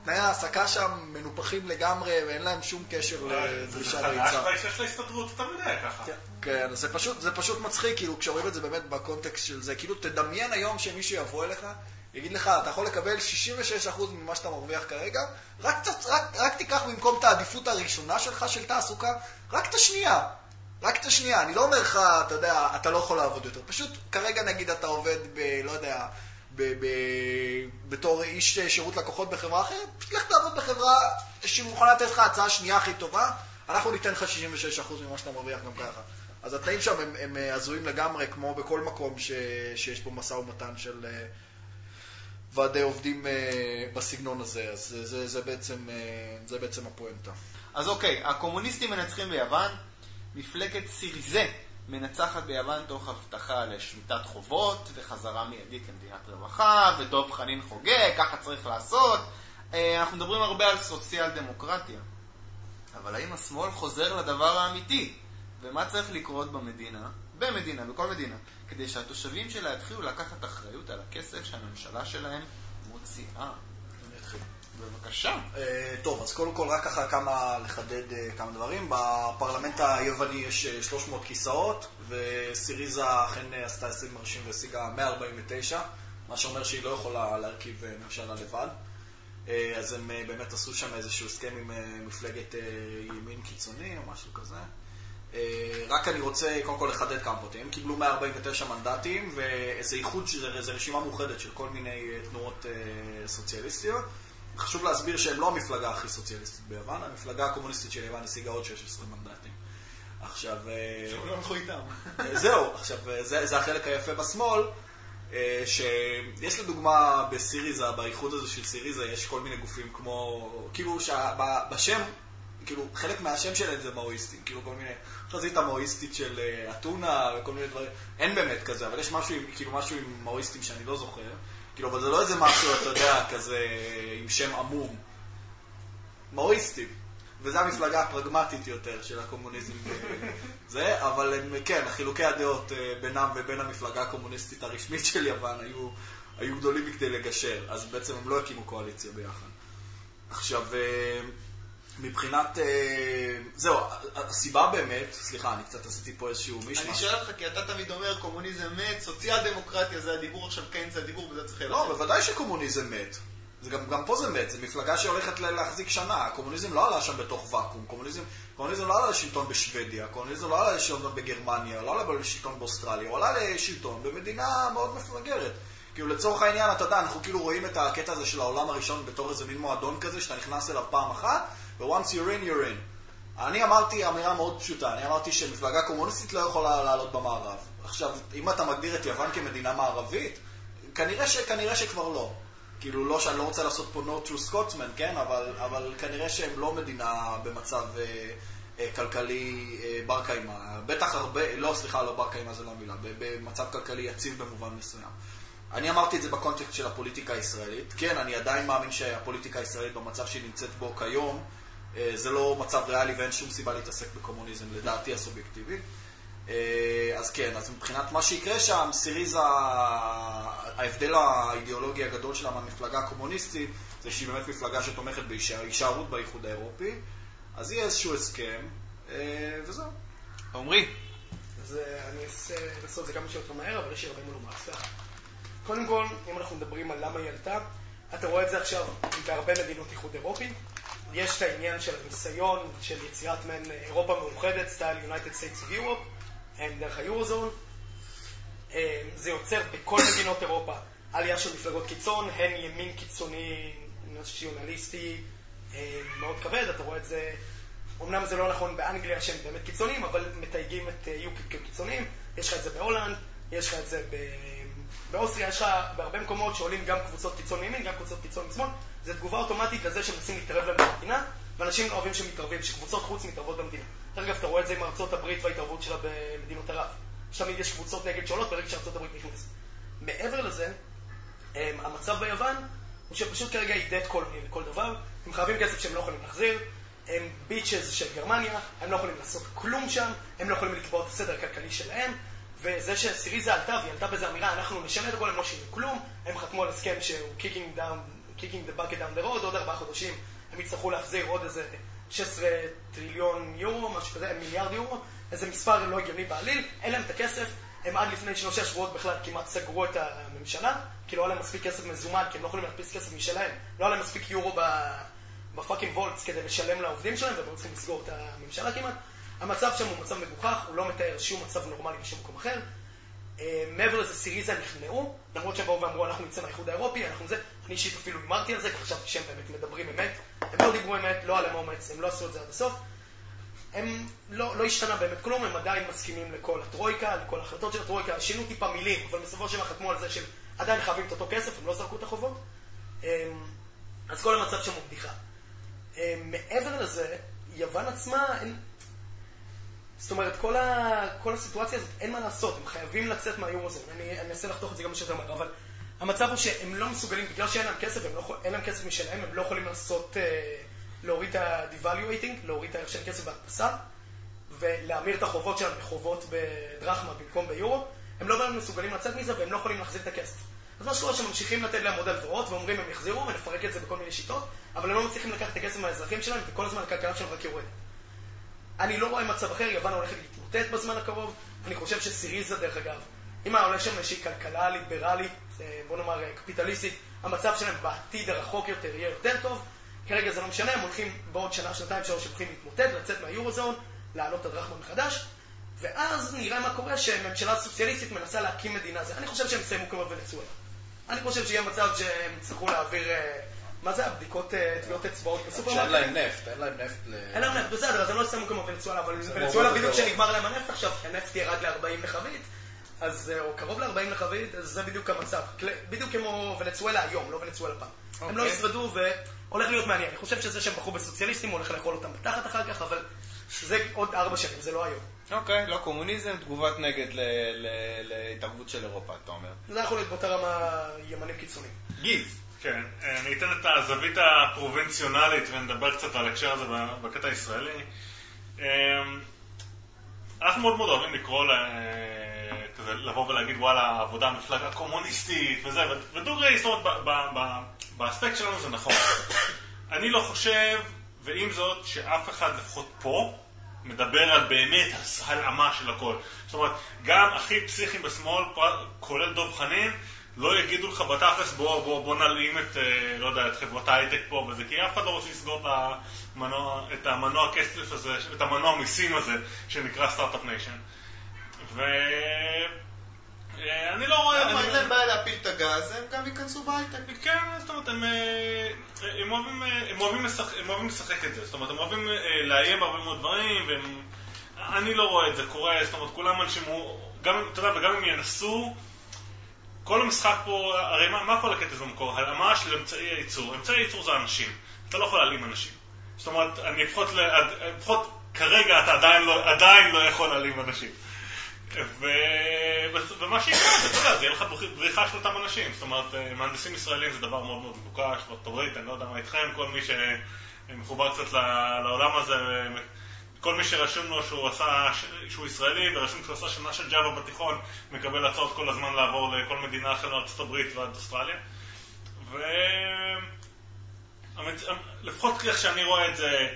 שהתנאי ההעסקה שם מנופחים לגמרי, ואין להם שום קשר לדרישה זה להיצע. חדש בהקשר של ההסתדרות, אתה יודע ככה. כן, זה פשוט, זה פשוט מצחיק, כאילו, כשרואים את זה באמת בקונטקסט של זה, כאילו, תדמיין היום שמישהו יבוא אליך, יגיד לך, אתה יכול לקבל 66% ממה שאתה מרוויח כרגע, רק, רק, רק תיקח במקום את העדיפות הראשונה שלך של תעסוקה, רק את השנייה. רק את השנייה. אני לא אומר לך, אתה יודע, אתה לא יכול לעבוד יותר. פשוט, כרגע נגיד אתה עובד ב... לא יודע, בתור איש שירות לקוחות בחברה אחרת, פשוט לך תעבוד בחברה שמוכנה לתת לך הצעה שנייה הכי טובה, אנחנו ניתן לך 66% ממה שאתה מרוויח גם ככה. אז התנאים שם הם, הם אה, הזויים לגמרי, כמו בכל מקום ש, שיש פה משא ומתן של אה, ועדי עובדים אה, בסגנון הזה. אז זה, זה, זה, בעצם, זה בעצם הפואנטה. אז אוקיי, הקומוניסטים מנצחים ביוון, מפלגת סיריזה מנצחת ביוון תוך הבטחה לשמיטת חובות וחזרה מיידית למדינת רווחה, ודוב חנין חוגג, ככה צריך לעשות. אה, אנחנו מדברים הרבה על סוציאל דמוקרטיה, אבל האם השמאל חוזר לדבר האמיתי? ומה צריך לקרות במדינה, במדינה, בכל מדינה, כדי שהתושבים שלה יתחילו לקחת אחריות על הכסף שהממשלה שלהם מוציאה? בבקשה. אה, טוב, אז קודם כל רק ככה כמה, לחדד אה, כמה דברים. בפרלמנט היווני יש אה, 300 כיסאות, וסיריזה אכן אה, עשתה הישג מרשים והשיגה 149, מה שאומר שהיא לא יכולה להרכיב אה, ממשלה לבד. אה, אז הם אה, באמת עשו שם איזשהו הסכם עם אה, מפלגת אה, ימין קיצוני או משהו כזה. אה, רק אני רוצה קודם כל לחדד כמה פרטים. הם קיבלו 149 מנדטים, ואיזה איחוד, זה רשימה מאוחדת של כל מיני אה, תנועות אה, סוציאליסטיות. חשוב להסביר שהם לא המפלגה הכי סוציאליסטית ביוון, המפלגה הקומוניסטית של יוון השיגה עוד 16 מנדטים. עכשיו, אה, לא הלכו איתם. *laughs* זהו, עכשיו, זה, זה החלק היפה בשמאל, אה, שיש לדוגמה בסיריזה, באיחוד הזה של סיריזה, יש כל מיני גופים כמו, כאילו, שבשם, כאילו, חלק מהשם שלהם זה מאואיסטים, כאילו כל מיני, חזית המאואיסטית של אה, אתונה וכל מיני דברים, אין באמת כזה, אבל יש משהו, כאילו, משהו עם מאואיסטים שאני לא זוכר, כאילו, אבל זה לא איזה משהו, אתה יודע, כזה, עם שם עמום. מאואיסטים. וזו המפלגה הפרגמטית יותר של הקומוניזם. זה, אבל הם, כן, חילוקי הדעות אה, בינם ובין המפלגה הקומוניסטית הרשמית של יוון היו, היו גדולים מכדי לגשר, אז בעצם הם לא הקימו קואליציה ביחד. עכשיו, אה, מבחינת... אה, זהו, הסיבה באמת, סליחה, אני קצת עשיתי פה איזשהו אני מישמש. שואל אותך, כי אתה תמיד אומר קומוניזם מת, סוציאל דמוקרטיה זה הדיבור, עכשיו קיינס זה הדיבור, וזה צריך לא, בוודאי שקומוניזם מת. זה גם, גם פה זה מת, זו מפלגה שהולכת להחזיק שנה. הקומוניזם לא עלה שם בתוך ואקום. קומוניזם, קומוניזם לא עלה לשלטון בשוודיה, קומוניזם לא עלה לשלטון בגרמניה, לא עלה לשלטון באוסטרליה, הוא עלה לשלטון במדינה מאוד מפגרת. כאילו לצורך העניין, אתה יודע, אנחנו כאילו רואים את הקטע הזה של העולם הראשון בתור איזה מין מועדון כזה, שאתה נכנס אליו פעם אחת, ו-once you're in, you're in. אני אמרתי אמירה מאוד פשוטה, אני אמרתי שמפלגה קומוניסטית לא יכולה לעלות במערב. עכשיו, אם אתה מגדיר את יוון כמדינה מערבית, כנראה, ש, כנראה שכבר לא. כאילו, לא שאני לא רוצה לעשות פה no true Scotsman, כן? אבל, אבל כנראה שהם לא מדינה במצב אה, אה, כלכלי אה, בר קיימא. בטח הרבה, לא, סליחה, לא בר קיימא זה לא המילה, ב- במצב כלכלי יציב במובן מסוים. אני אמרתי את זה בקונטקסט של הפוליטיקה הישראלית. כן, אני עדיין מאמין שהפוליטיקה הישראלית במצב שהיא נמצאת בו כיום, זה לא מצב ריאלי ואין שום סיבה להתעסק בקומוניזם, לדעתי הסובייקטיבית. אה, אז כן, אז מבחינת מה שיקרה שם, סיריזה, ההבדל האידיאולוגי הגדול שלה מהמפלגה הקומוניסטית, זה שהיא באמת מפלגה שתומכת בהישארות באיחוד האירופי, אז יהיה איזשהו הסכם, אה, וזהו. עמרי, אז אה, אני אנסה לעשות את זה כמה שיותר מהר, אבל יש לי הרבה מה לומר. סליחה. קודם כל, אם אנחנו מדברים על למה היא עלתה, אתה רואה את זה עכשיו בהרבה מדינות איחוד אירופי. יש את העניין של הניסיון של יצירת מעין אירופה מאוחדת, סטייל United States of Europe, דרך היורוזון. אה, זה יוצר בכל מדינות אירופה עלייה של מפלגות קיצון, הן ימין קיצוני, נציונליסטי אה, מאוד כבד, אתה רואה את זה, אמנם זה לא נכון באנגליה שהם באמת קיצוניים, אבל מתייגים את יוקיפ כקיצוניים, יש לך את זה בהולנד, יש לך את זה. באוסטריה, יש לך בהרבה מקומות שעולים גם קבוצות קיצון מימין, גם קבוצות קיצון משמאל, זה תגובה אוטומטית לזה שמנסים להתערב להם במדינה, ואנשים אוהבים שמתערבים, שקבוצות חוץ מתערבות במדינה. דרך אגב, אתה רואה את זה עם ארצות הברית וההתערבות שלה במדינות ערב. שתמיד יש קבוצות נגד שעולות ברגע שארצות הברית נכנסת. מעבר לזה, אמ, המצב ביוון הוא שפשוט כרגע היא debt colony לכל דבר, הם חייבים כסף שהם לא יכולים להחזיר, הם ביצ'ז של גרמניה, הם לא יכולים לעשות כלום שם, הם לא יכולים לקבוע את הסדר הכלכלי שלהם, וזה שסיריזה עלתה, והיא עלתה באיזה אמירה, אנחנו נשנה את הכל, הם לא שינו כלום, הם חתמו על הסכם שהוא kicking down, kicking the bucket down the road, עוד ארבעה חודשים הם יצטרכו להחזיר עוד איזה 16 טריליון יורו, משהו כזה, מיליארד יורו, איזה מספר לא הגיוני בעליל, אין להם את הכסף, הם עד לפני שלושה שבועות בכלל כמעט סגרו את הממשלה, כי לא היה להם מספיק כסף מזומן, כי הם לא יכולים להדפיס כסף משלהם, לא היה להם מספיק יורו בפאקינג וולטס כדי לשלם לעובדים שלהם, והם צריכים לסגור את הממשלה כמעט. המצב שם הוא מצב מגוחך, הוא לא מתאר שום מצב נורמלי בשום מקום אחר. מעבר לזה, סיריזה נכנעו, למרות שהם באו ואמרו, אנחנו נצא מהאיחוד האירופי, אנחנו זה, אני אישית אפילו הימרתי על זה, כי חשבתי שהם באמת מדברים אמת. הם לא דיברו אמת, לא היה להם אומץ, הם לא עשו את זה עד הסוף. הם לא, לא השתנה באמת כלום, הם עדיין מסכימים לכל הטרויקה, לכל ההחלטות של הטרויקה, שינו טיפה מילים, אבל בסופו של דבר חתמו על זה שהם עדיין חייבים את אותו כסף, הם לא זרקו את החובות. אה, אז כל המצב שם הוא בדיחה. אה, מעבר לזה, יוון עצמה. זאת אומרת, כל, ה... כל הסיטואציה הזאת, אין מה לעשות, הם חייבים לצאת מהיורוזון. אני אני אנסה לחתוך את זה גם שיותר מהר, אבל המצב הוא שהם לא מסוגלים, בגלל שאין להם כסף, לא, אין להם כסף משלהם, הם לא יכולים לעשות, אה, להוריד את ה-devaluating, להוריד את הערך של כסף בהדפסה, ולהמיר את החובות שלהם לחובות בדרחמה במקום ביורו. הם לא מסוגלים לצאת מזה והם לא יכולים להחזיר את הכסף. אז מה שקורה שממשיכים לתת להם עוד הלוואות ואומרים הם יחזירו ונפרק את זה בכל מיני שיטות, אבל הם לא מצליחים לקחת את הכסף מהאזרחים שלהם וכל הזמן הכלכלה שלהם רק יורדת. אני לא רואה מצב אחר, יוון הולכת להתמוטט בזמן הקרוב. אני חושב שסיריזה, דרך אגב, אם היה עולה שם איזושהי כלכלה ליברלית, אה, בוא נאמר אה, קפיטליסטית, המצב שלהם בעתיד הרחוק יותר יהיה יותר טוב. כרגע זה לא משנה, הם הולכים בעוד שנה, שנתיים, שלוש, הם הולכים להתמוטט, לצאת מהיורוזון, להעלות את הדרחמה מחדש, ואז נראה מה קורה שממשלה סוציאליסטית מנסה להקים מדינה. זה, אני חושב שהם יסיימו כמו ונצואלה. אני חושב שיהיה מצב שהם יצטרכו להעביר, אה, מה זה הבדיקות, אה, טביעות אצבעות שאין בסופרמרקט? להם נפט, אין להם נפט ל... אין להם נפט, בסדר, אז הם לא יסיימו כמו ונצואלה, אבל ונצואלה בדיוק גדול. כשנגמר להם הנפט עכשיו, כי הנפט ירד ל-40 לחבית, אז, אה, או קרוב ל-40 לחבית, אז זה בדיוק המצב. בדיוק כמו ונצואלה היום, לא ונצואלה פעם. הם לא אוקיי. ישרדו והולך להיות מעניין. אני חושב שזה שהם בחרו בסוציאליסטים, הוא הולך לאכול אותם בתחת אחר כך, אבל זה עוד ארבע שנים, זה לא היום. אוקיי, לא קומוניזם, תגובת נגד ל- ל- להתערבות של אירופה, אתה אומר. זה יכול להיות באותה רמה ימנים קיצוניים. גיז. כן, אני אתן את הזווית הפרובינציונלית ונדבר קצת על ההקשר הזה בקטע הישראלי. אמ, אנחנו מאוד מאוד אוהבים לקרוא, ל... כזה, לבוא ולהגיד וואלה, עבודה מפלגה קומוניסטית וזה, ודוגרי, זאת אומרת, באספקט שלנו זה נכון. אני לא חושב, ועם זאת, שאף אחד לפחות פה מדבר על באמת הלאמה של הכל. זאת אומרת, גם הכי פסיכיים בשמאל, כולל דב חנין, לא יגידו לך בתכלס בוא, בוא, בוא נלאים את, אה, לא יודע, את חברות ההייטק פה וזה, כי אף אחד לא רוצה לסגור את המנוע, את המנוע כסף הזה, את המנוע מיסים הזה, שנקרא start-up nation. ואני לא רואה... אם אין בעיה להפיל את הגז, הם גם ייכנסו בהייטק. כן, זאת אומרת, הם, אה, הם, אוהבים, אה, הם, אוהבים לשחק, הם אוהבים לשחק את זה. זאת אומרת, הם אוהבים לאיים הרבה מאוד דברים, והם... אני לא רואה את זה קורה, זאת אומרת, כולם אנשים, גם, אתה יודע, וגם אם ינסו... כל המשחק פה, הרי מה, מה כל הקטע במקור? הלאמה של אמצעי הייצור. אמצעי הייצור זה אנשים. אתה לא יכול להעלים אנשים. זאת אומרת, אני לפחות, לפחות כרגע אתה עדיין לא, עדיין לא יכול להעלים אנשים. ו... ומה שיקרה אתה יודע, זה יהיה לך בריחה של אותם אנשים. זאת אומרת, מהנדסים ישראלים זה דבר מאוד מאוד מבוקש, בארצות הברית, אני לא יודע מה איתכם, כל מי שמחובר קצת לעולם הזה כל מי שרשום לו שהוא עשה, שהוא ישראלי ורשום שהוא עשה שנה של ג'אווה בתיכון מקבל הצעות כל הזמן לעבור לכל מדינה אחרת מארצות הברית ועד אוסטרליה. ולפחות איך שאני רואה את זה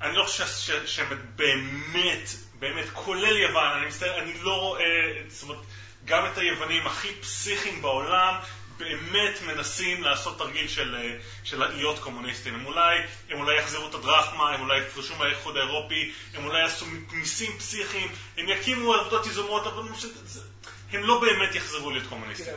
אני לא חושב שבאמת, באמת, כולל יוון, אני, מסתכל, אני לא רואה, זאת אומרת, גם את היוונים הכי פסיכיים בעולם באמת מנסים לעשות תרגיל של, אה, של להיות קומוניסטים. הם אולי, הם אולי יחזירו את הדרחמה, הם אולי יפרשו מהאיחוד האירופי, הם אולי יעשו מיסים פסיכיים, הם יקימו עבודות יזומות, אבל הם לא באמת יחזרו להיות קומוניסטים.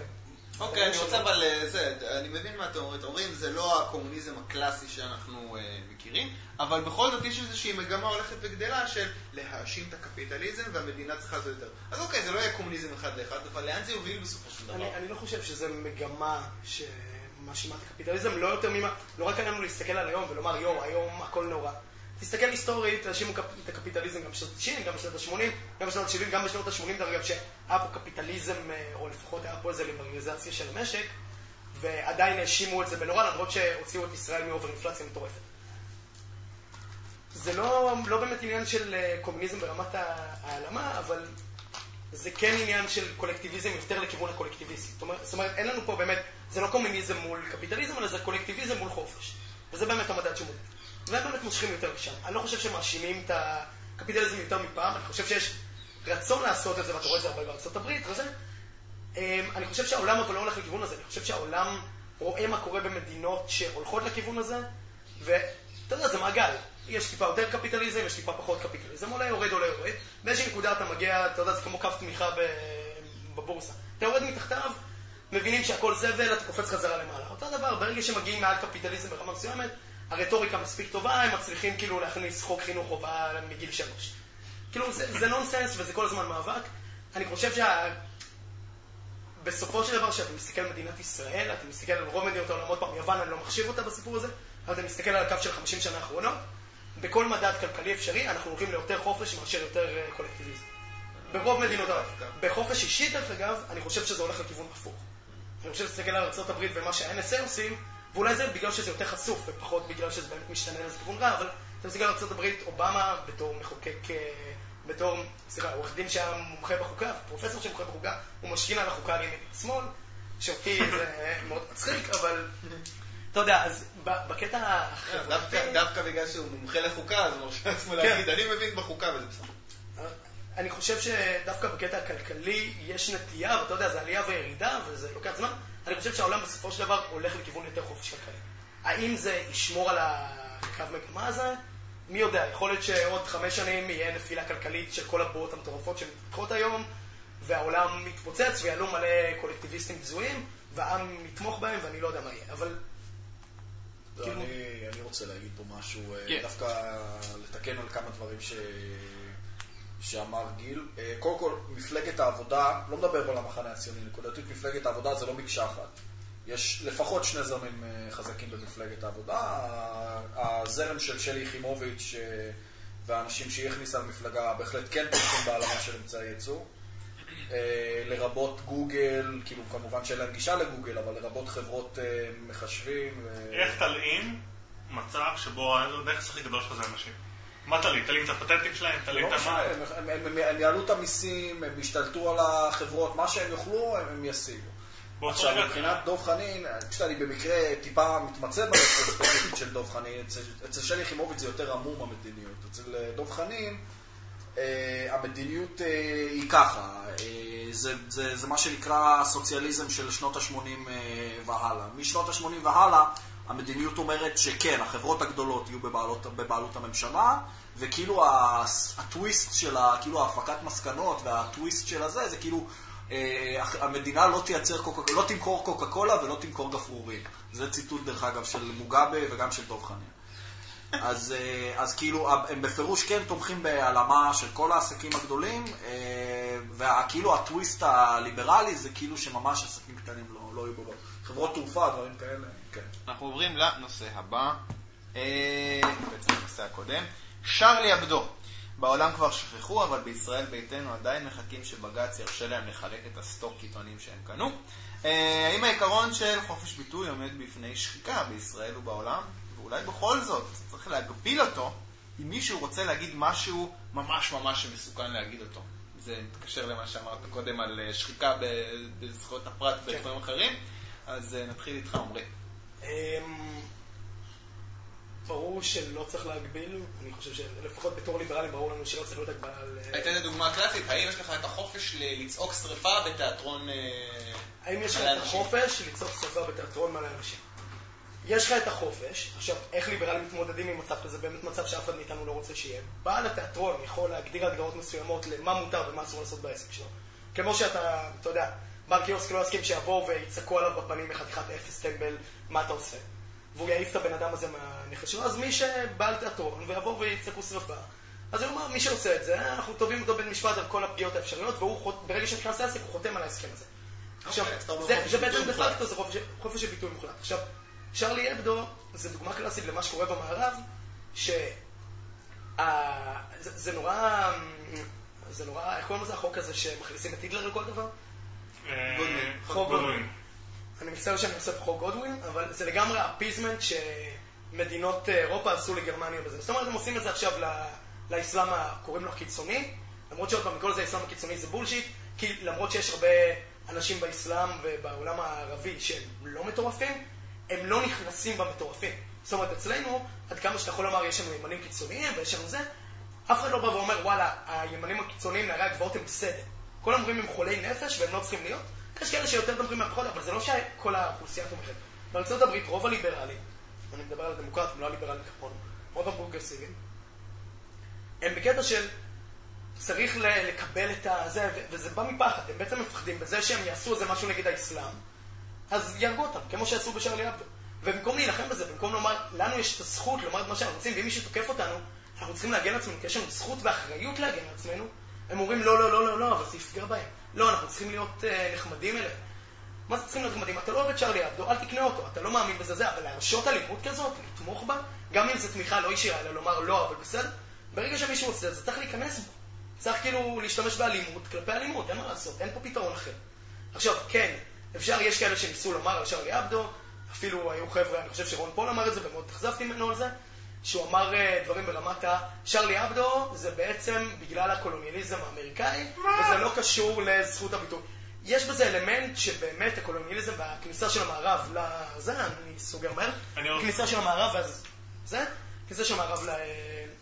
אוקיי, אני רוצה אבל, אה, אני מבין מה אתם אומרים, אומרים זה לא הקומוניזם הקלאסי שאנחנו אה, מכירים, אבל בכל זאת יש איזושהי מגמה הולכת וגדלה של להאשים את הקפיטליזם והמדינה צריכה לעשות יותר. אז אוקיי, זה לא יהיה קומוניזם אחד לאחד, אבל לאן זה יוביל בסופו של דבר? אני, לא חושב שזה מגמה שמאשימה את הקפיטליזם, לא יותר ממה, לא רק עלינו להסתכל על היום ולומר יואו, היום הכל נורא. תסתכל היסטורית, האשימו את הקפיטליזם גם בשנות ה-90, גם בשנות ה-80, גם בשנות ה-70, גם בשנות ה-80, דרך אגב, שהיה פה קפיטליזם, אה, או לפחות היה פה איזו ליברליזציה של המשק, ועדיין האשימו את זה בנורא, למרות שהוציאו את ישראל מאובר אינפלציה מטורפת. זה לא, לא באמת עניין של אה, קומוניזם ברמת העלמה, אבל זה כן עניין של קולקטיביזם יותר לכיוון הקולקטיביסטי. זאת זאת אומרת, אין לנו פה באמת, זה לא קומוניזם מול קפיטליזם, אלא זה קולקטיביזם מול חופש. וזה באמת המדד שמודד. והם באמת מושכים יותר לשם. אני לא חושב שמאשימים את הקפיטליזם יותר מפעם, אני חושב שיש רצון לעשות את זה, ואתה רואה את זה הרבה בארצות הברית וזה. אמ, אני חושב שהעולם אבל לא הולך לכיוון הזה, אני חושב שהעולם רואה מה קורה במדינות שהולכות לכיוון הזה, ואתה יודע, זה מעגל. יש טיפה יותר קפיטליזם, יש טיפה פחות קפיטליזם, עולה יורד, עולה יורד. באיזושהי נקודה אתה מגיע, אתה יודע, זה כמו קו תמיכה בבורסה. אתה יורד מתחתיו, מבינים שהכל זבל, אתה קופץ חזרה למעלה. אותו דבר, ברגע שמגיעים מעל קפיטליזם ברמה מסוימת, הרטוריקה מספיק טובה, הם מצליחים כאילו להכניס חוק חינוך חובה מגיל שלוש. כאילו זה, זה נונסנס וזה כל הזמן מאבק. אני חושב שה... של דבר, כשאתה מסתכל על מדינת ישראל, אתה מסתכל על רוב מדינות העולם, עוד פעם, יוון, אני לא מחשיב אותה בסיפור הזה, אבל אתה מסתכל על הקו של 50 שנה האחרונות, בכל מדד כלכלי אפשרי, אנחנו הולכים ליותר חופש מאשר יותר אה, קולקטיביזם. ברוב מדינות העולם. בחופש אישי, דרך אגב, אני חושב שזה הולך לכיוון הפוך. אני חושב שתסתכל על ארה"ב ומה שה-NSA עושים, ואולי זה בגלל שזה יותר חשוף, ופחות בגלל שזה באמת משתנה לזה כיוון רע, אבל אתה מסתכל על ארה"ב, אובמה בתור מחוקק, אה, בתור, סליחה, עורך דין שהיה מומחה בחוקה, פרופסור שמומחה בחוקה, הוא משכין על החוקה לימין שמאל, שאותי זה מאוד מצחיק, אבל אתה יודע, אז בקטע החברתי... דווקא בגלל שהוא מומחה לחוקה, אז הוא מרשה לעצמו כן. להגיד, אני מבין בחוקה וזה בסדר. אני חושב שדווקא בקטע הכלכלי יש נטייה, ואתה יודע, זה עלייה וירידה, וזה לוקח זמן. אני חושב שהעולם בסופו של דבר הולך לכיוון יותר חופש כלכלי. האם זה ישמור על הקו מגמה הזה? מי יודע, יכול להיות שעוד חמש שנים יהיה נפילה כלכלית של כל הבועות המטורפות שמתפתחות היום, והעולם מתפוצץ ויעלו מלא קולקטיביסטים בזויים, והעם יתמוך בהם ואני לא יודע מה יהיה, אבל... לא, כאילו... אני, אני רוצה להגיד פה משהו, yeah. אה, כן. דווקא לתקן על כמה דברים ש... שאמר גיל. אה, קודם כל, מפלגת העבודה, לא מדבר על המחנה הציוני, נקודתית מפלגת העבודה זה לא מקשה אחת. יש לפחות שני זרמים אה, חזקים במפלגת העבודה. הזרם של שלי יחימוביץ' והאנשים שהיא הכניסה למפלגה בהחלט כן תומכים בהעלמה של אמצעי ייצור. אה, לרבות גוגל, כאילו כמובן שאין להם גישה לגוגל, אבל לרבות חברות אה, מחשבים. איך תלאים מצב שבו הנכס הכי גדול שלך זה אנשים? מה תלאים? תלאים את הפטנטים שלהם? לא את משנה, מה? הם- יעלו את המיסים, הם ישתלטו על החברות, מה שהם יוכלו, הם- ישיגו. עכשיו, מבחינת דב חנין, פשוט אני במקרה טיפה מתמצא ברטרוספקטיבית של דב חנין, אצל, שלי יחימוביץ זה יותר עמום המדיניות. אצל אה, דב חנין, אה, המדיניות אה, היא ככה, זה, זה, זה מה שנקרא סוציאליזם של שנות ה-80 אה, והלאה. משנות ה-80 והלאה, המדיניות אומרת שכן, החברות הגדולות יהיו בבעלות, בבעלות הממשלה, וכאילו הטוויסט של ה... כאילו ההפקת מסקנות והטוויסט של הזה, זה כאילו אה, המדינה לא תייצר קוקה, לא תמכור קוקה קולה ולא תמכור גפרורים. זה ציטוט דרך אגב של מוגאבה וגם של דב חנין. אז, אה, אז כאילו הם בפירוש כן תומכים בהעלמה של כל העסקים הגדולים, אה, וכאילו הטוויסט הליברלי זה כאילו שממש עסקים קטנים לא, לא יהיו בו. חברות תעופה, דברים כאלה. אנחנו עוברים לנושא הבא, אה, בעצם הנושא הקודם. שרלי אבדו. בעולם כבר שכחו, אבל בישראל ביתנו עדיין מחכים שבג"ץ ירשה להם לחלק את הסטוק עיתונים שהם קנו. אה, האם העיקרון של חופש ביטוי עומד בפני שחיקה בישראל ובעולם? ואולי בכל זאת צריך להגביל אותו אם מישהו רוצה להגיד משהו ממש ממש שמסוכן להגיד אותו. זה מתקשר למה שאמרת קודם על אה, שחיקה בזכויות הפרט בתחומים אחרים. אז נתחיל איתך, עמרי. אמ, ברור שלא צריך להגביל, אני חושב שלפחות בתור ליברלים ברור לנו שלא צריך להיות הגבלה על... אה, אתן דוגמה קלאסית, האם יש לך את החופש לצעוק שרפה בתיאטרון... אה, האם יש לך את? החופש לצעוק שרפה בתיאטרון מלא אנשים? יש לך את החופש, עכשיו, איך ליברלים מתמודדים עם מצב כזה, באמת מצב שאף אחד מאיתנו לא רוצה שיהיה. בעל התיאטרון יכול להגדיר הגדרות מסוימות למה מותר ומה אסור לעשות בעסק שלו. כמו שאתה, אתה יודע, בעל קיוסק לא יסכים שיבואו ויצעקו עליו בפנים מחתיכת אפס טמבל, מה אתה עושה? והוא יעיף את הבן אדם הזה מהנכס שלו, אז מי שבעל תיאטרון ויבואו ויצעקו שרפה, אז הוא אומר, מי שעושה את זה, אנחנו תובעים אותו בבית משפט על כל הפגיעות האפשריות, והוא, חות- ברגע שנכנס לעסק, הוא חותם על ההסכם הזה. עכשיו, אוקיי, אומר זה, ביטוי בעצם דה מוחלט. פקטו, זה חופש, הביטוי מוחלט. עכשיו, שרלי אבדו זה דוגמה קלאסית למה שקורה במערב, ש... ה- זה, זה נורא, זה נורא, איך קוראים לזה החוק הזה שמכניסים את היטלר לכל דבר? אה. חוק גודווין. אני מצטער שאני עושה חוק גודווין, אבל זה לגמרי ה appeasement שמדינות אירופה עשו לגרמניה בזה. זאת אומרת, הם עושים את זה עכשיו לאסלאם, ה- קוראים לו הקיצוני, למרות שעוד פעם, לקרוא לזה האסלאם הקיצוני זה bullshit, כי למרות שיש הרבה אנשים באסלאם ובעולם הערבי שהם לא מטורפים, הם לא נכנסים במטורפים. זאת אומרת, אצלנו, עד כמה שאתה יכול לומר, יש לנו ימנים קיצוניים ויש לנו זה, אף אחד לא בא ואומר, וואלה, הימנים הקיצוניים, נערי הגבעות הם בסדר. כל אומרים הם חולי נפש והם לא צריכים להיות. יש כאלה שיותר תומכים מהפחות, אבל זה לא שכל האוכלוסייה תומכת. בארצות הברית רוב הליברלים, אני מדבר על הדמוקרטים, לא הליברלים כמונו, רוב הפרוגרסיבים, הם בקטע של צריך לקבל את הזה, וזה בא מפחד, הם בעצם מפחדים בזה שהם יעשו איזה משהו נגד האסלאם, אז יהרגו אותם, כמו שעשו בשרלי אבדו. ובמקום להילחם בזה, במקום לומר, לנו יש את הזכות לומר את מה שאנחנו רוצים, ואם מישהו תוקף אותנו, אנחנו צריכים להגן על עצמנו, כי יש לנו זכות ואחריות להגן על עצמנו, הם אומרים, לא, לא, לא, לא, לא, אבל זה יפגע בהם. לא, אנחנו צריכים להיות אה, נחמדים אליהם. מה זה צריכים להיות נחמדים? אתה לא אוהב את צ'רלי אבדו, אל תקנה אותו, אתה לא מאמין בזה, זה, אבל להרשות אלימות כזאת, לתמוך בה, גם אם זו תמיכה לא ישירה, אלא לומר לא, אבל בסדר, ברגע שמישהו עושה את זה, צריך להיכנס בו. צריך כאילו להשתמש באלימות כלפי אלימות, אין מה לעשות, אין פה פתרון אחר. עכשיו, כן, אפשר, יש כאלה שניסו לומר על שרלי אבדו, אפילו היו חבר'ה, אני חושב שרון פול אמר את זה, ומאוד התאכזבתי ממנו על זה, שהוא אמר אה, דברים ברמת ה... שרלי אבדו זה בעצם בגלל הקולוניאליזם האמריקאי, וזה לא קשור לזכות הביטוי. יש בזה אלמנט שבאמת הקולוניאליזם והכניסה של המערב לזה, אני סוגר מהר, הכניסה של המערב ואז זה, הכניסה של המערב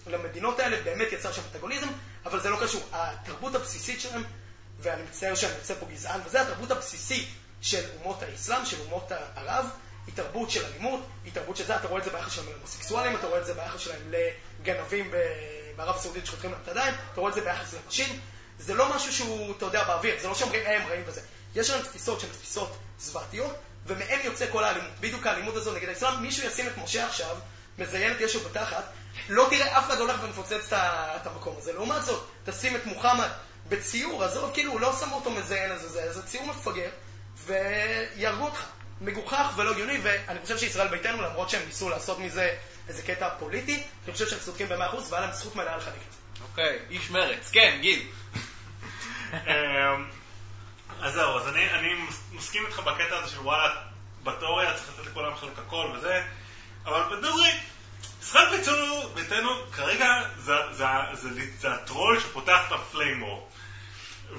למדינות האלה באמת יצר שם אנטגוניזם, אבל זה לא קשור. התרבות הבסיסית שלהם, ואני מצטער שאני יוצא פה גזען, וזה התרבות הבסיסית של אומות האסלאם, של אומות הערב, היא תרבות של אלימות, היא תרבות של זה, אתה רואה את זה ביחס שלהם להומוסקסואלים, אתה רואה את זה ביחס שלהם לגנבים בערב הסעודית שחותכים להם את הידיים, אתה רואה את זה ביחס לנשים, זה לא משהו שהוא, אתה יודע, באוויר, זה לא שאומרים, אה, הם רעים וזה. יש להם תפיסות שהן תפיסות זוועתיות, ומהם יוצא כל האלימות. בדיוק האלימות הזו נגד האסלאם, מישהו ישים את משה עכשיו, מזיין את ישו בתחת, לא תראה אף אחד הולך ומפוצץ את המקום הזה. לעומת זאת, תשים את מוחמד בציור, עזוב, כאילו, לא שמו אותו מזיין איזה זה, זה ציור מפגר, ויהרגו אותך. מגוחך ולא הגיוני, ואני חושב שישראל ביתנו, למרות שהם ניסו לעשות מזה איזה קטע פוליטי, אני חושב שהם צודקים במאה אחוז, והיה להם זכות מלאה לחלק את זה. אוקיי, איש מרץ. כן, גיל. אמ, אז זהו, אז אני, אני מסכים איתך בקטע הזה של וואלה, בתיאוריה צריך לתת לכולם חלק הכל וזה, אבל בדוגרי, ישראל ביתנו, ביתנו כרגע זה, זה, זה, זה, זה הטרול שפותח את הפליימור.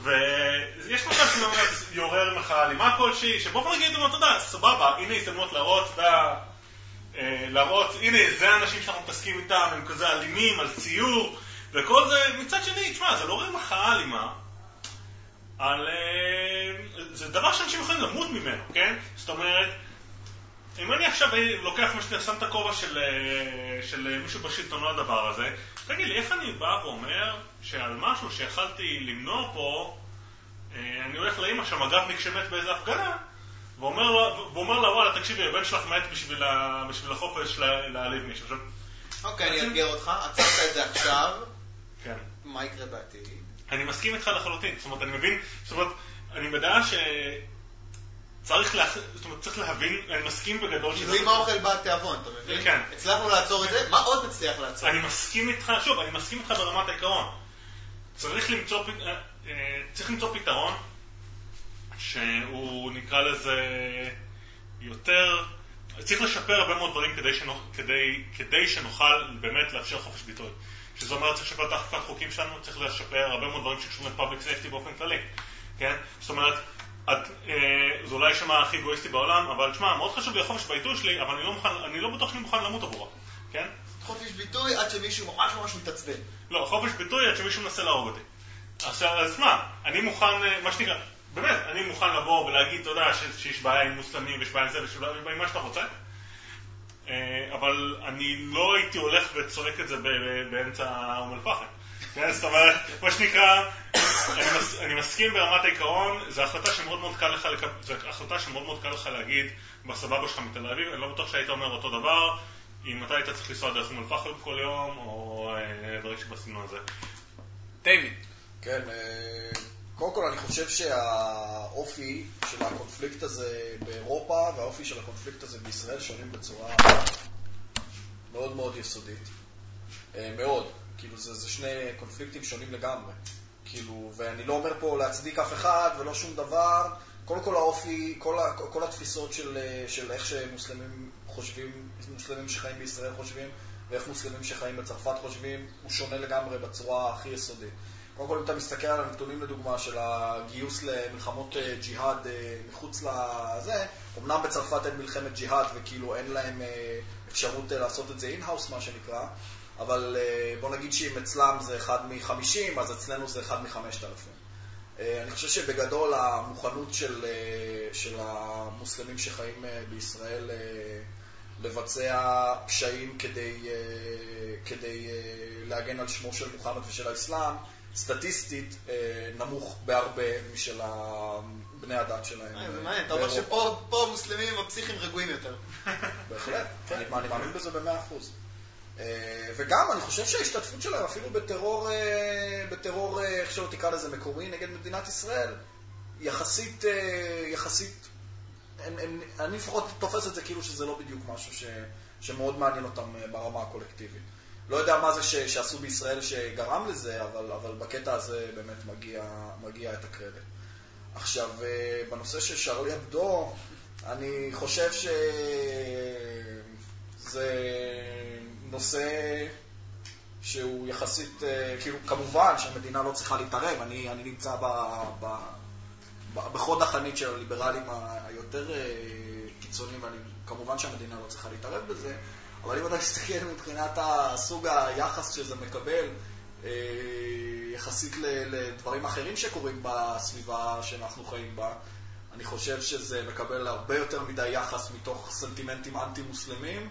ויש מצב שבאמת יעורר מחאה אלימה כלשהי, שבאופן נגיד, אתה יודע, סבבה, הנה הזדמנות להראות, אתה אה, להראות, הנה, זה האנשים שאנחנו מתעסקים איתם, הם כזה אלימים, על ציור, וכל זה, מצד שני, תשמע, זה לא רואה מחאה אלימה, על... אה, זה דבר שאנשים יכולים למות ממנו, כן? זאת אומרת, אם אני עכשיו לוקח מה שאתה שם את הכובע של, אה, של מישהו בשלטון על הדבר הזה, תגיד לי, איך אני בא ואומר שעל משהו שיכלתי למנוע פה, אה, אני הולך לאימא שהמג"בניק שמת באיזה הפגנה, ואומר לה, ואומר לה וואלה, תקשיבי, הבן שלך מת בשביל, ה, בשביל החופש להעליב מישהו. אוקיי, אני אאתגר אותך, עצרת את זה עכשיו, כן. מה יקרה בעתיד? אני מסכים איתך לחלוטין, זאת אומרת, אני מבין, זאת אומרת, אני בדעה ש... צריך, לה... זאת אומרת, צריך להבין, אני מסכים בגדול כאילו אם האוכל בא תיאבון, אתה מבין? כן. הצלחנו לעצור את זה, מה עוד נצליח לעצור? אני מסכים איתך, שוב, אני מסכים איתך ברמת העיקרון. צריך למצוא, אה, אה, צריך למצוא פתרון שהוא נקרא לזה יותר, צריך לשפר הרבה מאוד דברים כדי, שנוכ, כדי, כדי שנוכל באמת לאפשר חופש ביטוי. שזה אומר צריך לשפר את האכיפת חוקים שלנו, צריך לשפר הרבה מאוד דברים שקשורים לפאבליק סייפטי באופן כללי. כן? זאת אומרת, את, אה, זה אולי יישמע הכי אגואיסטי בעולם, אבל תשמע, מאוד חשוב לי החופש בעיתוי שלי, אבל אני לא, מוכן, אני לא בטוח שאני מוכן למות עבורו, כן? חופש ביטוי עד שמישהו ממש ממש מתעצבן. לא, חופש ביטוי עד שמישהו מנסה להרוג אותי. עכשיו, אז מה, אני מוכן, אה, מה שנקרא, באמת, אני מוכן לבוא ולהגיד, אתה יודע, שיש בעיה עם מוסלמים ויש בעיה עם זה ויש בעיה עם מה שאתה רוצה, אה, אבל אני לא הייתי הולך וצועק את זה באמצע אום אל-פחם. כן, זאת אומרת, מה שנקרא, אני, מס, אני מסכים ברמת העיקרון, זו החלטה שמאוד מאוד קל לך, זו החלטה שמאוד מאוד קל לך להגיד בסבבה שלך מתל אביב, אני לא בטוח שהיית אומר אותו דבר אם אתה היית צריך לנסוע דרך אום אל-פחם כל יום, או אה, דברים שבסגנון הזה. דיוויד. כן, אה, קודם כל אני חושב שהאופי של הקונפליקט הזה באירופה והאופי של הקונפליקט הזה בישראל שונים בצורה מאוד מאוד יסודית. אה, מאוד. כאילו זה, זה שני קונפליקטים שונים לגמרי. כאילו, ואני לא אומר פה להצדיק אף אחד ולא שום דבר. קודם כל האופי, כל, ה, כל התפיסות של, של איך שמוסלמים חושבים, מוסלמים שחיים בישראל חושבים, ואיך מוסלמים שחיים בצרפת חושבים, הוא שונה לגמרי בצורה הכי יסודית. קודם כל, אם אתה מסתכל על הנתונים לדוגמה של הגיוס למלחמות אה, ג'יהאד אה, מחוץ לזה, אמנם בצרפת אין מלחמת ג'יהאד וכאילו אין להם אה, אפשרות לעשות את זה in-house מה שנקרא, אבל אה, בוא נגיד שאם אצלם זה אחד מ-50, אז אצלנו זה אחד מ-5,000. אה, אני חושב שבגדול המוכנות של, אה, של המוסלמים שחיים בישראל לבצע פשעים כדי, כדי להגן על שמו של מוחמד ושל האסלאם, סטטיסטית נמוך בהרבה משל בני הדת שלהם. זה מעניין, אתה אומר. שפה פה המוסלמים הפסיכים רגועים יותר. בהחלט, אני, אני מאמין בזה במאה אחוז. אה, וגם, אני חושב שההשתתפות שלהם אפילו בטרור, אה, בטרור, אה, איך שלא תקרא לזה, מקומי נגד מדינת ישראל, יחסית, יחסית, הם, הם, אני לפחות תופס את זה כאילו שזה לא בדיוק משהו ש, שמאוד מעניין אותם ברמה הקולקטיבית. לא יודע מה זה ש, שעשו בישראל שגרם לזה, אבל, אבל בקטע הזה באמת מגיע, מגיע את הקרדיט. עכשיו, בנושא של שרלי אבדו, אני חושב שזה נושא שהוא יחסית, אה, כאילו, כמובן שהמדינה לא צריכה להתערב, אני, אני נמצא ב, ב, ב, בחוד החנית של הליברלים היותר אה, קיצוניים, ואני, כמובן שהמדינה לא צריכה להתערב בזה, אבל אם אתה מסתכל מבחינת הסוג היחס שזה מקבל, אה, יחסית לדברים אחרים שקורים בסביבה שאנחנו חיים בה, אני חושב שזה מקבל הרבה יותר מדי יחס מתוך סנטימנטים אנטי-מוסלמים,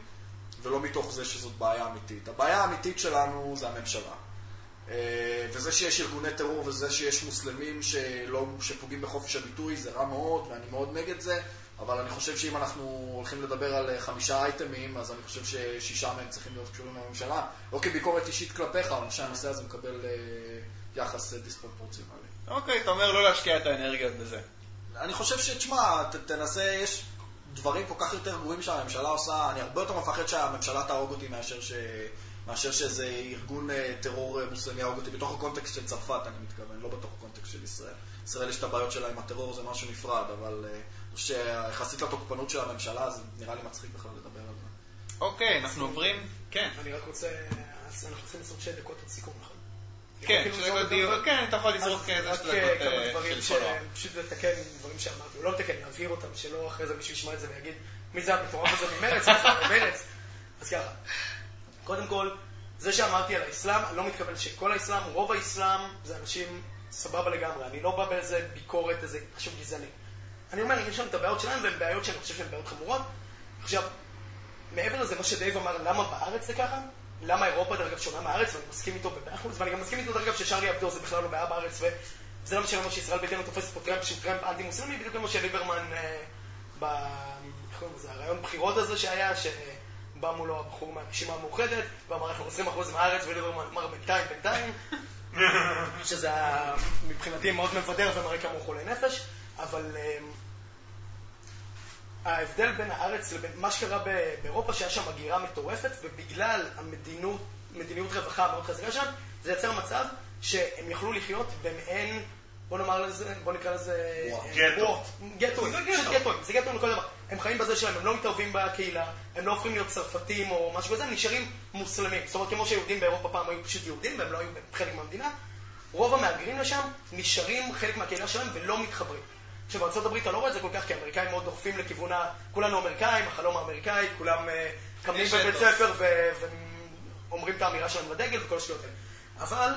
ולא מתוך זה שזאת בעיה אמיתית. הבעיה האמיתית שלנו זה הממשלה. אה, וזה שיש ארגוני טרור וזה שיש מוסלמים שלא, שפוגעים בחופש הביטוי זה רע מאוד, ואני מאוד נגד זה, אבל אני חושב שאם אנחנו הולכים לדבר על אה, חמישה אייטמים, אז אני חושב ששישה מהם צריכים להיות קשורים לממשלה. לא כביקורת אישית כלפיך, אבל אני חושב שהנושא הזה מקבל אה, יחס דיספרופורציונלי. אוקיי, אתה אומר לא להשקיע את האנרגיות בזה. אני חושב שתשמע, תנסה, יש דברים כל כך יותר גרועים שהממשלה עושה, אני הרבה יותר מפחד שהממשלה תהרוג אותי מאשר, ש... מאשר שאיזה ארגון אה, טרור אה, מוסלמי יהרוג אותי, בתוך הקונטקסט של צרפת אני מתכוון, לא בתוך הקונטקסט של ישראל. ישראל יש את הבעיות שלה עם הטרור, זה משהו נפרד, אבל אה, שיחסית לתוקפנות של הממשלה, זה נראה לי מצחיק בכלל לדבר על זה. אוקיי, אנחנו עוברים... כן. אני רק רוצה, אנחנו צריכים לעשות שתי דקות עד סיכום, נכון? כן, כאילו כן, אתה יכול לזרוק איזה שתי דקות כמה אה, של ש- פולו-אפ. פשוט לתקן דברים שאמרתי, או לא לתקן, להבהיר אותם, שלא אחרי זה מישהו ישמע את זה ויגיד, מי זה המטורף הזה ממרץ, ממרץ. אז ככה, קודם כל, זה שאמרתי על האסלאם, אני לא מתכוון שכל האסלאם, רוב האסלאם זה אנשים סבבה לגמרי, אני לא בא באיזה ביקורת, איזה משהו גזעני. אני אומר, יש להם את הבעיות שלהם, והן בעיות שאני חושב שהן בעיות חמורות. עכשיו, מעבר לזה, מה שדייב אמר, למה בארץ זה ככה? למה אירופה, דרך אגב, שונה מהארץ, ואני מסכים איתו במאה אחוז, ואני גם מסכים איתו, דרך אגב, ששארלי אבדו זה בכלל לא בעיה בארץ, וזה לא משנה מה שישראל ביתנו תופסת פה טרמפ שהוא טרמפ אנטי-מוסלמי, בדיוק כמו שליברמן, אה, ב... איך קוראים לזה, הרעיון בחירות הזה שהיה, שבא מולו הבחור מהרשימה המאוחדת, ואמר אנחנו 20% מהארץ, וליברמן אמר בינתיים, בינתיים, *laughs* שזה מבחינתי מאוד מבדר ומראה כמה הוא חולה נפש, אבל... ההבדל בין הארץ לבין מה שקרה באירופה, שהיה שם הגירה מטורפת, ובגלל המדיניות, מדיניות רווחה מאוד חזקה שם, זה יצר מצב שהם יכלו לחיות במעין, בוא נאמר לזה, בוא נקרא לזה... אה, גטו. גטואים, זה גטואים לכל דבר. הם חיים בזה שלהם, הם לא מתערבים בקהילה, הם לא הופכים להיות צרפתים או משהו כזה, הם נשארים מוסלמים. זאת אומרת, כמו שיהודים באירופה פעם היו פשוט יהודים, והם לא היו חלק מהמדינה, רוב המהגרים לשם נשארים חלק מהקהילה שלהם ולא מתחברים. עכשיו, בארצות הברית אתה לא רואה את זה כל כך, כי האמריקאים מאוד דוחפים לכיוון ה... כולנו אמריקאים, החלום האמריקאי, כולם אה, קמים בבית. ספר ואומרים את האמירה שלהם בדגל וכל השטויות האלה. אבל,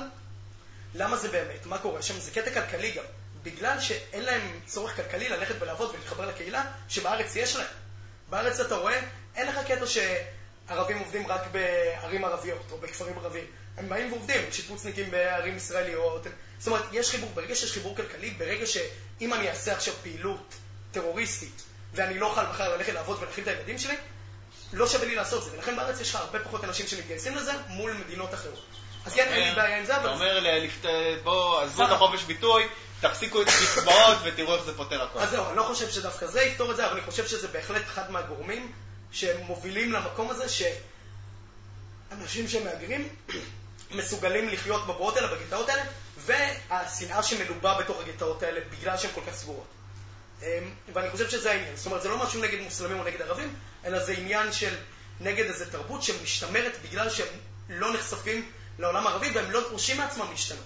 למה זה באמת? מה קורה שם? זה קטע כלכלי גם. בגלל שאין להם צורך כלכלי ללכת ולעבוד ולהתחבר לקהילה, שבארץ יש להם. בארץ אתה רואה, אין לך קטע שערבים עובדים רק בערים ערביות או בכפרים ערביים. הם באים ועובדים, הם שיפוצניקים בערים ישראליות. זאת אומרת, יש חיבור, ברגע שיש חיבור כלכלי, ברגע שאם אני אעשה עכשיו פעילות טרוריסטית ואני לא אוכל מחר ללכת לעבוד ולהכין את הילדים שלי, לא שווה לי לעשות זה. ולכן בארץ יש לך הרבה פחות אנשים שמתגייסים לזה מול מדינות אחרות. אז כן, אין לי בעיה עם זה, אתה אבל... אומר, ל- לפת- בואו, עזבו את. החופש ביטוי, תפסיקו את הקצבאות *laughs* ותראו איך זה פותר הכל. אז זהו, אני לא חושב שדווקא זה יפתור את זה, אבל אני חושב שזה בהחלט אחד מהגורמים שמובילים למקום הזה שאנשים שמהגרים *coughs* מסוגלים לחיות בבועות האלה, בגטאות האלה, והשנאה שמלובה בתוך הגטאות האלה בגלל שהן כל כך סגורות. אמ, ואני חושב שזה העניין. זאת אומרת, זה לא משהו נגד מוסלמים או נגד ערבים, אלא זה עניין של נגד איזו תרבות שמשתמרת בגלל שהם לא נחשפים לעולם הערבי והם לא דורשים מעצמם להשתנות.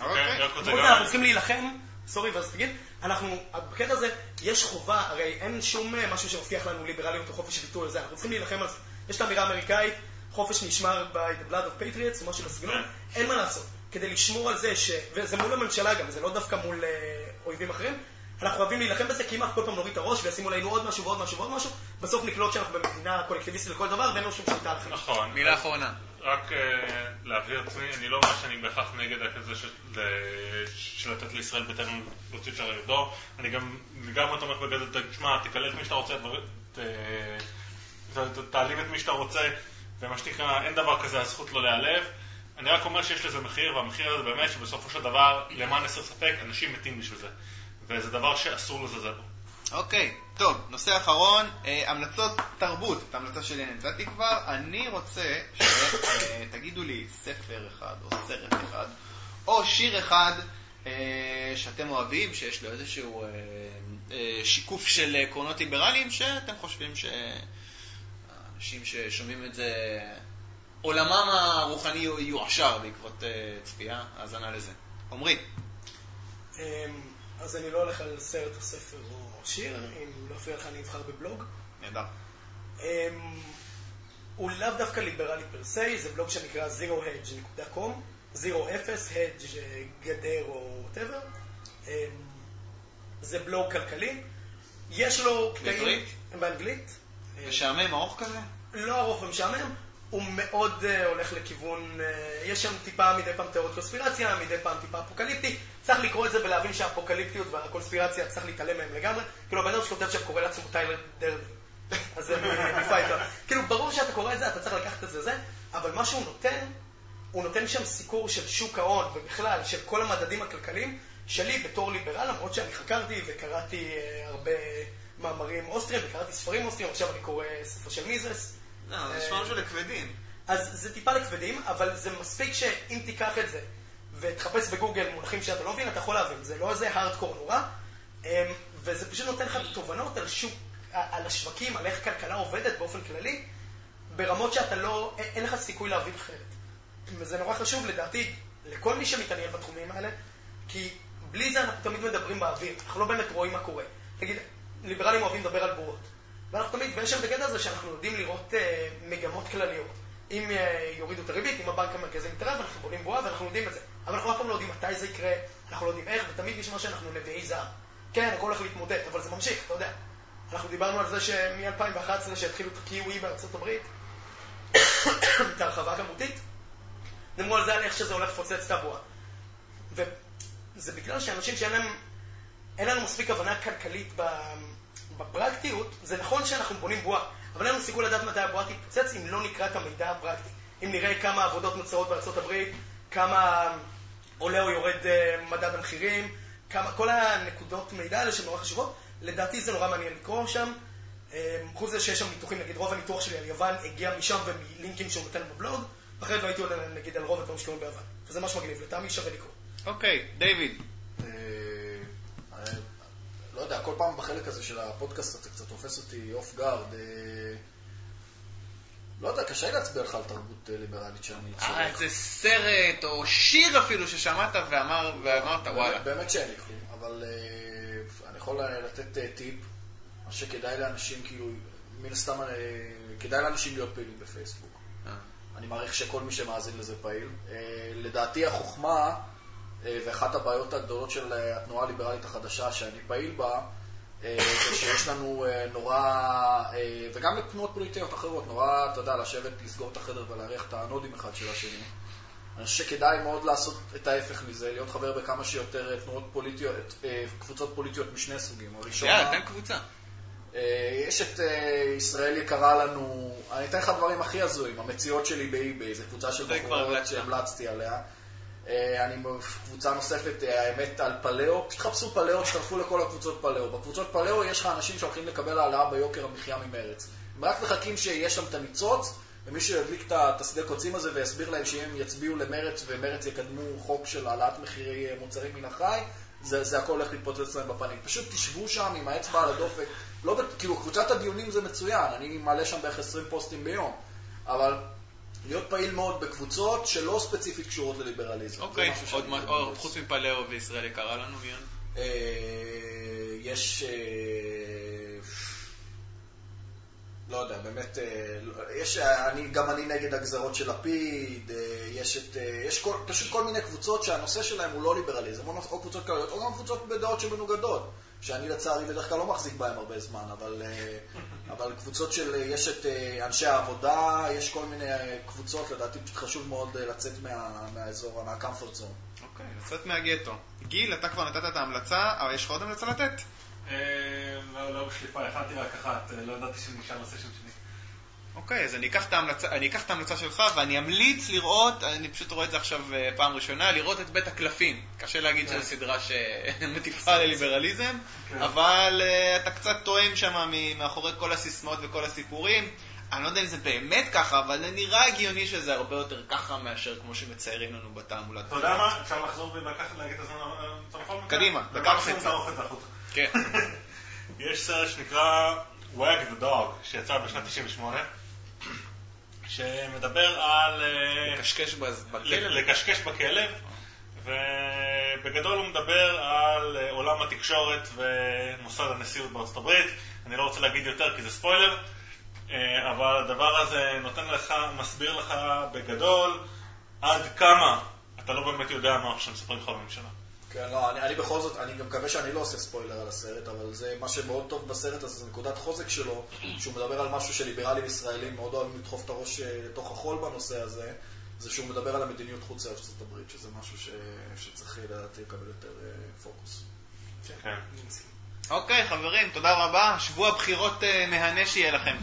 אוקיי. זאת אנחנו צריכים להילחם, סורי, ואז תגיד, אנחנו, בקטע הזה, יש חובה, הרי אין שום אה, משהו שמבטיח לנו ליברליות או חופש ביטוי וזה, אנחנו צריכים להילחם על זה. יש את האמירה האמריקאית, חופש נשמר by the blood of patriots, או משהו בסגנון, אין מה לעשות. כדי לשמור על זה, ש... וזה מול הממשלה גם, זה לא דווקא מול אה, אויבים אחרים, אנחנו חייבים להילחם בזה, כי אם אנחנו כל פעם נוריד את הראש וישימו עלינו עוד משהו ועוד משהו ועוד משהו, בסוף נקלוט שאנחנו במדינה קולקטיביסטית לכל דבר ואין לנו שום שליטה על חיים. נכון. מילה אחרונה. רק אה, להבהיר עצמי, אני לא אומר שאני בהכרח נגד הכזה של, לתת לישראל ביתנו להוציא את שערי דור. אני גם לגמרי תומך בגדול, תשמע, תקלל את מי שאתה רוצה, דבר- ת- ת- ת- תעליב את מי שאתה רוצה, ומה שנקרא, אין דבר כזה הזכות לא להיעלב. אני רק אומר שיש לזה מחיר, והמחיר הזה באמת שבסופו של דבר, למען הסר ספק, אנשים מתים בשביל זה. וזה דבר שאסור לזלזל בו. אוקיי, טוב, נושא אחרון, אה, המלצות תרבות. את ההמלצה שלי אני נתתי כבר. אני רוצה שתגידו לי ספר אחד, או סרט אחד, או שיר אחד אה, שאתם אוהבים, שיש לו איזשהו אה, אה, שיקוף של עקרונות ליברליים, שאתם חושבים שהאנשים ששומעים את זה, עולמם הרוחני יועשר בעקבות אה, צפייה, האזנה לזה. עמרי. אמ, אז אני לא הולך על סרט או ספר או שיר, אם לא יפריע לך אני אבחר בבלוג. נהדר. אמ, הוא לאו דווקא ליברלי פר סי, זה בלוג שנקרא zerohedge.com, zero אפס, hedge אה, גדר או whatever. אמ, זה בלוג כלכלי. יש לו קטעים... בעברית? באנגלית. משעמם, ארוך כזה? לא ארוך ומשעמם, הוא מאוד uh, הולך לכיוון, uh, יש שם טיפה מדי פעם תיאוריות קונספירציה, מדי פעם טיפה אפוקליפטי, צריך לקרוא את זה ולהבין שהאפוקליפטיות והקונספירציה צריך להתעלם מהם לגמרי, כאילו הבן אדם שכותב שם קורא לעצמו טיילר דרבי, *laughs* אז זה איתו, כאילו ברור שאתה קורא את זה, אתה צריך לקחת את זה זה, אבל מה שהוא נותן, הוא נותן שם סיקור של שוק ההון ובכלל של כל המדדים הכלכליים שלי בתור ליברל, למרות שאני חקרתי וקראתי uh, הרבה מאמרים אוסטריים, וקראתי ספרים אוסטריים, עכשיו אני קורא ספר של מיזס. לא, זה נשמע משהו לכבדים. אז זה טיפה לכבדים, אבל זה מספיק שאם תיקח את זה ותחפש בגוגל מונחים שאתה לא מבין, אתה יכול להבין, זה לא איזה הארדקור נורא, אמ, וזה פשוט נותן לך תובנות על שוק, על השווקים, על איך כלכלה עובדת באופן כללי, ברמות שאתה לא, אין- לך סיכוי להבין אחרת. וזה נורא חשוב לדעתי לכל מי שמתעניין בתחומים האלה, כי בלי זה אנחנו תמיד מדברים באוויר, אנחנו לא באמת רואים מה קורה. תגיד, ליברלים אוהבים לדבר על בועות. ואנחנו תמיד, ויש שם את הקטע הזה שאנחנו יודעים לראות אה, מגמות כלליות. אם אה, יורידו את הריבית, אם הבנק המרכזי מתערב, אנחנו בונים בועה ואנחנו יודעים את זה. אבל אנחנו אף פעם לא יודעים מתי זה יקרה, אנחנו לא יודעים איך, ותמיד נשמע שאנחנו נביאי זעם. כן, הכל הולך להתמודד, אבל זה ממשיך, אתה יודע. אנחנו דיברנו על זה שמ-2011 שהתחילו את ה-QE בארצות הברית, *coughs* את ההרחבה הכמותית, דיברו על זה, על איך שזה הולך לפוצץ את הבועה. וזה בגלל שאנשים שאין להם, אין לנו מספיק הבנה כלכלית ב- בפרקטיות, זה נכון שאנחנו בונים בועה, אבל אין לנו סיכוי לדעת מתי הבועה תתפוצץ אם לא נקרא את המידע הפרקטי. אם נראה כמה עבודות נוצרות בארצות הברית, כמה עולה או יורד אה, מדד המחירים, כמה, כל הנקודות מידע האלה שהן נורא חשובות, לדעתי זה נורא מעניין לקרוא שם. אה, חוץ מזה שיש שם ניתוחים, נגיד רוב הניתוח שלי על יוון הגיע משם ומלינקים שהוא נותן בבלוג, אחרת לא הייתי יודע נגיד על רוב הדברים שקורים ביוון. וזה ממש מגניב, לטעמי שווה לקרוא. אוקיי, דיוויד. אה, אה, לא יודע, כל פעם בחלק הזה של הפודקאסט אתה קצת תופס אותי off guard. לא יודע, קשה להצביע לך על תרבות אה, ליברלית שאני אה, צורך. איזה סרט או שיר אפילו ששמעת ואמר- ואמרת, וואלה. באמת שאין לי כלום, אבל אה, אני יכול לתת אה, טיפ, מה שכדאי לאנשים, כאילו, מן הסתם, אה, כדאי לאנשים להיות פעילים בפייסבוק. אה. אני מעריך שכל מי שמאזין לזה פעיל. אה, לדעתי החוכמה, אה, ואחת הבעיות הגדולות של אה, התנועה הליברלית החדשה, שאני פעיל בה, אה, זה שיש לנו אה, נורא, אה, וגם לתנועות פוליטיות אחרות, נורא, אתה יודע, לשבת, לסגור את החדר ולהריח את הנודים אחד של השני. אני חושב שכדאי מאוד לעשות את ההפך מזה, להיות חבר בכמה שיותר אה, תנועות פוליטיות, אה, קבוצות פוליטיות משני סוגים. הראשונה, יאללה, תן קבוצה. אה, יש את אה, ישראל יקרה לנו, אני אתן לך דברים הכי הזויים, המציאות שלי ב eBay, זו קבוצה של בחורות המלצת. שהמלצתי עליה. אה, אני קבוצה נוספת, אה, האמת, על פלאו, פשוט חפשו פלאו, תצטרפו לכל הקבוצות פלאו. בקבוצות פלאו יש לך אנשים שהולכים לקבל העלאה ביוקר המחיה ממרץ. הם רק מחכים שיש שם את הניצוץ, ומישהו ידליק את השדה קוצים הזה ויסביר להם שאם יצביעו למרץ ומרץ יקדמו חוק של העלאת מחירי אה, מוצרים מן החי, זה, זה הכל הולך להתפוצץ להם בפנים. פשוט תשבו שם עם האצבע על הדופק. לא, כאילו, קבוצת הדיונים זה מצוין, אני מעלה שם בערך 20 פוסטים ביום, אבל להיות פעיל מאוד בקבוצות שלא ספציפית קשורות לליברליזם. אוקיי, עוד מה-. חוץ מפלאו וישראל יקרה לנו, מיון? אה, יש... אה, לא יודע, באמת, אה, יש, אני, גם אני נגד הגזרות של לפיד, יש, את, יש כל, פשוט כל מיני קבוצות שהנושא שלהם הוא לא ליברליזם, או, או קבוצות כלליות, או גם קבוצות בדעות שמנוגדות, שאני לצערי בדרך כלל לא מחזיק בהן הרבה זמן, אבל, אה, אבל קבוצות של, אה, יש את אה, אנשי העבודה, יש כל מיני קבוצות, לדעתי פשוט חשוב מאוד לצאת מה, מהאזור, מה-comfort zone. אוקיי, לצאת מהגטו. גיל, אתה כבר נתת את ההמלצה, אבל יש לך עוד המלצה לתת? לא, לא בשליפה, הכנתי רק אחת, לא ידעתי שנשאר לסשן שלי. אוקיי, אז אני אקח, ההמלצה, אני אקח את ההמלצה שלך ואני אמליץ לראות, אני פשוט רואה את זה עכשיו אה, פעם ראשונה, לראות את בית הקלפים. קשה להגיד שזו סדרה שמטיפה *laughs* לליברליזם, כן. אבל אה, אתה קצת טועם שם מאחורי כל הסיסמאות וכל הסיפורים. אני לא יודע אם זה באמת ככה, אבל זה נראה הגיוני שזה הרבה יותר ככה מאשר כמו שמציירים לנו בתעמולת. אתה יודע מה? אפשר לחזור ולקחת, להגיד את הזמן בכל מקרה? קדימה, דקה וחצי. את זה. כן. *laughs* יש סרט שנקרא Wag the Dog, שיצא בשנת 98, שמדבר על... אה, לקשקש בכלב. לקשקש בכלב, ובגדול הוא מדבר על אה, עולם התקשורת ומוסד הנשיאות בארצות הברית. אני לא רוצה להגיד יותר כי זה ספוילר, אה, אבל הדבר הזה נותן לך, מסביר לך בגדול עד כמה אתה לא באמת יודע מה שמספרים לך בממשלה. כן, לא, אני, אני בכל זאת, אני גם מקווה שאני לא עושה ספוילר על הסרט, אבל זה מה שמאוד טוב בסרט הזה, זה נקודת חוזק שלו, שהוא מדבר על משהו שליברלים ישראלים מאוד אוהבים לדחוף את הראש אה, לתוך החול בנושא הזה, זה שהוא מדבר על המדיניות חוץ של ארצות הברית, שזה משהו ש, שצריך לדעתי לקבל יותר אה, פוקוס. כן. אוקיי, חברים, תודה רבה. שבוע בחירות אה, מהנה שיהיה לכם.